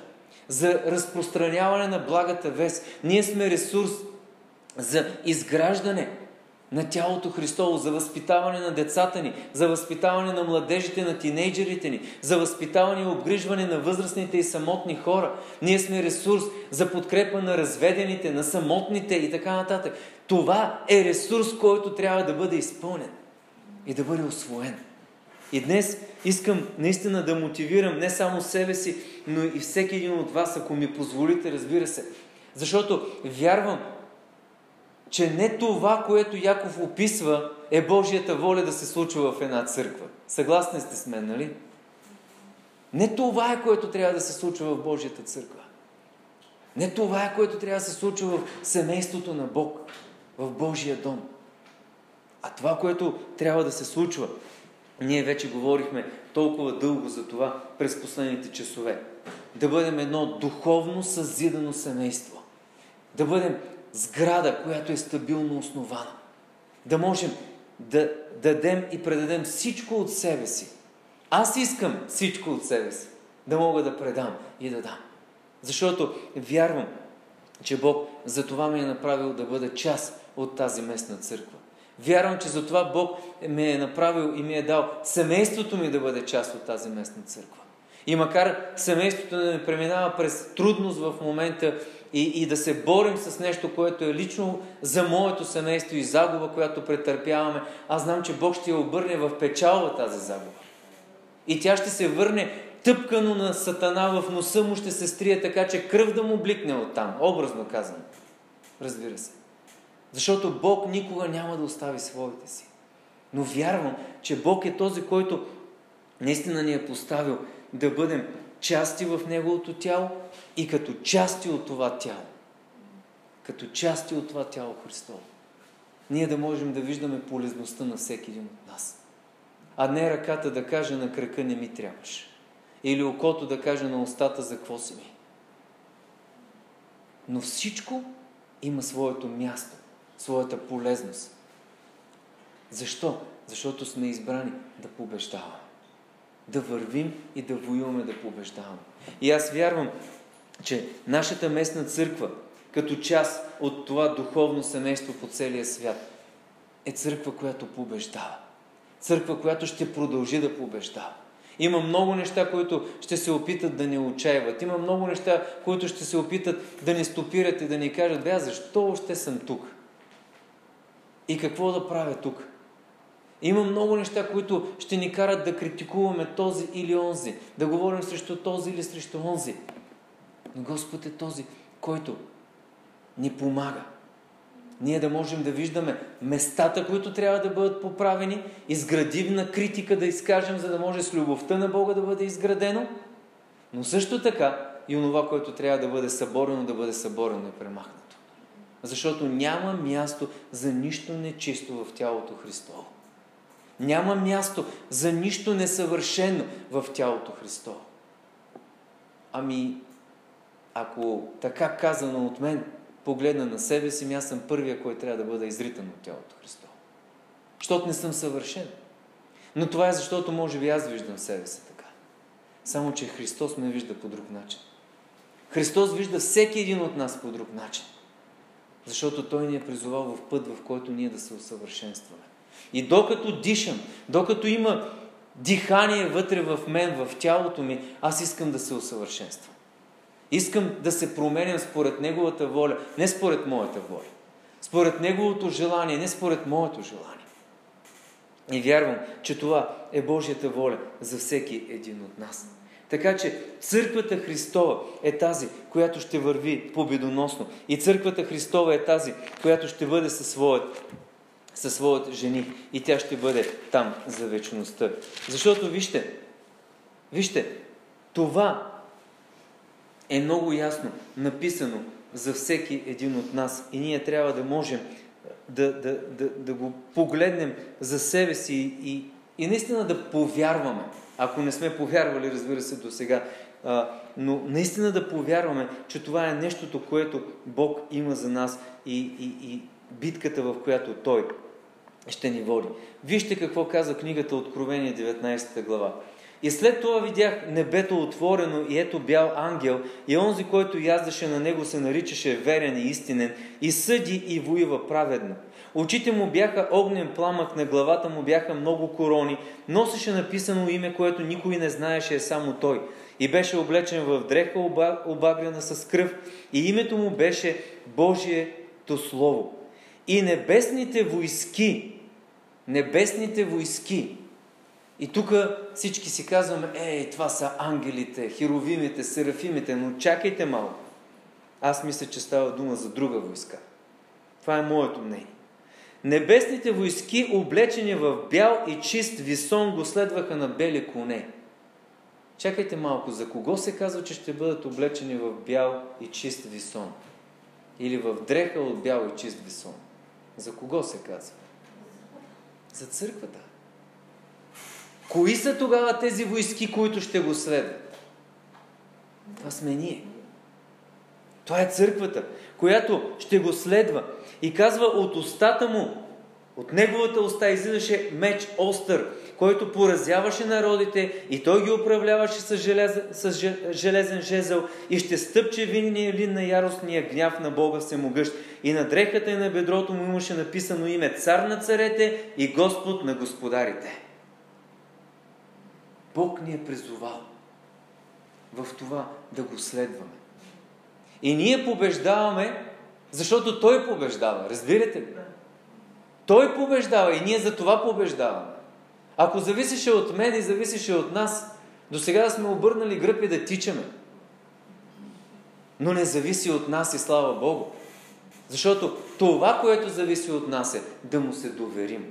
Speaker 2: за разпространяване на благата вест. Ние сме ресурс за изграждане на тялото Христово, за възпитаване на децата ни, за възпитаване на младежите, на тинейджерите ни, за възпитаване и обгрижване на възрастните и самотни хора. Ние сме ресурс за подкрепа на разведените, на самотните и така нататък. Това е ресурс, който трябва да бъде изпълнен и да бъде освоен. И днес искам наистина да мотивирам не само себе си, но и всеки един от вас, ако ми позволите, разбира се. Защото вярвам, че не това, което Яков описва, е Божията воля да се случва в една църква. Съгласни сте с мен, нали? Не това е, което трябва да се случва в Божията църква. Не това е, което трябва да се случва в семейството на Бог, в Божия дом. А това, което трябва да се случва, ние вече говорихме толкова дълго за това през последните часове. Да бъдем едно духовно съзидано семейство. Да бъдем сграда, която е стабилно основана. Да можем да дадем и предадем всичко от себе си. Аз искам всичко от себе си. Да мога да предам и да дам. Защото вярвам, че Бог за това ми е направил да бъда част от тази местна църква. Вярвам, че за това Бог ме е направил и ми е дал семейството ми да бъде част от тази местна църква. И макар семейството да не преминава през трудност в момента и, и да се борим с нещо, което е лично за моето семейство и загуба, която претърпяваме, аз знам, че Бог ще я обърне в печалва тази загуба. И тя ще се върне тъпкано на сатана в носа му, ще се стрие така, че кръв да му бликне оттам, образно казано. Разбира се. Защото Бог никога няма да остави своите си. Но вярвам, че Бог е този, който наистина ни е поставил да бъдем части в Неговото тяло и като части от това тяло. Като части от това тяло Христово. Ние да можем да виждаме полезността на всеки един от нас. А не ръката да каже на крака не ми трябваш. Или окото да каже на устата за какво си ми. Но всичко има своето място, своята полезност. Защо? Защото сме избрани да побеждаваме да вървим и да воюваме, да побеждаваме. И аз вярвам, че нашата местна църква, като част от това духовно семейство по целия свят, е църква, която побеждава. Църква, която ще продължи да побеждава. Има много неща, които ще се опитат да ни отчаиват. Има много неща, които ще се опитат да ни стопират и да ни кажат, бе, защо още съм тук? И какво да правя тук? Има много неща, които ще ни карат да критикуваме този или онзи, да говорим срещу този или срещу онзи. Но Господ е този, който ни помага. Ние да можем да виждаме местата, които трябва да бъдат поправени, изградивна критика да изкажем, за да може с любовта на Бога да бъде изградено, но също така и онова, което трябва да бъде съборено, да бъде съборено и премахнато. Защото няма място за нищо нечисто в тялото Христово. Няма място за нищо несъвършено в тялото Христово. Ами, ако така казано от мен, погледна на себе си, аз съм първия, който трябва да бъде изритан от тялото Христово. Защото не съм съвършен. Но това е защото може би аз виждам себе си така. Само, че Христос ме вижда по друг начин. Христос вижда всеки един от нас по друг начин. Защото Той ни е призовал в път, в който ние да се усъвършенстваме. И докато дишам, докато има дихание вътре в мен, в тялото ми, аз искам да се усъвършенствам. Искам да се променям според Неговата воля, не според моята воля. Според Неговото желание, не според моето желание. И вярвам, че това е Божията воля за всеки един от нас. Така че църквата Христова е тази, която ще върви победоносно. И църквата Христова е тази, която ще бъде със своят със своят жени и тя ще бъде там за вечността. Защото вижте, вижте, това е много ясно написано за всеки един от нас и ние трябва да можем да, да, да, да го погледнем за себе си и, и наистина да повярваме. Ако не сме повярвали, разбира се, до сега, но наистина да повярваме, че това е нещото, което Бог има за нас и, и, и битката, в която Той ще ни води. Вижте какво каза книгата Откровение 19 глава. И след това видях небето отворено и ето бял ангел и онзи, който яздаше на него се наричаше верен и истинен и съди и воюва праведно. Очите му бяха огнен пламък, на главата му бяха много корони, носеше написано име, което никой не знаеше, е само той. И беше облечен в дреха обагрена с кръв и името му беше Божието Слово. И небесните войски, небесните войски, и тук всички си казваме, ей, това са ангелите, херовимите, серафимите, но чакайте малко. Аз мисля, че става дума за друга войска. Това е моето мнение. Небесните войски, облечени в бял и чист висон, го следваха на бели коне. Чакайте малко, за кого се казва, че ще бъдат облечени в бял и чист висон? Или в дреха от бял и чист висон? За кого се казва? За църквата. Кои са тогава тези войски, които ще го следват? Това сме ние. Това е църквата, която ще го следва. И казва от устата му, от неговата уста излизаше меч остър, който поразяваше народите и той ги управляваше с, железен, с железен жезъл и ще стъпче винния лин на яростния гняв на Бога всемогъщ. И на дрехата и на бедрото му имаше написано име Цар на царете и Господ на господарите. Бог ни е призовал в това да го следваме. И ние побеждаваме, защото Той побеждава. Разбирате ли? Той побеждава и ние за това побеждаваме. Ако зависеше от мен и зависеше от нас, до сега да сме обърнали гръб и да тичаме. Но не зависи от нас и слава Богу. Защото това, което зависи от нас е да му се доверим.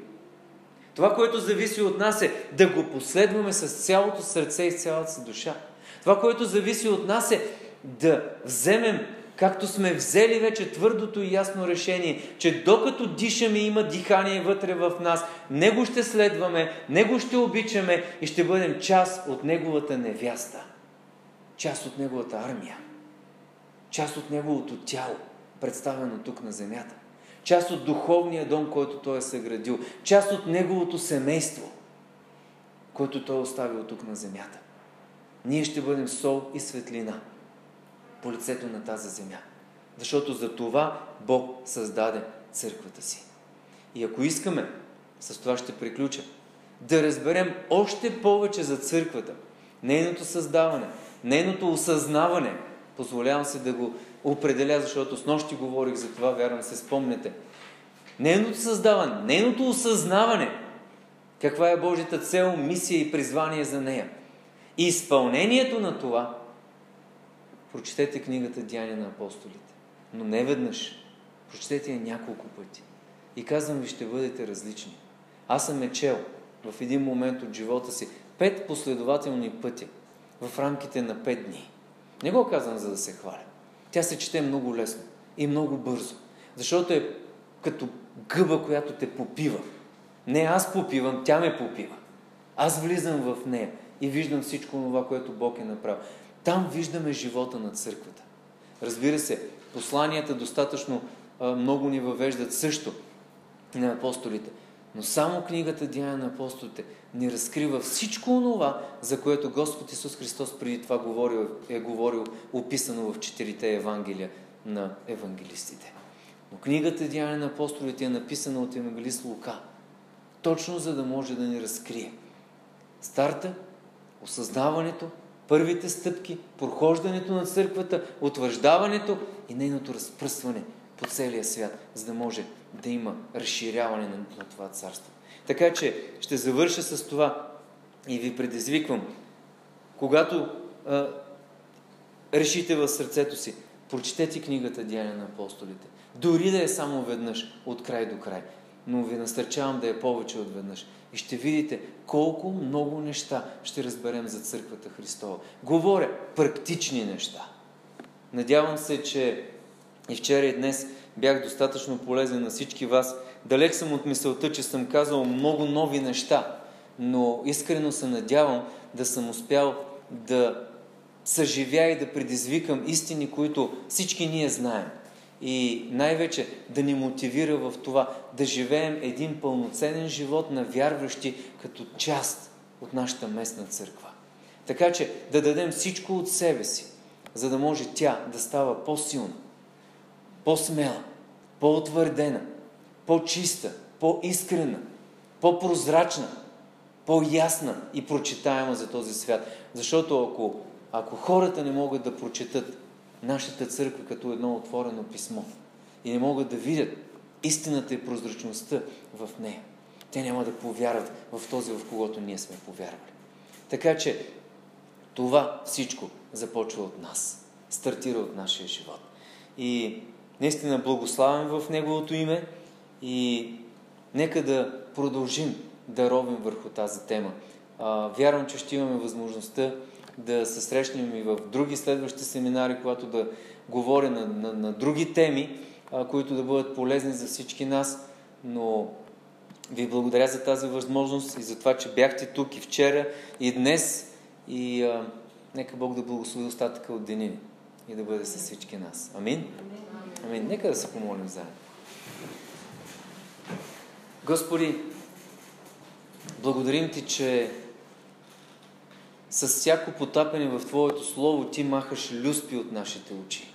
Speaker 2: Това, което зависи от нас е да го последваме с цялото сърце и с цялата си душа. Това, което зависи от нас е да вземем, както сме взели вече твърдото и ясно решение, че докато дишаме има дихание вътре в нас, Него ще следваме, Него ще обичаме и ще бъдем част от Неговата невяста. Част от Неговата армия. Част от Неговото тяло, представено тук на земята част от духовния дом, който той е съградил, част от неговото семейство, който той е оставил тук на земята. Ние ще бъдем сол и светлина по лицето на тази земя. Защото за това Бог създаде църквата си. И ако искаме, с това ще приключа, да разберем още повече за църквата, нейното създаване, нейното осъзнаване, позволявам се да го определя, защото с нощи говорих за това, вярвам се спомнете. Нейното създаване, нейното осъзнаване, каква е Божията цел, мисия и призвание за нея. И изпълнението на това прочетете книгата Деяния на апостолите. Но не веднъж. Прочетете я няколко пъти. И казвам ви, ще бъдете различни. Аз съм е чел в един момент от живота си пет последователни пъти в рамките на пет дни. Не го казвам за да се хваля. Тя се чете много лесно и много бързо. Защото е като гъба, която те попива. Не аз попивам, тя ме попива. Аз влизам в нея и виждам всичко това, което Бог е направил. Там виждаме живота на църквата. Разбира се, посланията достатъчно много ни въвеждат също на апостолите. Но само книгата Деяния на апостолите ни разкрива всичко това, за което Господ Исус Христос преди това говорил, е говорил, описано в четирите Евангелия на евангелистите. Но книгата Деяния на апостолите е написана от евангелист Лука, точно за да може да ни разкрие старта, осъзнаването, първите стъпки, прохождането на църквата, утвърждаването и нейното разпръстване по целия свят, за да може да има разширяване на, на това царство. Така че ще завърша с това и ви предизвиквам, когато а, решите в сърцето си, прочетете книгата Деяния на апостолите. Дори да е само веднъж, от край до край. Но ви насърчавам да е повече от веднъж. И ще видите колко много неща ще разберем за Църквата Христова. Говоря практични неща. Надявам се, че и вчера и днес бях достатъчно полезен на всички вас. Далеч съм от мисълта, че съм казал много нови неща, но искрено се надявам да съм успял да съживя и да предизвикам истини, които всички ние знаем. И най-вече да ни мотивира в това да живеем един пълноценен живот на вярващи като част от нашата местна църква. Така че да дадем всичко от себе си, за да може тя да става по-силна, по-смела, по-утвърдена, по-чиста, по-искрена, по-прозрачна, по-ясна и прочитаема за този свят. Защото ако, ако хората не могат да прочетат нашата църква като едно отворено писмо и не могат да видят истината и прозрачността в нея, те няма да повярват в този, в когото ние сме повярвали. Така че това всичко започва от нас. Стартира от нашия живот. И наистина благославен в Неговото име и нека да продължим да ровим върху тази тема. Вярвам, че ще имаме възможността да се срещнем и в други следващи семинари, когато да говоря на, на, на други теми, а, които да бъдат полезни за всички нас, но ви благодаря за тази възможност и за това, че бяхте тук и вчера, и днес. И а, нека Бог да благослови остатъка от денини и да бъде с всички нас. Амин? Амин. Нека да се помолим заедно. Господи, благодарим Ти, че с всяко потапяне в Твоето Слово Ти махаш люспи от нашите очи.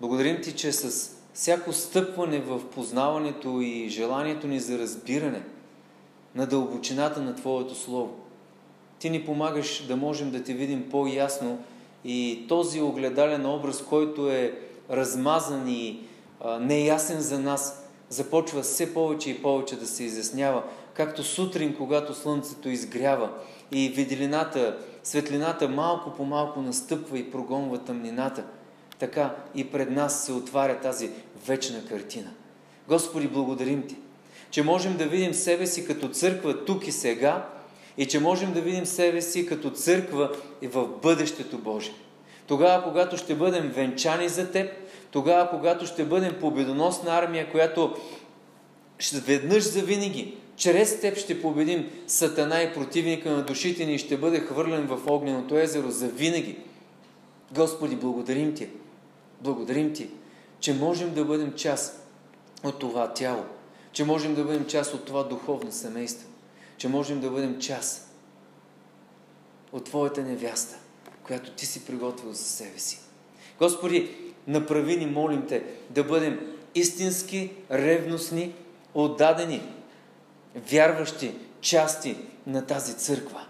Speaker 2: Благодарим Ти, че с всяко стъпване в познаването и желанието ни за разбиране на дълбочината на Твоето Слово, Ти ни помагаш да можем да Те видим по-ясно и този огледален образ, който е размазан и неясен за нас, започва все повече и повече да се изяснява, както сутрин, когато слънцето изгрява и виделината, светлината малко по малко настъпва и прогонва тъмнината, така и пред нас се отваря тази вечна картина. Господи, благодарим Ти, че можем да видим себе си като църква тук и сега и че можем да видим себе си като църква и в бъдещето Божие. Тогава, когато ще бъдем венчани за Теб, тогава, когато ще бъдем победоносна армия, която веднъж за винаги, чрез Теб ще победим Сатана и противника на душите ни и ще бъде хвърлен в огненото езеро за винаги. Господи, благодарим Ти. Благодарим Ти, че можем да бъдем част от това тяло, че можем да бъдем част от това духовно семейство, че можем да бъдем част от Твоята невяста, която Ти си приготвил за себе си. Господи, направи ни, молим Те, да бъдем истински, ревностни, отдадени, вярващи части на тази църква.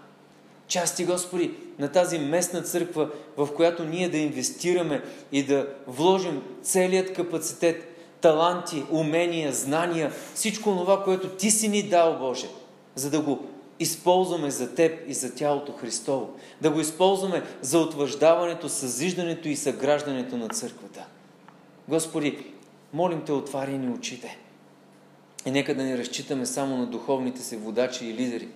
Speaker 2: Части, Господи, на тази местна църква, в която ние да инвестираме и да вложим целият капацитет, таланти, умения, знания, всичко това, което Ти си ни дал, Боже, за да го използваме за Теб и за тялото Христово. Да го използваме за утвърждаването, съзиждането и съграждането на църквата. Господи, молим Те, отвари ни очите. И нека да не разчитаме само на духовните си водачи и лидери,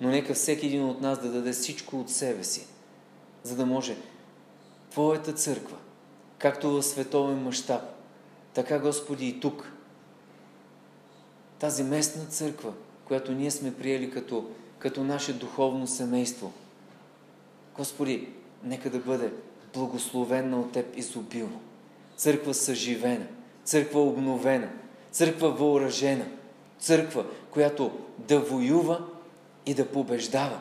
Speaker 2: но нека всеки един от нас да даде всичко от себе си, за да може Твоята църква, както в световен мащаб, така, Господи, и тук, тази местна църква, която ние сме приели като, като наше духовно семейство. Господи, нека да бъде благословена от Теб изобилно. Църква съживена, църква обновена, църква въоръжена, църква, която да воюва и да побеждава.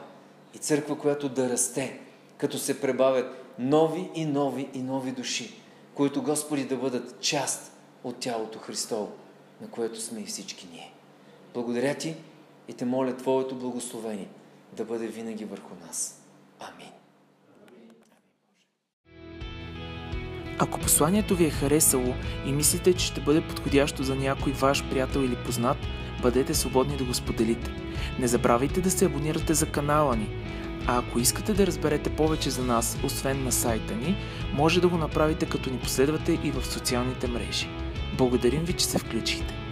Speaker 2: И църква, която да расте, като се пребавят нови и нови и нови души, които, Господи, да бъдат част от тялото Христово, на което сме и всички ние. Благодаря Ти и те моля Твоето благословение да бъде винаги върху нас. Амин.
Speaker 1: Ако посланието ви е харесало и мислите, че ще бъде подходящо за някой ваш приятел или познат, бъдете свободни да го споделите. Не забравяйте да се абонирате за канала ни. А ако искате да разберете повече за нас, освен на сайта ни, може да го направите като ни последвате и в социалните мрежи. Благодарим ви, че се включихте.